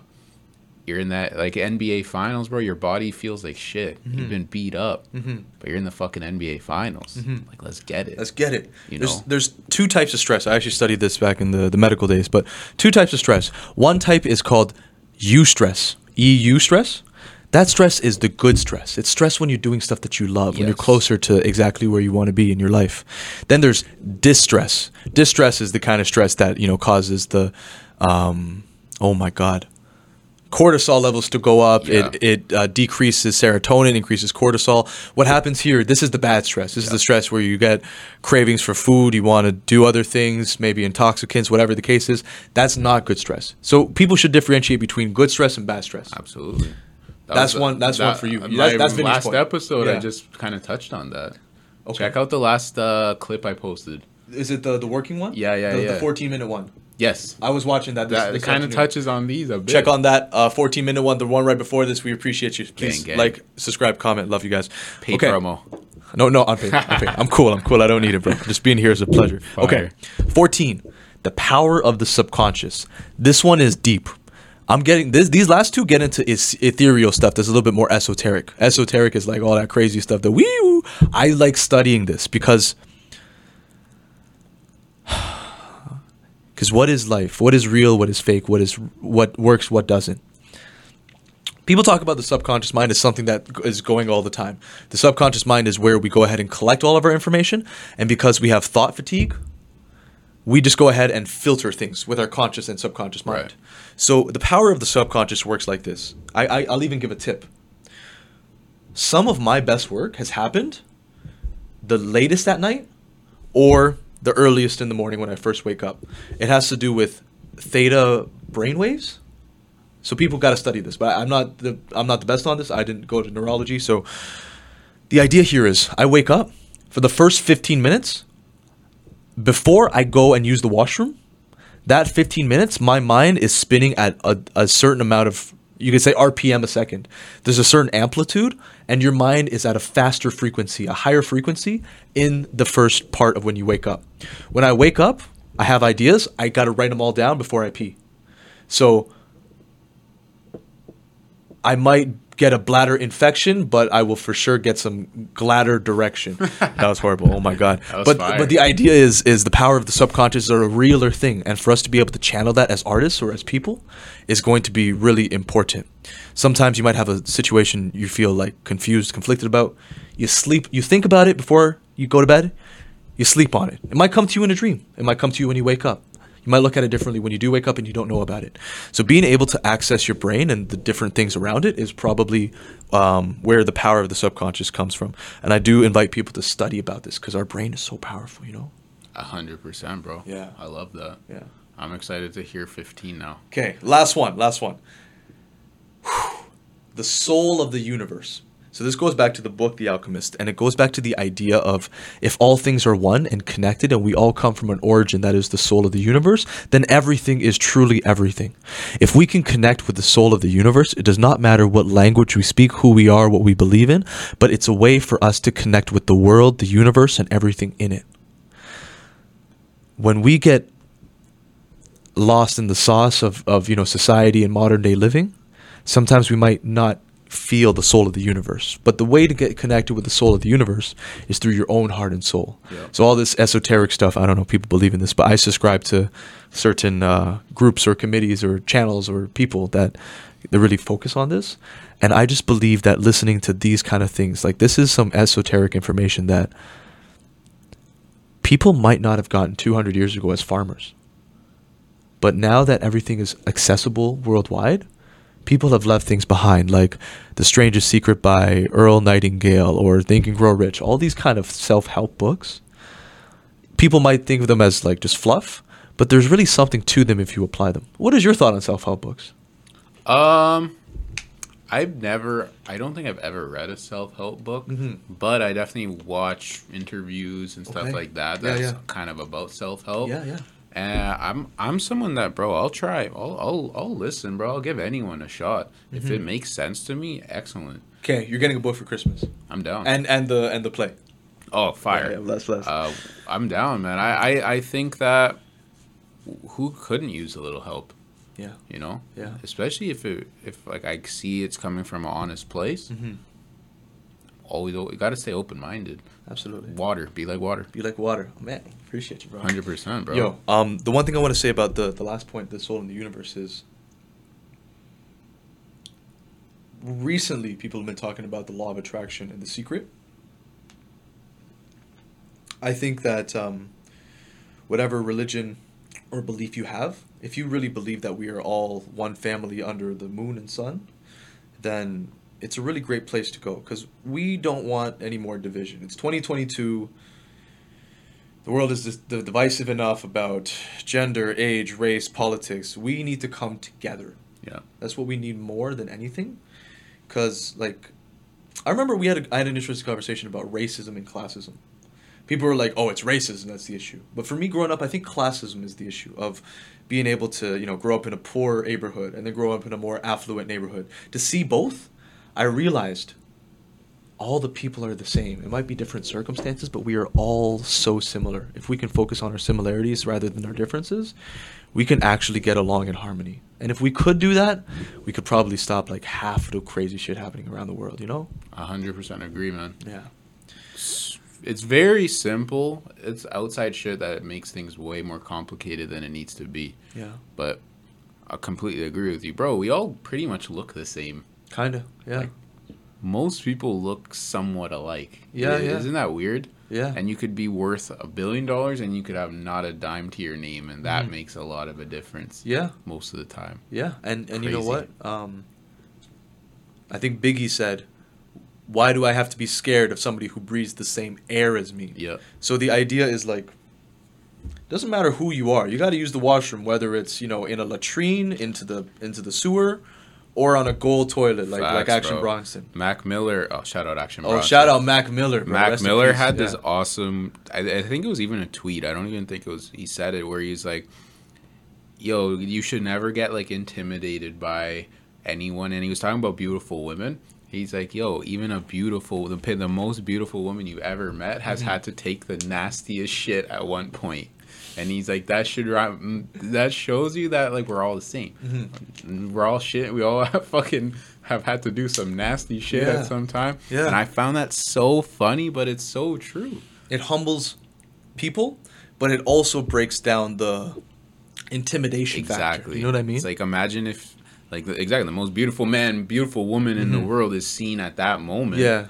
you're in that like NBA finals, bro. Your body feels like shit. Mhm. You've been beat up, Mm-hmm. but you're in the fucking NBA finals. Mhm. Like, let's get it. Let's get it. You there's, know? there's two types of stress. I actually studied this back in the, the medical days, but two types of stress. One type is called eustress. EU stress. That stress is the good stress. It's stress when you're doing stuff that you love, when you're closer to exactly where you want to be in your life. Then there's distress. Distress is the kind of stress that, you know, causes the, um, oh my God, cortisol levels to go up. Yeah. It it uh, decreases serotonin, increases cortisol. What happens here? This is the bad stress. This is the stress where you get cravings for food. You want to do other things, maybe intoxicants, whatever the case is. That's not good stress. So people should differentiate between good stress and bad stress. Absolutely. That That's was- one- that's one for you. My That's- last point. episode. Yeah. I just kind of touched on that. Okay. Check out the last uh, clip I posted. Is it the the working one? Yeah, yeah, the, yeah. The 14 minute one. Yes, I was watching that. This, that this kind of touches on these a bit. Check on that uh, 14 minute one, the one right before this. We appreciate you. Please gang. like, subscribe, comment. Love you guys. paid promo. No, no, unpaid. unpaid. I'm cool. I'm cool. I don't need it, bro. Just being here is a pleasure. Okay. 14. The power of the subconscious. This one is deep. I'm getting this. These last two get into is ethereal stuff. That's a little bit more esoteric. Esoteric is like all that crazy stuff. The wee. I like studying this because. Because what is life? What is real? What is fake? What is what works? What doesn't? People talk about the subconscious mind as something that is going all the time. The subconscious mind is where we go ahead and collect all of our information, and because we have thought fatigue, we just go ahead and filter things with our conscious and subconscious mind. Right. So the power of the subconscious works like this. I, I I'll even give a tip. Some of my best work has happened the latest at night or the earliest in the morning when I first wake up. It has to do with theta brainwaves. So people got to study this, but I'm not the I'm not the best on this. I didn't go to neurology, so the idea here is I wake up for the first 15 minutes before I go and use the washroom. That 15 minutes, my mind is spinning at a, a certain amount of you could say RPM a second. There's a certain amplitude, and your mind is at a faster frequency, a higher frequency in the first part of when you wake up. When I wake up, I have ideas. I got to write them all down before I pee. So I might get a bladder infection, but I will for sure get some bladder direction. that was horrible. Oh my god. But fire. but the idea is is the power of the subconscious is a realer thing, and for us to be able to channel that as artists or as people is going to be really important. Sometimes you might have a situation you feel like confused, conflicted about. You sleep, you think about it before you go to bed. You sleep on it. It might come to you in a dream. It might come to you when you wake up. You might look at it differently when you do wake up and you don't know about it. So being able to access your brain and the different things around it is probably um, where the power of the subconscious comes from. And I do invite people to study about this because our brain is so powerful, you know. A hundred percent, bro. Yeah. I love that. Yeah. I'm excited to hear 15 now. Okay, last one, last one. The soul of the universe. So this goes back to the book The Alchemist and it goes back to the idea of if all things are one and connected and we all come from an origin that is the soul of the universe, then everything is truly everything. If we can connect with the soul of the universe, it does not matter what language we speak, who we are, what we believe in, but it's a way for us to connect with the world, the universe and everything in it. When we get lost in the sauce of, of you know society and modern day living, sometimes we might not feel the soul of the universe. But the way to get connected with the soul of the universe is through your own heart and soul. Yeah. So all this esoteric stuff, I don't know if people believe in this, but I subscribe to certain uh, groups or committees or channels or people that that really focus on this. And I just believe that listening to these kind of things, like this is some esoteric information that people might not have gotten 200 years ago as farmers. But now that everything is accessible worldwide, people have left things behind, like The Strangest Secret by Earl Nightingale or Think and Grow Rich, all these kind of self help books. People might think of them as like just fluff, but there's really something to them if you apply them. What is your thought on self help books? Um, I've never, I don't think I've ever read a self help book, Mhm. but I definitely watch interviews and stuff Okay. like that. Yeah, That's yeah. kind of about self help. Yeah, yeah. And I'm I'm someone that, bro. I'll try. I'll I'll I'll listen, bro. I'll give anyone a shot if Mm-hmm. it makes sense to me. Excellent. Okay, you're getting a book for Christmas, I'm down. and and the and the play. oh, fire. Yeah, yeah, less, less. Uh, I'm down, man. I, I I think that who couldn't use a little help, yeah, you know? yeah. Especially if it if like I see it's coming from an honest place. Mm-hmm. Always, you got to stay open minded. Absolutely. Water, be like water. Be like water, man. Appreciate you, bro. Hundred percent, bro. Yo, um, the one thing I want to say about the the last point, the soul in the universe, is recently people have been talking about the law of attraction and the secret. I think that um, whatever religion or belief you have, if you really believe that we are all one family under the moon and sun, then it's a really great place to go because we don't want any more division. It's 2022 the world is divisive enough about gender, age, race, politics. We need to come together. Yeah. That's what we need more than anything. Because, like, I remember we had a, I had an interesting conversation about racism and classism. People were like, "Oh, it's racism that's the issue." But for me, growing up, I think classism is the issue of being able to, you know, grow up in a poor neighborhood and then grow up in a more affluent neighborhood. To see both, I realized all the people are the same. It might be different circumstances, but we are all so similar. If we can focus on our similarities rather than our differences, we can actually get along in harmony. And if we could do that, we could probably stop like half of the crazy shit happening around the world, you know? A hundred percent agree, man. Yeah. It's- It's very simple. It's outside shit that makes things way more complicated than it needs to be. Yeah. But I completely agree with you, bro. We all pretty much look the same. Kind of. Yeah. Like, Most people look somewhat alike. Yeah, I- yeah. Isn't that weird? yeah. And you could be worth a billion dollars and you could have not a dime to your name, and that Mhm. makes a lot of a difference yeah. most of the time. Yeah. And and you know what? Um I think Biggie said, "Why do I have to be scared of somebody who breathes the same air as me?" Yeah. So the idea is like, doesn't matter who you are. You got to use the washroom, whether it's you know in a latrine, into the into the sewer, or on a gold toilet like like Action bro. Bronson. Mac Miller. Oh, shout out Action Oh, Bronson. shout out Mac Miller. bro. Mac Rest Miller had Yeah. this awesome. I, I think it was even a tweet. I don't even think it was. He said it where he's like, "Yo, you should never get like intimidated by anyone." And he was talking about beautiful women. He's like, "Yo, even a beautiful, the the most beautiful woman you ever met has Mm-hmm. had to take the nastiest shit at one point." And he's like, "That should mm, that shows you that like we're all the same. Mhm. We're all shit. We all have fucking." Have had to do some nasty shit Yeah. at some time, Yeah. and I found that so funny, but it's so true. It humbles people, but it also breaks down the intimidation factor. Exactly. You know what I mean? It's like imagine if, like, exactly the most beautiful man, beautiful woman in the Mhm. world is seen at that moment. yeah,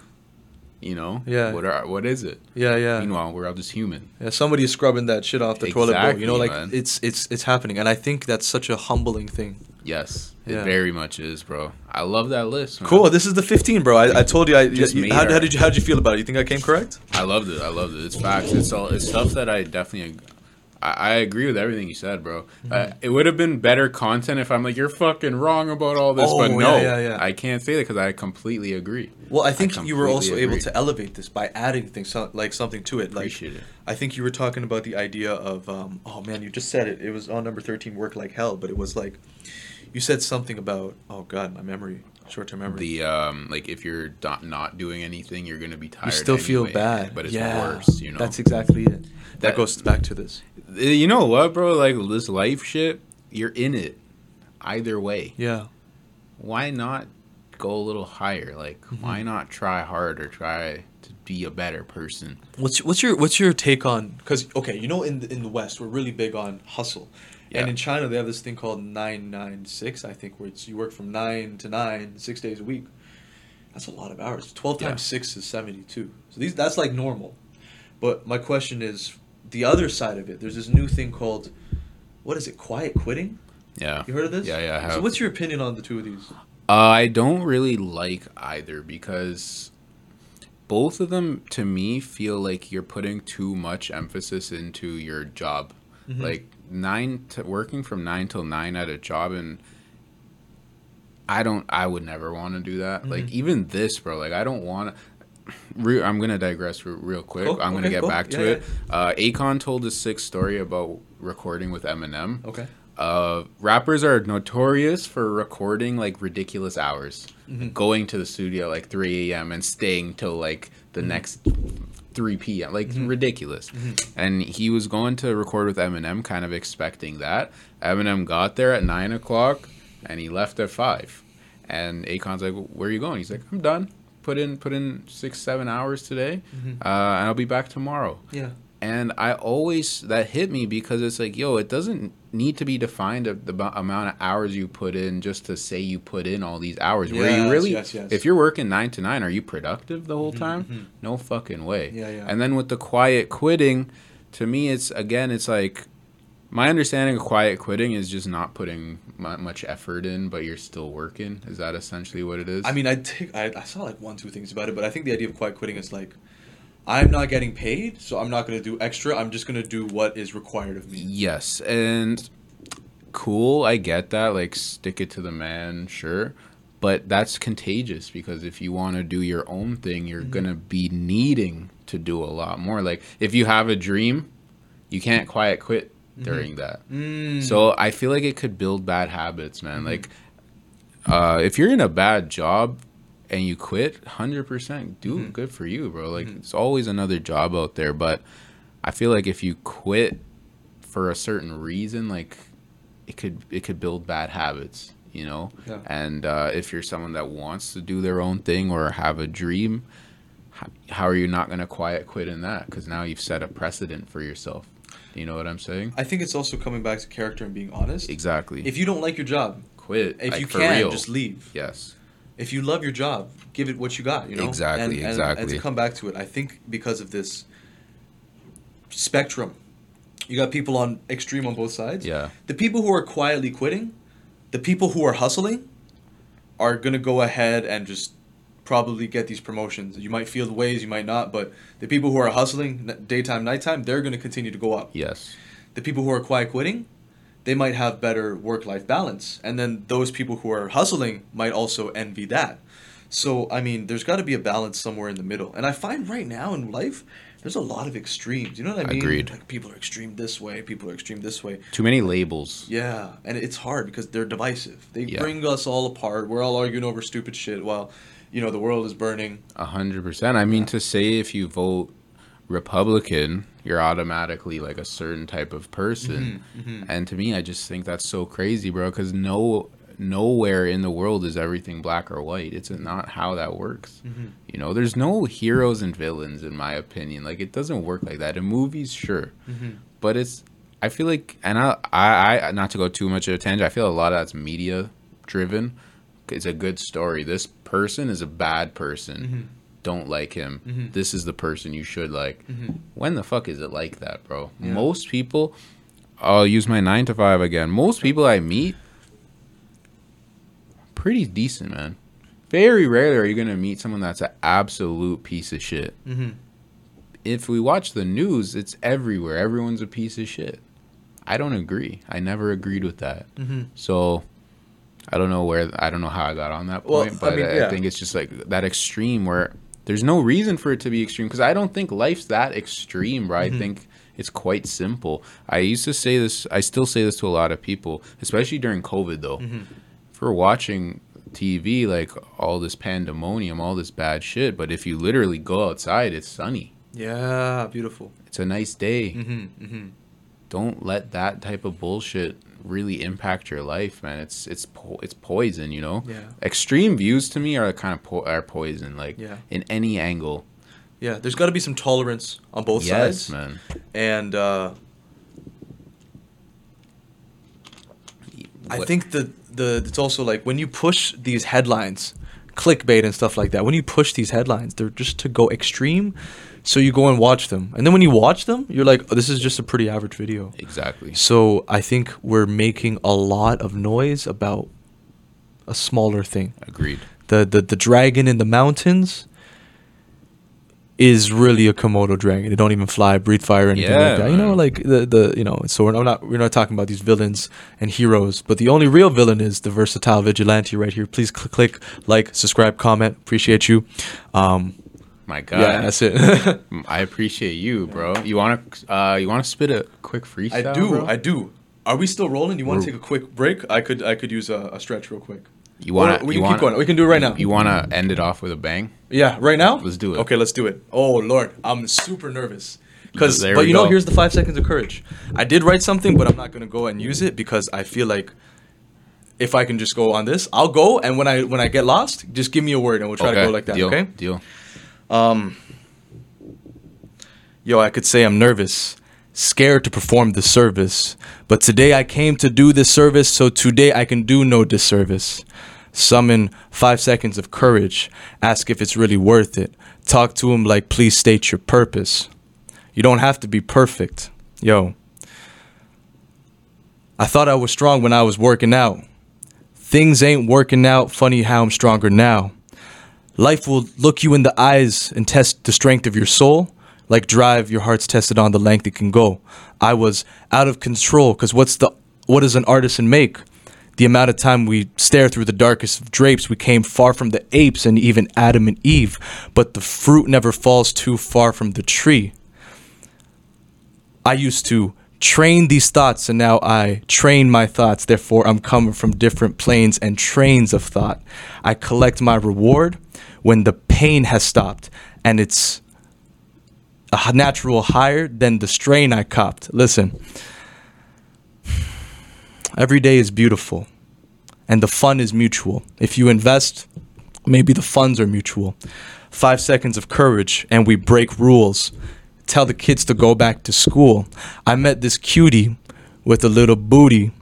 You know. Yeah. What are what is it? yeah, yeah. Meanwhile, we're all just human. Yeah, somebody is scrubbing that shit off the toilet bowl. You know, like man. it's it's it's happening, and I think that's such a humbling thing. Yes. Yeah. It very much is, bro. I love that list. man. Cool. This is the 15, bro. I, I told you. I Just you- how, how did you how did you feel about it? You think I came correct? I loved it. I loved it. It's facts. It's all. It's stuff that I definitely. I, I agree with everything you said, bro. Uh, it would have been better content if I'm like, you're fucking wrong about all this, but Oh, no, yeah, yeah, yeah. I can't say that because I completely agree. Well, I think you were also able to elevate this by adding things like something to it. Like Appreciate it. I think you were talking about the idea of um, oh man, you just said it. It was on number thirteen, work like hell, but it was like you said something about oh god, my memory, short term memory. The um, like if you're not, not doing anything, you're gonna be tired. you still feel bad, but it's yeah, worse. You know. That's exactly it. That, That- goes back to this. Uh, you know what, bro? Like this life shit, you're in it. Either way, Yeah. why not go a little higher? Like, Mm-hmm. why not try harder? Try to be a better person. What's what's your what's your take on? Because okay, you know in the, in the West we're really big on hustle, Yeah. and in China they have this thing called nine nine six. I think where it's you work from nine to nine six days a week. That's a lot of hours. Twelve Yeah. times six is seventy two. So these that's like normal. But my question is the other side of it. There's this new thing called what is it? Quiet quitting. Yeah. You heard of this? Yeah, yeah, I have. So what's your opinion on the two of these? Uh, I don't really like either because both of them to me feel like you're putting too much emphasis into your job. Mhm. Like nine to working from nine till nine at a job and I don't I would never want to do that. Like Mhm. even this, bro, like I don't want to Re- I'm gonna digress re- real quick. Cool, I'm gonna okay, get cool. back to Yeah, it. Uh, Akon told a sick story about recording with Eminem. Okay. Uh, rappers are notorious for recording like ridiculous hours, Mhm. going to the studio like 3 a.m. and staying till like the next 3 p.m. Like Mhm. ridiculous. Mhm. And he was going to record with Eminem, kind of expecting that. Eminem got there at nine o'clock, and he left at five. And Akon's like, "Where are you going?" He's like, "I'm done. Put in put in six seven hours today, Mhm. uh, and I'll be back tomorrow." Yeah. and I always that hit me because it's like, yo, it doesn't need to be defined of the bu- amount of hours you put in just to say you put in all these hours. Were you really? yes, yes. If you're working nine to nine, are you productive the whole Mhm, time? mhm. No fucking way. Yeah, yeah. And then with the quiet quitting, to me, it's again, it's like my understanding of quiet quitting is just not putting mu- much effort in, but you're still working. Is that essentially what it is? I mean, I take I, I saw like one two things about it, but I think the idea of quiet quitting is like, I'm not getting paid, so I'm not gonna do extra. I'm just gonna do what is required of me. Yes, and cool, I get that. Like, stick it to the man, sure. But that's contagious because if you want to do your own thing, you're Mhm. going to be needing to do a lot more. Like, if you have a dream, you can't quiet quit during that. Mm. So I feel like it could build bad habits, man. Mhm. Like, uh, if you're in a bad job and you quit, hundred percent, do Mhm. good for you, bro. Like, Mhm. it's always another job out there. But I feel like if you quit for a certain reason, like, it could it could build bad habits, you know. Yeah. And uh, if you're someone that wants to do their own thing or have a dream, how, how are you not going to quiet quit in that? Because now you've set a precedent for yourself. You know what I'm saying? I think it's also coming back to character and being honest. Exactly. If you don't like your job, quit. if like, you can, real. just leave. Yes. If you love your job, give it what you got. You know Exactly, And, and, And to come back to it, I think because of this spectrum, you got people on extreme on both sides. Yeah. The people who are quietly quitting, the people who are hustling, are gonna go ahead and just probably get these promotions. You might feel the ways, you might not, but the people who are hustling daytime, nighttime, they're gonna continue to go up. Yes. The people who are quiet quitting, they might have better work life balance, and then those people who are hustling might also envy that. So I mean, there's got to be a balance somewhere in the middle, and I find right now in life. There's a lot of extremes. You know what I mean? Agreed. Like people are extreme this way, people are extreme this way. Too many labels. Yeah, and it's hard because they're divisive. They Yeah. bring us all apart. We're all arguing over stupid shit while, you know, the world is burning. A hundred percent. I mean, to say if you vote Republican, you're automatically like a certain type of person. Mhm, mhm. And to me, I just think that's so crazy, bro. Because no, nowhere in the world is everything black or white. It's not how that works. Mhm. You know, there's no heroes and villains, in my opinion. Like it doesn't work like that. In movies, sure, Mhm. but it's. I feel like, and I, I, I, not to go too much of a tangent. I feel a lot of that's media driven. It's a good story. This person is a bad person. Don't like him. Mhm. This is the person you should like. Mhm. When the fuck is it like that, bro? Yeah. Most people, I'll use my nine to five again. Most people I meet, pretty decent, man. Very rarely are you gonna meet someone that's an absolute piece of shit. Mhm. If we watch the news, it's everywhere. Everyone's a piece of shit. I don't agree. I never agreed with that. Mm-hmm. So I don't know where I don't know how I got on that point, I but I, mean, yeah. think it's just like that extreme where there's no reason for it to be extreme because I don't think life's that extreme, right? Mm-hmm. I think it's quite simple. I used to say this, I still say this to a lot of people, especially during COVID though. Mm-hmm. For watching TV, like all this pandemonium, all this bad shit, but if you literally go outside, it's sunny. Yeah, beautiful. It's a nice day. Mm-hmm, mm-hmm. Don't let that type of bullshit really impact your life, man. It's it's po- it's poison, you know. Yeah. Extreme views to me are kind of po- are poison, like Yeah. in any angle. Yeah, there's got to be some tolerance on both yes, sides. man. And uh, I think the the it's also like when you push these headlines, clickbait and stuff like that. When you push these headlines, they're just to go extreme, so you go and watch them, and then when you watch them, you're like, oh, this is just a pretty average video. exactly. So I think we're making a lot of noise about a smaller thing. Agreed. The the the dragon in the mountains is really a Komodo dragon. They don't even fly, breathe fire, or anything Yeah, like that. You know, like the the you know. So we're not we're not talking about these villains and heroes, but the only real villain is the versatile vigilante right here. Please cl- click like, subscribe, comment. Appreciate you. Um, My God. yeah, that's it. I appreciate you, bro. You wanna uh you wanna spit a quick freestyle? I do. bro? I do. Are we still rolling? You want to take a quick break? I could I could use a, a stretch real quick. You wanna? We you can keep wanna, going. We can do it right now. You wanna end it off with a bang? Yeah, right now. Let's do it. Okay, let's do it. Oh Lord, I'm super nervous. Cause, but we you know, here's the five seconds of courage. I did write something, but I'm not gonna go and use it because I feel like if I can just go on this, I'll go. And when I when I get lost, just give me a word and we'll try to go like that. Deal. Okay. Deal. Um. Yo, I could say I'm nervous, scared to perform the service, but today I came to do this service, so today I can do no disservice. Summon five seconds of courage, ask if it's really worth it. Talk to him like, please state your purpose. You don't have to be perfect. Yo. I thought I was strong when I was working out. Things ain't working out, funny how I'm stronger now. Life will look you in the eyes and test the strength of your soul. Like drive, your heart's tested on the length it can go. I was out of control because what's the what does an artisan make? The amount of time we stare through the darkest of drapes, we came far from the apes and even Adam and Eve, but the fruit never falls too far from the tree. I used to train these thoughts and now I train my thoughts. Therefore, I'm coming from different planes and trains of thought. I collect my reward when the pain has stopped and it's a natural higher than the strain I copped. Listen, every day is beautiful and the fun is mutual. If you invest, maybe the funds are mutual. Five seconds of courage and we break rules. Tell the kids to go back to school. I met this cutie with a little booty.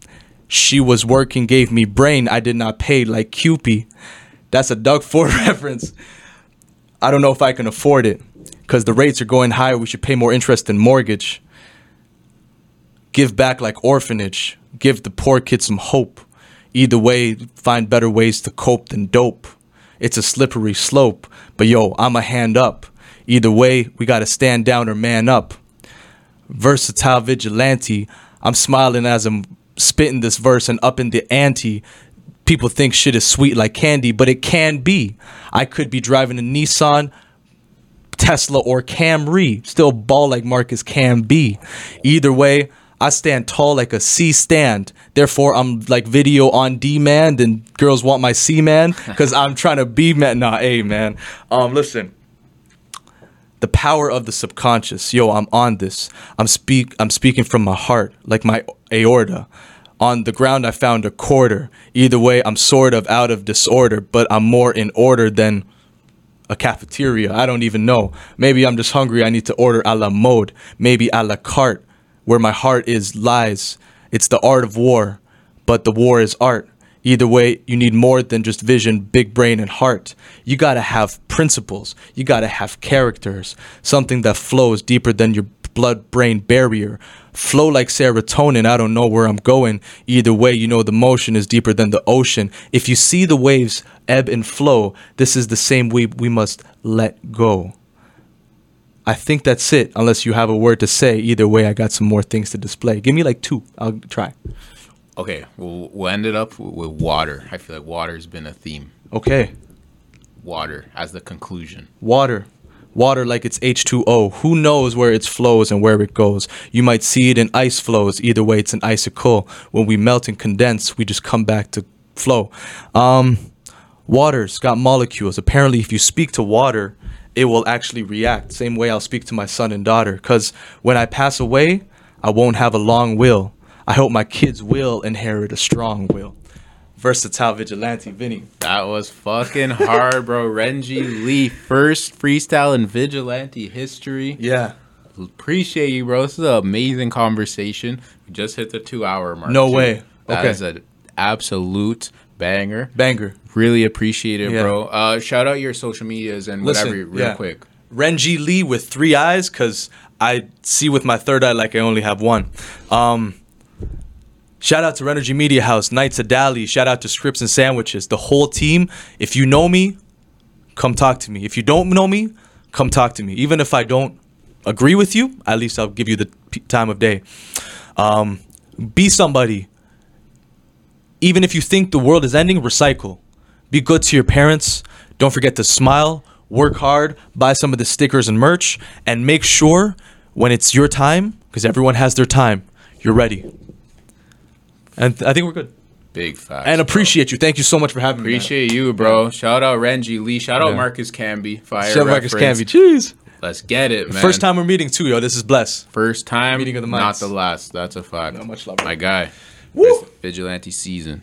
She was working, gave me brain. I did not pay like Cupid. That's a Doug Ford reference. I don't know if I can afford it because the rates are going higher. We should pay more interest than mortgage. Give back like orphanage. Give the poor kid some hope. Either way, find better ways to cope than dope. It's a slippery slope, but yo, I'm a hand up. Either way, we gotta stand down or man up. Versatile vigilante. I'm smiling as I'm spitting this verse and up in the ante. People think shit is sweet like candy, but it can be. I could be driving a Nissan, Tesla, or Camry, still ball like Marcus Camby. Either way, I stand tall like a C stand. Therefore, I'm like video on demand, and girls want my C man because I'm trying to be man. Nah, hey man. Um, listen the power of the subconscious. Yo, I'm on this. I'm speak I'm speaking from my heart, like my aorta. On the ground I found a quarter. Either way, I'm sort of out of disorder, but I'm more in order than a cafeteria. I don't even know. Maybe I'm just hungry. I need to order a la mode. Maybe a la carte, where my heart is lies. It's the art of war, but the war is art. Either way, you need more than just vision, big brain, and heart. You gotta have principles. You gotta have characters. Something that flows deeper than your blood brain barrier. Flow like serotonin. I don't know where I'm going. Either way, you know the motion is deeper than the ocean. If you see the waves ebb and flow, this is the same way we must let go. I think that's it. Unless you have a word to say. Either way, I got some more things to display. Give me like two. I'll try. Okay, we'll, we'll end it up with water. I feel like water's been a theme. Okay. Water as the conclusion. Water. Water like it's H2O. Who knows where it flows and where it goes? You might see it in ice flows. Either way, it's an icicle. When we melt and condense, we just come back to flow. Um, water's got molecules. Apparently, if you speak to water, it will actually react. Same way I'll speak to my son and daughter. Because when I pass away, I won't have a long will. I hope my kids will inherit a strong will. Versatile vigilante, Vinny. That was fucking hard, bro. Renji Lee, first freestyle in vigilante history. Yeah. Appreciate you, bro. This is an amazing conversation. We just hit the two hour mark. No too. way. That Okay. is an absolute banger. Banger. Really appreciate it, Yeah. bro. Uh, shout out your social medias and Listen, whatever, real yeah. quick. Renji Lee with three eyes because I see with my third eye like I only have one. Um, shout out to Renergy Media House, Knights of Dali. Shout out to Scripts and Sandwiches. The whole team. If you know me, come talk to me. If you don't know me, come talk to me. Even if I don't agree with you, at least I'll give you the time of day. Um, be somebody. Even if you think the world is ending, recycle. Be good to your parents. Don't forget to smile, work hard, buy some of the stickers and merch, and make sure when it's your time, because everyone has their time, you're ready. And th- I think we're good. Big facts. And bro. appreciate you. Thank you so much for having me. Appreciate you, bro. Shout out Renji Lee. Shout out Yeah. Marcus Camby. Fire Chef Marcus reference. Camby. Jeez. Let's get it, man. First time we're meeting too, yo. This is blessed. First time, Meeting of the month. not the last. That's a fact. No, much love, My guy. Woo! Vigilante season.